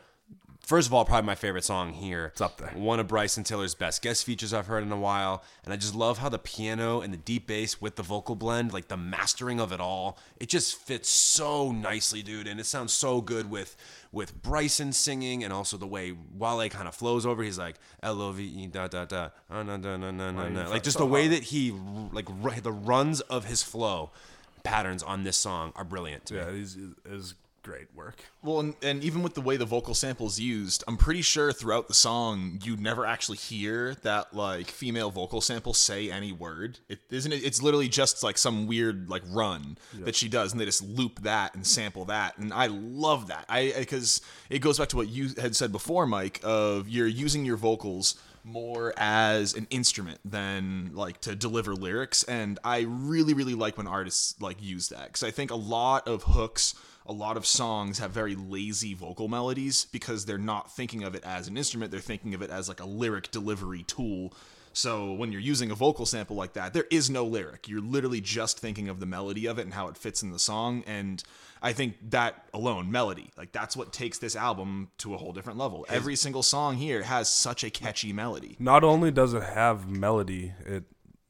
First of all, probably my favorite song here. It's up there. One of Bryson Tiller's best guest features I've heard in a while, and I just love how the piano and the deep bass with the vocal blend, like the mastering of it all, it just fits so nicely, dude. And it sounds so good with with Bryson singing, and also the way Wale kind of flows over. He's like L O V E da da da, na, na, na, na, na, like just the way that he like the runs of his flow patterns on this song are brilliant. Me. Yeah, it is, it is great work. Well, and, and even with the way the vocal samples used, I'm pretty sure throughout the song you never actually hear that like female vocal sample say any word. It isn't. It, it's literally just like some weird like run that she does, and they just loop that and sample that, and I love that. I because it goes back to what you had said before, Mike. Of you're using your vocals more as an instrument than like to deliver lyrics and i really really like when artists like use that because i think a lot of hooks a lot of songs have very lazy vocal melodies because they're not thinking of it as an instrument they're thinking of it as like a lyric delivery tool. So when you're using a vocal sample like that there is no lyric. You're literally just thinking of the melody of it and how it fits in the song and i think that alone melody like that's what takes this album to a whole different level. Every single song here has such a catchy melody. Not only does it have melody, it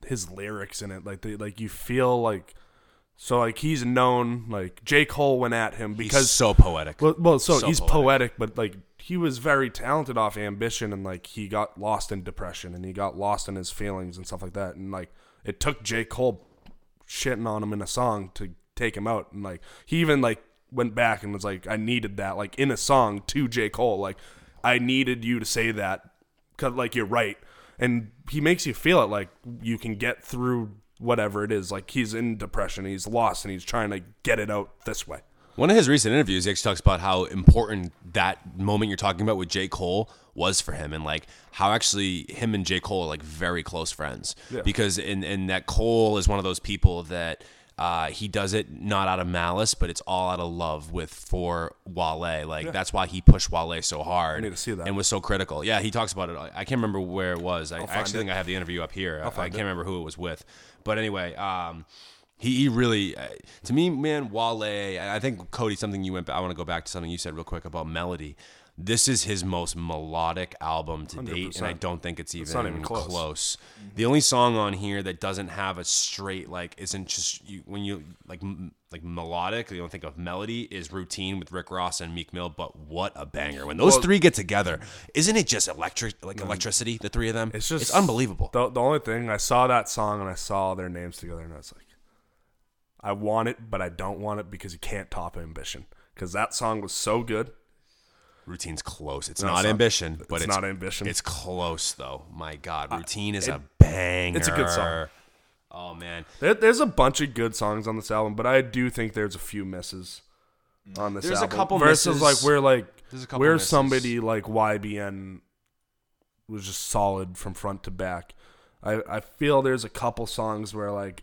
his lyrics in it, like they, like you feel like so like he's known like J Cole went at him because He's because so poetic. well, well so, so he's poetic. poetic. but like he was very talented off ambition and like he got lost in depression and he got lost in his feelings and stuff like that and like it took J Cole shitting on him in a song to take him out and like he even like went back and was like I needed that like in a song to J Cole like I needed you to say that cuz like you're right and he makes you feel it like you can get through whatever it is like he's in depression he's lost and he's trying to get it out this way One of his recent interviews, he actually talks about how important that moment you're talking about with J. Cole was for him, and like how actually him and J. Cole are like very close friends. Because in and that Cole is one of those people that uh, he does it not out of malice, but it's all out of love with for Wale. Like that's why he pushed Wale so hard. need to see that. and was so critical. Yeah, he talks about it. I can't remember where it was. I, I actually it. think I have the interview up here. I, I can't remember who it was with, but anyway. Um, He, he really, uh, to me, man, Wale. I I think Cody, something you went. I want to go back to something you said real quick about melody. This is his most melodic album to date, and I don't think it's even, not even close. close. Mm-hmm. The only song on here that doesn't have a straight like isn't just you when you like m- like melodic. You don't think of melody is "Routine" with Rick Ross and Meek Mill, but what a banger! When those Well- three get together, isn't it just electric like mm-hmm. electricity? The three of them, It's just it's unbelievable. The, the only thing I saw that song and I saw their names together and I was like, I want it, but I don't want it because you can't top ambition. Because that song was so good. Routine's close. It's No, not it's not- ambition, but it's it's, not Ambition. It's close though. My God, routine is a banger. it's a good song. Oh man, There, there's a bunch of good songs on this album, but I do think there's a few misses on this album. There's a couple versus misses. like where like There's a couple where misses. somebody like YBN was just solid from front to back. I I feel there's a couple songs where like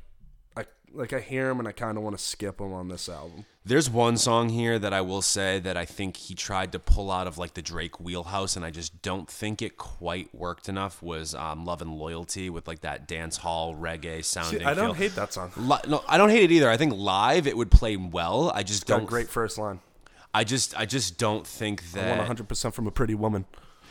I like I hear them and I kind of want to skip them on this album. There's one song here that I will say that I think he tried to pull out of like the Drake wheelhouse, and I just don't think it quite worked enough. Was um, "Love and Loyalty" with like that dance hall reggae sounding. See, I don't feel. hate that song. Li- no, I don't hate it either. I think live it would play well. I just Got a don't. great first line. I just, I just don't think that. I want 100% from a pretty woman.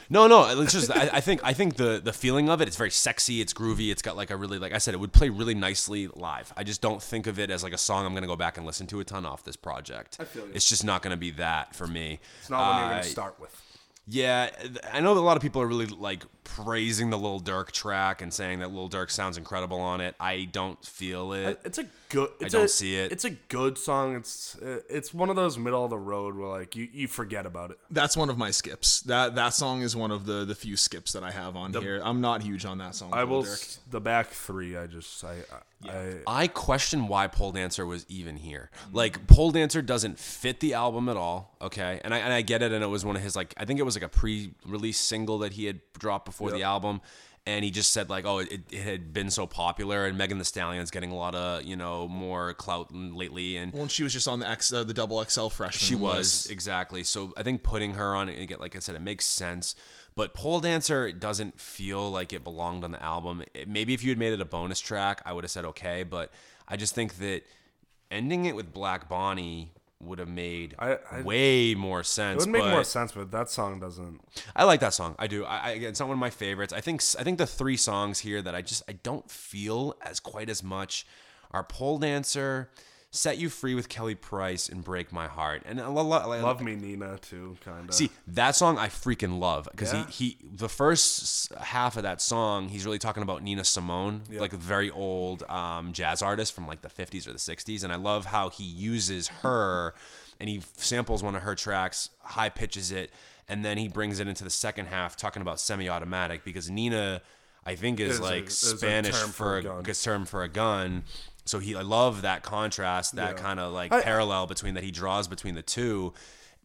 No, no. It's just I, I think I think the the feeling of it. It's very sexy. It's groovy. It's got like a really like I said. It would play really nicely live. I just don't think of it as like a song I'm gonna go back and listen to a ton off this project. I feel you. It's just not gonna be that for me. It's not what you're Uh, going to start with. Yeah, I know that a lot of people are really like praising the Lil Durk track and saying that Lil Durk sounds incredible on it. I don't feel it. It's a good. It's don't a, see it. It's a good song. It's uh, it's one of those middle of the road where like you, you forget about it. That's one of my skips. That that song is one of the the few skips that I have on here. I'm not huge on that song. I Lil will Durk. the back three. I just I I, I question why Pole Dancer was even here. Like Pole Dancer doesn't fit the album at all. Okay, and I and I get it. And it was one of his like I think it was like a pre-release single that he had dropped before the album. And he just said like, oh, it, it had been so popular, and Megan Thee Stallion's getting a lot of you know more clout lately, and Well, and she was just on the X, uh, the double XL freshman. she was list. exactly. So I think putting her on, again, like I said, it makes sense. But Pole Dancer doesn't feel like it belonged on the album. It- maybe if you had made it a bonus track, I would have said okay. But I just think that ending it with Black Bonnie would have made I- I- way more it sense. would make more sense, but that song doesn't. I like that song. I do. I, I again, it's not one of my favorites. I think I think the three songs here that I just I don't feel as quite as much are Pole Dancer, Set You Free with Kelly Price, and Break My Heart. And a lot, Love me, Nina, too. Kind of. See that song I freaking love because Yeah? he, he the first half of that song he's really talking about Nina Simone like a very old um, jazz artist from like the 50s or the 60s and I love how he uses her and he samples one of her tracks high pitches it and then he brings it into the second half talking about semi-automatic because Nina I think is like a Spanish for a a term for a gun. So he, I love that contrast, that Yeah. kind of like I- parallel between that he draws between the two.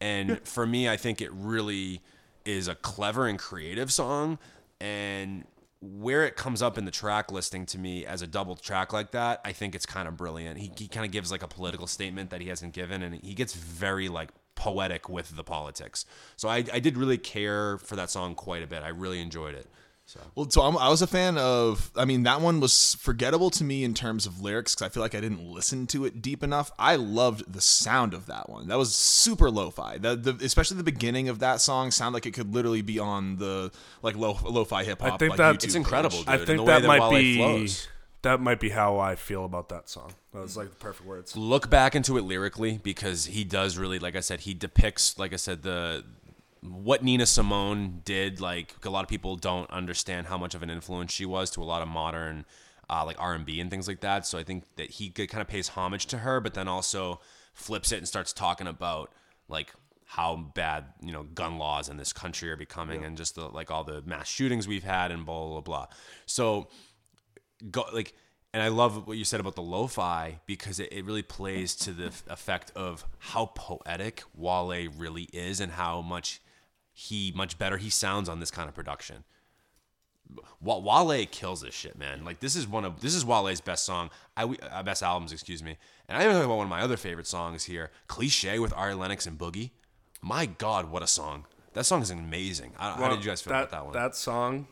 And for me, I think it really is a clever and creative song. And where it comes up in the track listing to me as a double track like that, I think it's kind of brilliant. He, he kind of gives like a political statement that he hasn't given, and he gets very like poetic with the politics. So I, I did really care for that song quite a bit. I really enjoyed it. So Well, so I'm, I was a fan of. I mean, that one was forgettable to me in terms of lyrics because I feel like I didn't listen to it deep enough. I loved the sound of that one. That was super lo-fi. The, the especially the beginning of that song sounded like it could literally be on the like lo, lo-fi hip hop. I think like, that- YouTube it's incredible, dude. I think the way that might be flows. that might be how I feel about that song. That was like the perfect words. look back into it lyrically because he does really like i said he depicts like i said the what nina simone did like a lot of people don't understand how much of an influence she was to a lot of modern uh, like r&b and things like that. So i think that he kind of pays homage to her but then also flips it and starts talking about like how bad you know gun laws in this country are becoming and just the like all the mass shootings we've had and blah blah blah. So go like and I love what you said about the lo-fi because it, it really plays to the f- effect of how poetic Wale really is and how much he much better he sounds on this kind of production. Wa- Wale kills this shit, man. Like this is one of this is Wale's best song, I uh, best albums, excuse me. And I'm talking about one of my other favorite songs here, "Cliche" with Ari Lennox and Boogie. My God, what a song! That song is amazing. I, how Well, did you guys feel that, about that one? That song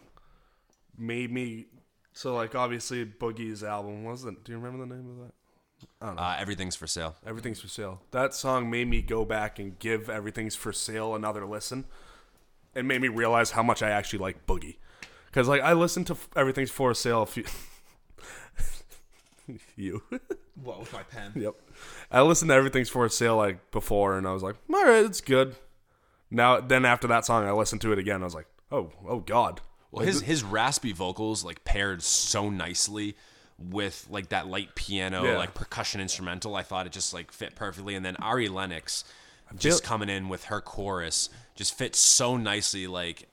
made me so like obviously Boogie's album wasn't. Do you remember the name of that? I don't know. Uh, everything's for sale. Everything's for sale. That song made me go back and give Everything's for Sale another listen. It made me realize how much I actually like Boogie. Because like I listened to F- Everything's for Sale a few. you. What with my pen? yep. I listened to Everything's for Sale like before, and I was like, all right, it's good. Now, then after that song, I listened to it again. I was like, oh, oh God. Well, his his raspy vocals like paired so nicely with like that light piano, Yeah. like percussion instrumental. I thought it just like fit perfectly. And then Ari Lennox just coming in with her chorus just fits so nicely. Like,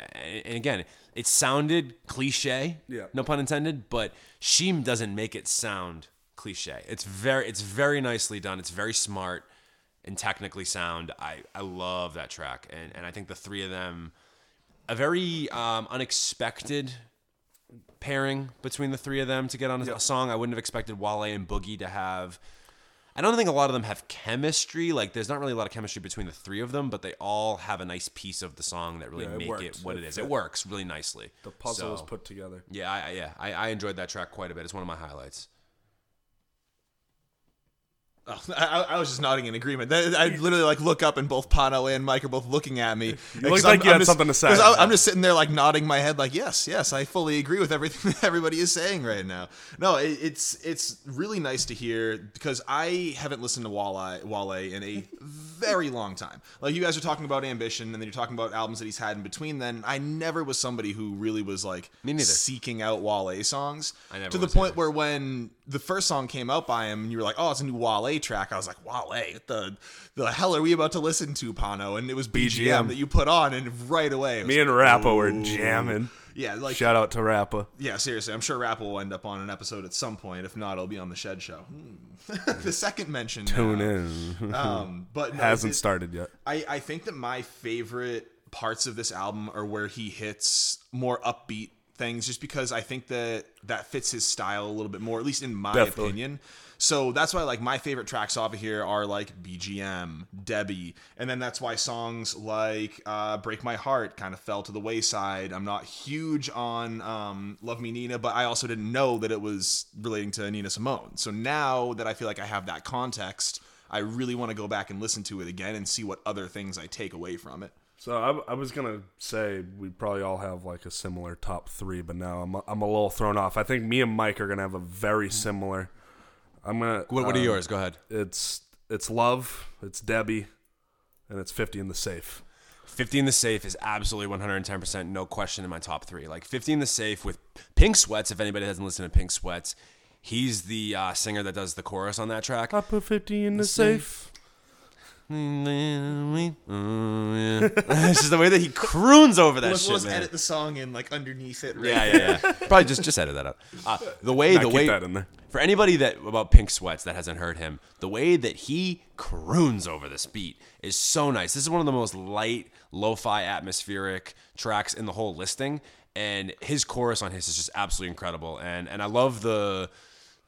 and again, it sounded cliche, Yeah. no pun intended, but she doesn't make it sound cliche. It's very it's very nicely done. It's very smart and technically sound. I I love that track, and and I think the three of them a very um, unexpected pairing between the three of them to get on a, a song. I wouldn't have expected Wale and Boogie to have. I don't think a lot of them have chemistry. Like, there's not really a lot of chemistry between the three of them, but they all have a nice piece of the song that really Yeah, it make works. it what It it is. It works really nicely. The puzzle is put together. Yeah, I- yeah, I, I enjoyed that track quite a bit. It's one of my highlights. Oh, I, I was just nodding in agreement. I literally like look up and both Pano and Mike are both looking at me. You looked like you had something to say. I'm just sitting there like nodding my head, like yes, yes, I fully agree with everything that everybody is saying right now. No, it, it's it's really nice to hear because I haven't listened to Wale, Wale in a very long time. Like you guys are talking about ambition, and then you're talking about albums that he's had in between. Then I never was somebody who really was like Me seeking out Wale songs I never to the point either. where when the first song came out by him and you were like, "Oh, it's a new Wale track," I was like, "Wale, what the the hell are we about to listen to, Pano?" And it was BGM, BGM. that you put on, and right away, Me and like, Rappa were jamming. Yeah, like Shout out to Rappa. yeah, seriously, I'm sure Rappa will end up on an episode at some point. If not, it'll be on the Shed Show. Hmm. the second mention. Tune now. in. Um, but no, Hasn't it- started yet. I, I think that my favorite parts of this album are where he hits more upbeat things just because I think that that fits his style a little bit more, at least in my Definitely. opinion. So that's why like my favorite tracks off of here are like BGM, Debbie, and then that's why songs like uh, Break My Heart kind of fell to the wayside. I'm not huge on um, Love Me Nina, but I also didn't know that it was relating to Nina Simone. So now that I feel like I have that context, I really want to go back and listen to it again and see what other things I take away from it. So I, I was gonna say we probably all have like a similar top three, but now I'm I'm a little thrown off. I think me and Mike are gonna have a very similar. I'm gonna. What, what are um, yours? Go ahead. It's it's love. It's Debbie, and it's fifty in the safe. 50 in the safe is absolutely 110% no question in my top three like 50 in the safe with pink sweats if anybody hasn't listened to pink sweats he's the uh, singer that does the chorus on that track I put fifty in the safe. it's just the way that he croons over that Let's, shit let's man. edit the song in like underneath it. Right? yeah yeah yeah probably just just edit that out uh, the way Nah, the keep way that in there. for anybody that about pink sweats that hasn't heard him the way that he croons over this beat is so nice this is one of the most light lo-fi atmospheric tracks in the whole listing and his chorus on his is just absolutely incredible and and i love the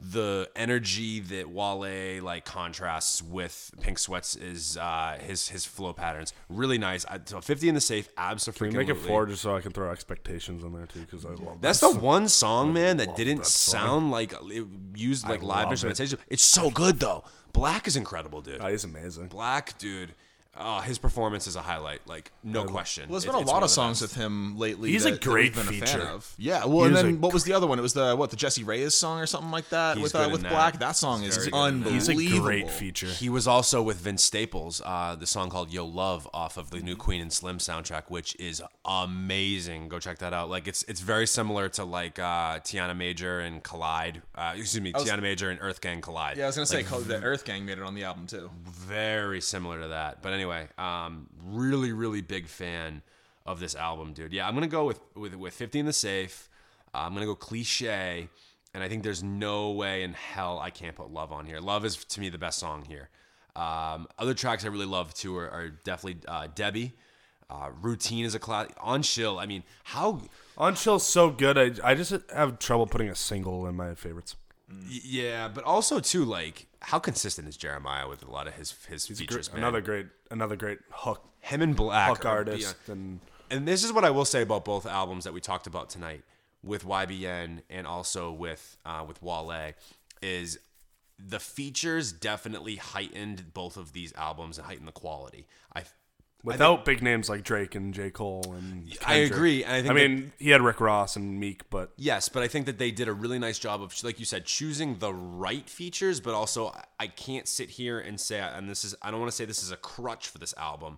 the energy that Wale like contrasts with Pink Sweats is uh, his his flow patterns really nice. I, so fifty in the safe, absolutely. Can make it four just so I can throw expectations in there too? Because I love That's that the one song, man, that didn't that sound like it used like live love it. instrumentation. It's so good though. 6LACK is incredible, dude. Oh, he's amazing. 6LACK, dude. Oh, his performance is a highlight, like no question. Well, there's It- been a lot of songs best. with him lately. He's a that, that great we've been a fan feature. of. Yeah. Well, and He is then what was the other one? It was the what the Jessie Reyez song or something like that He's with good uh, with that. 6LACK. That song He's is unbelievable. good in. He's a great feature. He was also with Vince Staples, uh, the song called "Yo Love" off of the new Queen and Slim soundtrack, which is amazing. Go check that out. Like it's it's very similar to like uh, Tiana Major and Collide. Uh, excuse me, was- Tiana Major and Earth Gang Collide. Yeah, I was gonna say Like, called the Earth Gang made it on the album too. very similar to that. But anyway, um, really, really big fan of this album, dude. Yeah, I'm gonna go with with with 50 in the safe. Uh, I'm gonna go cliche, and I think there's no way in hell I can't put Love on here. Love is to me the best song here. Um, other tracks I really love too are, are definitely uh, Debbie. Uh, Routine is a class. On Chill, I mean, how On Chill's so good. I, I just have trouble putting a single in my favorites. yeah, but also too like how consistent is Jeremih with a lot of his his He's features. great, another great, another great hook, him and 6LACK hook artist, and And this is what I will say about both albums that we talked about tonight with YBN and also with uh, with Wale is the features definitely heightened both of these albums and heightened the quality. I Without big names like Drake and J. Cole and I agree, I think I that- mean, he had Rick Ross and Meek, but Yes, but I think that they did a really nice job of, like you said, choosing the right features. But also, I can't sit here and say, and this is, I don't want to say this is a crutch for this album,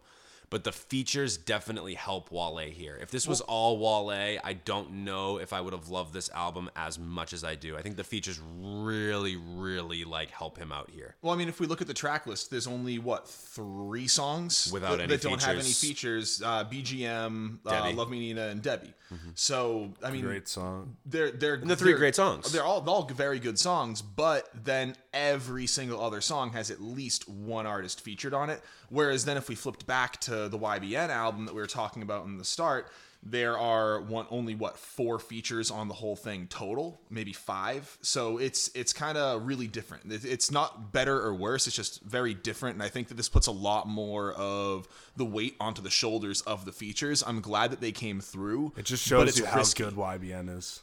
but the features definitely help Wale here. If this was all Wale, I don't know if I would have loved this album as much as I do. I think the features really, really like help him out here. Well, I mean, if we look at the track list, there's only what three songs Without that, any that don't have any features. features. Uh, BGM, uh, Love Me Nina, and Debbie. So I mean, great song. they're they're the three they're- great songs. They're all all very good songs, but then every single other song has at least one artist featured on it. Whereas then if we flipped back to the YBN album that we were talking about in the start, there are one only what four features on the whole thing total, maybe five. So it's it's kind of really different. It's not better or worse. It's just very different, and I think that this puts a lot more of the weight onto the shoulders of the features. I'm glad that they came through. It just shows you how risky. good YBN is.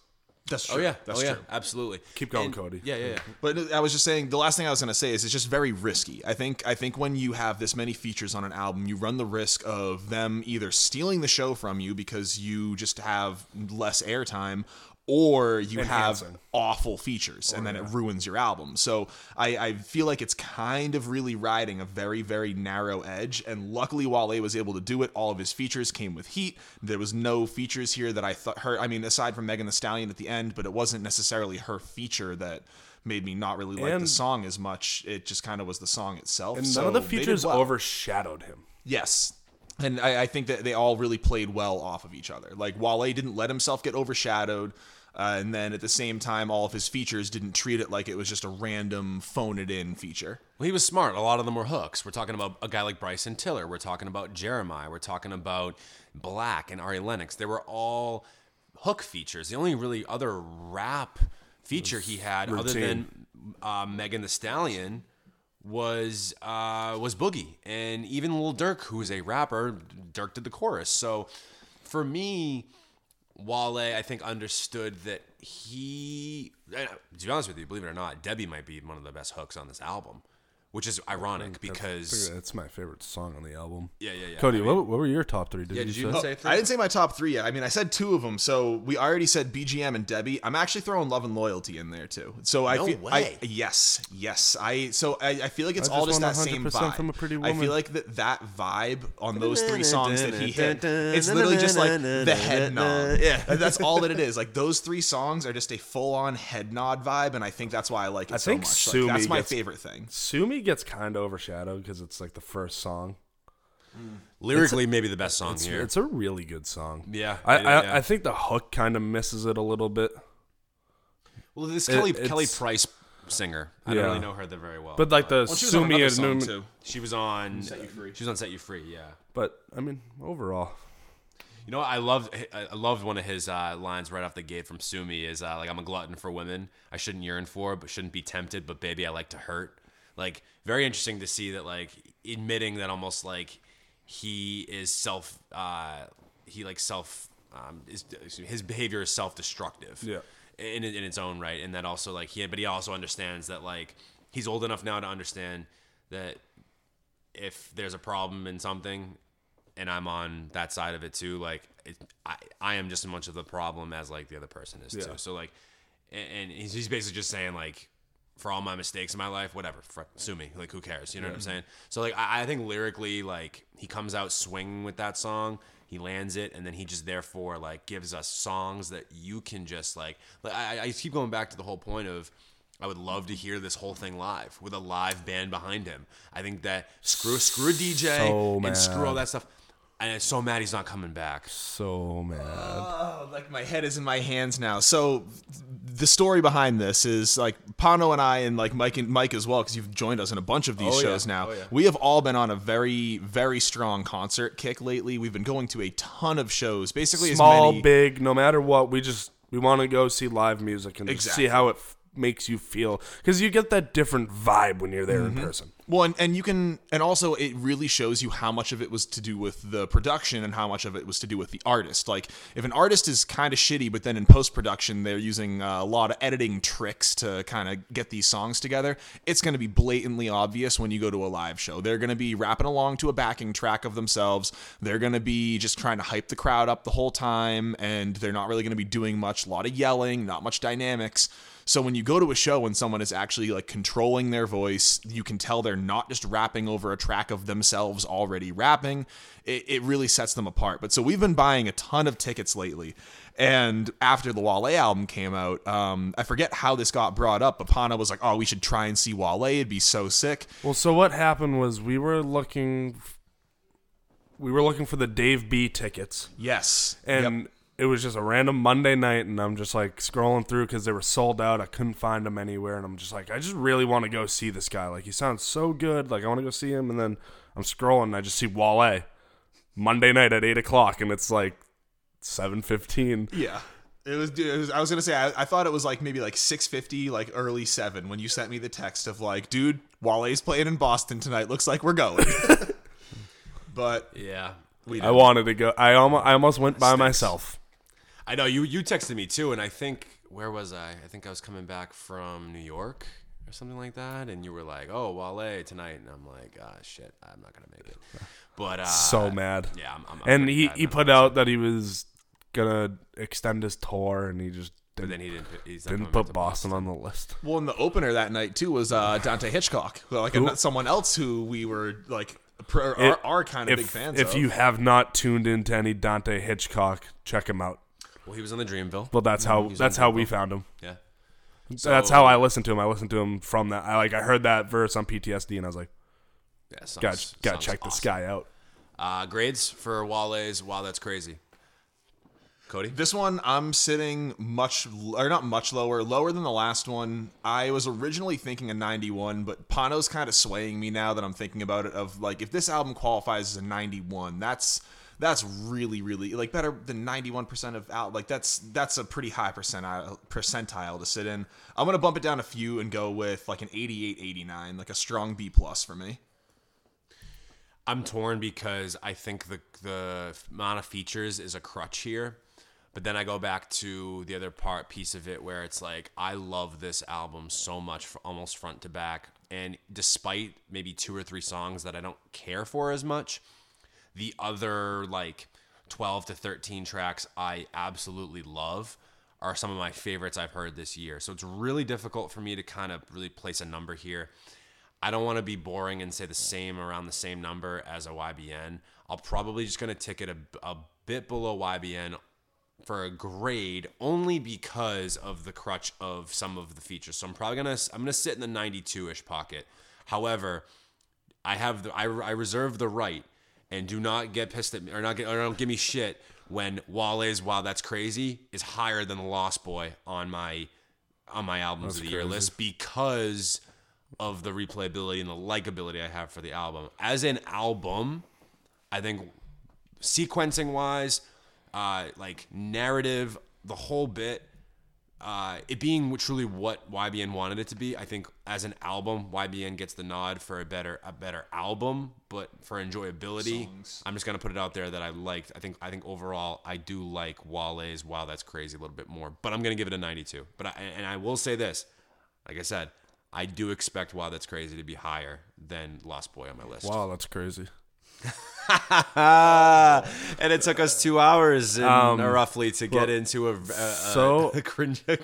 That's oh, true. Oh yeah, that's oh, yeah, true. absolutely. Keep going, And- Cody. Yeah, yeah, yeah. Mm-hmm. But uh, I was just saying the last thing I was going to say is it's just very risky. I think I think when you have this many features on an album, you run the risk of them either stealing the show from you because you just have less airtime or you have awful features and then it ruins your album. So I, I feel like it's kind of really riding a very, very narrow edge. And luckily, Wale was able to do it. All of his features came with heat. There was no features here that I thought her. I mean, aside from Megan Thee Stallion at the end, but it wasn't necessarily her feature that made me not really like the song as much. It just kind of was the song itself. And so none of the features well. overshadowed him. Yes. And I, I think that they all really played well off of each other. Like Wale didn't let himself get overshadowed. Uh, and then at the same time, all of his features didn't treat it like it was just a random phone it in feature. Well, he was smart. A lot of them were hooks. We're talking about a guy like Bryson Tiller. We're talking about Jeremih. We're talking about 6LACK and Ari Lennox. They were all hook features. The only really other rap feature he had, other than uh, Megan Thee Stallion, was uh, was Boogie, and even Lil Durk, who's a rapper, Durk did the chorus. So, for me, Wale, I think, understood that he. To be honest with you, believe it or not, Debbie might be one of the best hooks on this album, which is ironic because. That's my favorite song on the album. Yeah, yeah, yeah. Cody, I mean- what, what were your top three? Did Yeah, you did you say? Oh, say three? I didn't say my top three yet. I mean, I said two of them. So we already said BGM and Debbie. I'm actually throwing Love and Loyalty in there too. So I No feel way. I, yes, yes. I so I, I feel like it's I all just just that same vibe. from a Pretty I feel like that that vibe on those three songs that he hit. It's literally just like the head nod. Yeah. that's all that it is. Like those three songs are just a full on head nod vibe, and I think that's why I like it I so think much. Sumi Like, that's my gets- favorite thing. Sumi gets kind of overshadowed because it's like the first song. Lyrically, maybe the best song It's, here. it's a really good song. Yeah, I, I, yeah. I think the hook kind of misses it a little bit. well, this it- Kelly it's- Kelly Price singer. I Yeah. don't really know her that very well. But like the Well, she was on Sue Me another and song too. she was on. Set You Free. She was on Set You Free. Yeah. But I mean, overall, You know. I loved I loved one of his uh, lines right off the gate from Sue Me is uh, like I'm a glutton for women. I shouldn't yearn for, but shouldn't be tempted. But baby, I like to hurt. Like very interesting to see that like admitting that almost like he is self uh, he like self um, is his behavior is self destructive. Yeah. In, in its own right, and that also like he, but he also understands that like he's old enough now to understand that if there's a problem in something and I'm on that side of it too, like it, I, I am just as much of the problem as like the other person is Yeah. too. So like, and, and he's, he's basically just saying like, for all my mistakes in my life, whatever, fuck, sue me. Like, who cares? You know what I'm saying? So like, I, I think lyrically, like he comes out swinging with that song. He lands it, and then he just therefore like gives us songs that you can just like. like I, I keep going back to the whole point of I would love to hear this whole thing live with a live band behind him. I think that screw screw DJ So and screw all that stuff. And it's so mad he's not coming back. so mad. Oh, like my head is in my hands now. So the story behind this is like Pano and I and like Mike and Mike as well because you've joined us in a bunch of these Oh, yeah. shows now. Oh, yeah. We have all been on a very very strong concert kick lately. We've been going to a ton of shows, basically Small, as many. big, no matter what, we just we want to go see live music and just Exactly. see how it f- makes you feel because you get that different vibe when you're there Mm-hmm. in person. Well, and, and you can, and also it really shows you how much of it was to do with the production and how much of it was to do with the artist. Like, if an artist is kind of shitty, but then in post production they're using a lot of editing tricks to kind of get these songs together, it's going to be blatantly obvious when you go to a live show. They're going to be rapping along to a backing track of themselves. They're going to be just trying to hype the crowd up the whole time, and they're not really going to be doing much. A lot of yelling, not much dynamics. So when you go to a show and someone is actually like controlling their voice, you can tell they're not just rapping over a track of themselves already rapping. It, it really sets them apart. But so we've been buying a ton of tickets lately. And after the Wale album came out, um, I forget how this got brought up, but Pana was like, oh, we should try and see Wale. It'd be so sick. Well, so what happened was we were looking, we were looking for the Dave B tickets, Yes. and Yep. It was just a random Monday night, and I'm just like scrolling through because they were sold out. I couldn't find them anywhere, and I'm just like, I just really want to go see this guy. Like he sounds so good. Like I want to go see him, and then I'm scrolling, and I just see Wale Monday night at eight o'clock, and it's like seven fifteen. Yeah. It was, it was. I was gonna say. I, I thought it was like maybe like six fifty, like early seven, when you sent me the text of like, "Dude, Wale's playing in Boston tonight. Looks like we're going." but Yeah. we I wanted to go. I almost, I almost went by Stinks. myself. I know you you texted me too, and I think where was I? I think I was coming back from New York or something like that, and you were like, "Oh, Wale tonight," and I'm like, "Ah, shit, I'm not gonna make it." But uh, So mad. Yeah, I'm, I'm, I'm and he he put out that he was gonna extend his tour, and he just But didn't, then he didn't. He's didn't put to Boston on the list. Well, in the opener that night too was uh, Dante Hitchcock, like Who? someone else who we were like pr- It- are, are kind of If big fans of. if of. you have not tuned into any Dante Hitchcock, check him out. Well, he was on the Dreamville. Well, that's how He's that's how we found him. Yeah. So, that's how I listened to him. I listened to him from that. I like I heard that verse on PTSD, and I was like, Yeah. Songs, got got to songs check this guy out. Uh, grades for Wale's. Wow, that's crazy. Cody. This one, I'm sitting much, or not much lower, lower than the last one. I was originally thinking a 91, but Pano's kind of swaying me now that I'm thinking about it. Of like, if this album qualifies as a 91, that's that's really, really like better than 91% of out. Like that's that's a pretty high percentile percentile to sit in. I'm gonna bump it down a few and go with like an 88, 89, like a strong B plus for me. I'm torn because I think the the amount of features is a crutch here. But then I go back to the other part piece of it where it's like I love this album so much for almost front to back and despite maybe two or three songs that I don't care for as much, the other like 12 to 13 tracks I absolutely love are some of my favorites I've heard this year. So it's really difficult for me to kind of really place a number here. I don't want to be boring and say the same around the same number as a YBN. I'll probably just going to tick it a, a bit below YBN for a grade only because of the crutch of some of the features. So I'm probably going to I'm going to sit in the 92ish pocket. However, I have the I, I reserve the right and do not get pissed at me or not get or don't give me shit when Wale's Wow That's Crazy is higher than the Lost Boy on my on my albums of the year list because of the replayability and the likability I have for the album. As an album, I think sequencing wise, uh, like narrative, the whole bit, uh, it being truly what YBN wanted it to be, I think as an album, YBN gets the nod for a better a better album. But for enjoyability, Songs. I'm just gonna put it out there that I liked. I think I think overall I do like Wale's. Wow, that's crazy a little bit more. But I'm gonna give it a 92. But I, and I will say this, like I said, I do expect Wow That's Crazy to be higher than Lost Boy on my list. Wow, that's crazy. and it took us two hours Um, uh, roughly to get well, into a, a, a, so- a cringe.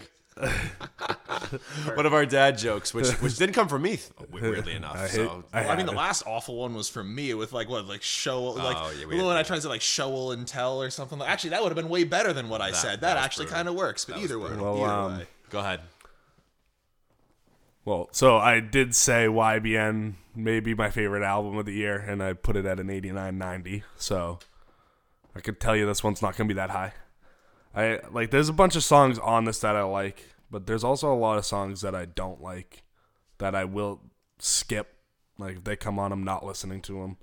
One of our dad jokes, which which didn't come from me, weirdly enough. I hate- so I I mean, the last awful one was from me with like what, like show, like Oh, yeah, we the had one I tried to like show and tell or something. Like, actually, that would have been way better than what I said. that That, actually kind of works. But That either way. Well, either um, way. go ahead. Well, so I did say YBN may be my favorite album of the year, and I put it at an 89 90. So I could tell you this one's not going to be that high. I like there's a bunch of songs on this that I like, but there's also a lot of songs that I don't like that I will skip. Like if they come on, I'm not listening to them.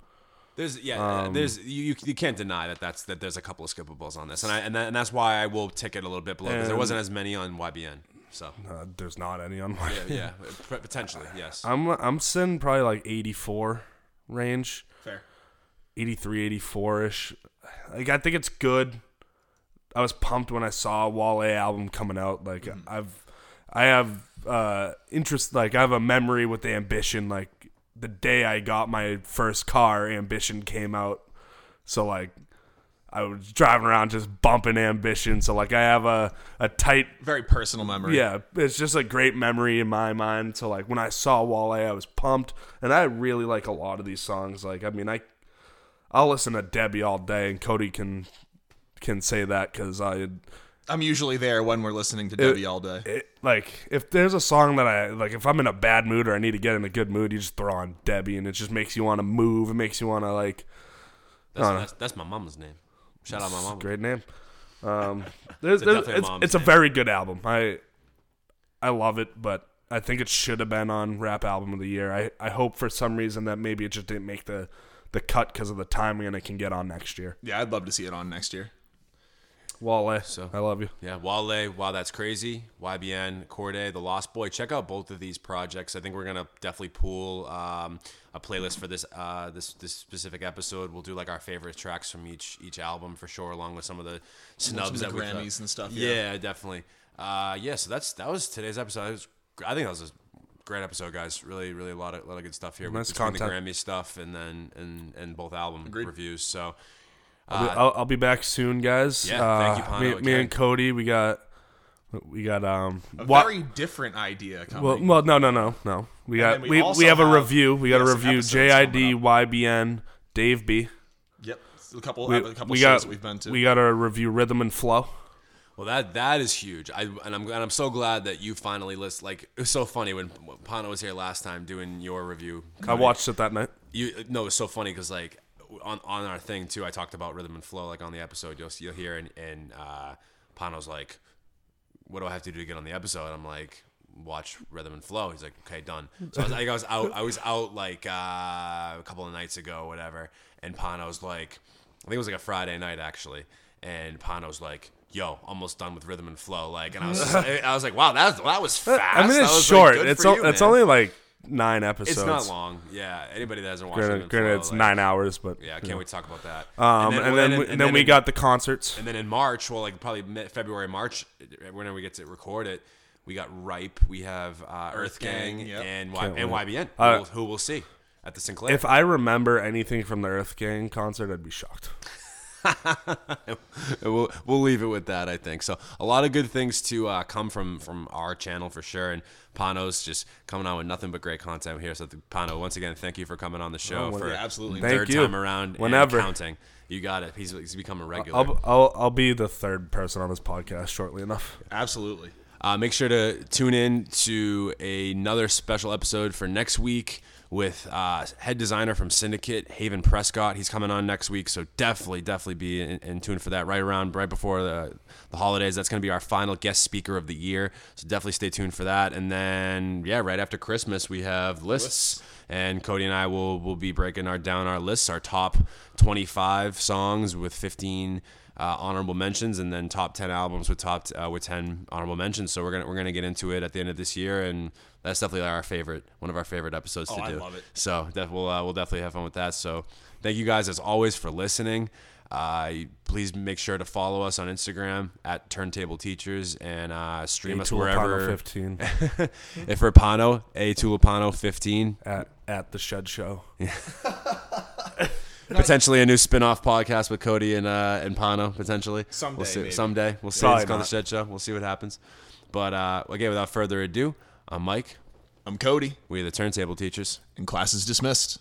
There's yeah, Um, there's you, you you can't deny that that's that there's a couple of skippables on this, and I and, that, and that's why I will tick it a little bit below because there wasn't as many on YBN. So Uh, there's not any on my. yeah, yeah, potentially yes. I'm I'm sitting probably like 84 range, Fair. 83, 84 ish. Like I think it's good. I was pumped when I saw Wale album coming out. Like I've I have uh interest. Like I have a memory with the Ambition. Like the day I got my first car, Ambition came out. So like. I was driving around just bumping ambition, so like I have a, a tight Very personal memory. yeah, it's just a great memory in my mind. So like when I saw Wale, I was pumped, and I really like a lot of these songs. Like I mean, I I'll listen to Debbie all day, and Cody can can say that because I I'm usually there when we're listening to Debbie all day. it, like if there's a song that I like, if I'm in a bad mood or I need to get in a good mood, you just throw on Debbie, and it just makes you want to move. It makes you want to like That's, that's, that's my mama's name. Shout out my mom. great name. Um, there's, It's there's, definitely a it's, it's a very good album. I I love it, but I think it should have been on rap album of the year. I, I hope for some reason that maybe it just didn't make the the cut because of the timing and it can get on next year. Yeah, I'd love to see it on next year. Wale, So- I love you. Yeah, Wale, Wow That's Crazy, YBN, Cordae, The Lost Boy. Check out both of these projects. I think we're gonna definitely pool um, a playlist for this uh, this this specific episode. We'll do like our favorite tracks from each each album for sure, along with some of the snubs the that we Grammys and stuff, Yeah, yeah. definitely. Uh, yeah, so that's that was today's episode. It was, I think that was a great episode, guys. Really, really a lot of lot of good stuff here. Nice between content. the Grammy stuff and then and and both album reviews. So. I'll, be, I'll, I'll be back soon, guys. Uh, yeah, uh, thank you, Pano, me, me again. and Cody, we got we got um. A wa- very different idea coming. well, well, no, no, no, no. We got we we, we, also have a review. We got a review. episodes JID, YBN, Dave B. yep, a couple, We, a couple we shows got that we've been to. we got a review Rhythm and Flow. Well, that that is huge. I and I'm and I'm so glad that you finally list. Like it was so funny when Pano was here last time doing your review. I watched it that night. You no, it's so funny because like on on our thing too, I talked about rhythm and flow. Like on the episode, you'll you'll hear and and uh, Pano's like, "What do I have to do to get on the episode?" I'm like. Watch rhythm and flow. He's like, okay, done. So I was, like, I was out. I was out like uh, a couple of nights ago, whatever. And Pano's like, I think it was like a Friday night actually. And Pano's like, yo, almost done with rhythm and flow. Like, and I was, just, I was like, wow, that was, that was fast. I mean, That it's was, like, short. good it's o- you, it's only like nine episodes. It's not long. Yeah. Anybody that hasn't watched Granted, Rhythm and granted Flow, it's like- nine hours, but Yeah, I can't wait to talk about that. Um, and then, we, and then we in- got the concerts. and then in March, well, like probably February, March, whenever we get to record it, we got Ripe. We have uh, Earth Gang, Gang, yep. and y- and. YBN, Uh, who, we'll, who we'll see at the Sinclair. If I remember anything from the Earth Gang concert, I'd be shocked. we'll we'll leave it with that. I think so. A lot of good things to uh, come from from our channel for sure. And Pano's just coming on with nothing but great content here. So Pano, once again, thank you for coming on the show well, for yeah, absolutely. Thank third you. time around. Whenever. and counting. You got it. He's he's become a regular. I'll, I'll I'll be the third person on this podcast shortly enough. Absolutely. Uh, make sure to tune in to another special episode for next week with uh, head designer from Syndicate, Haven Prescott. He's coming on next week, so definitely, definitely be in, in tune for that. Right around, right before the, the holidays, that's going to be our final guest speaker of the year. So definitely stay tuned for that. And then, yeah, right after Christmas, we have lists. And Cody and I will will be breaking our down our lists, our top 25 songs with 15 uh, honorable mentions, and then top 10 albums with top uh, with 10 honorable mentions. So we're gonna we're gonna get into it at the end of this year, and that's definitely our favorite, one of our favorite episodes to Oh, I do. love it. So def- we'll uh, we'll definitely have fun with that. So thank you guys as always for listening. Uh, please make sure to follow us on Instagram at Turntable Teachers and uh, stream us Tulipano wherever. 15 if for Pano, a Tulipano 15, at at the Shed Show. potentially a new spin-off podcast with Cody and uh, and Pano potentially. Someday, we'll see. maybe. Someday we'll see. Probably It's called the. Shed Show. We'll see what happens. But uh, again, without further ado, I'm Mike. I'm Cody, We are the Turntable Teachers. and class is dismissed.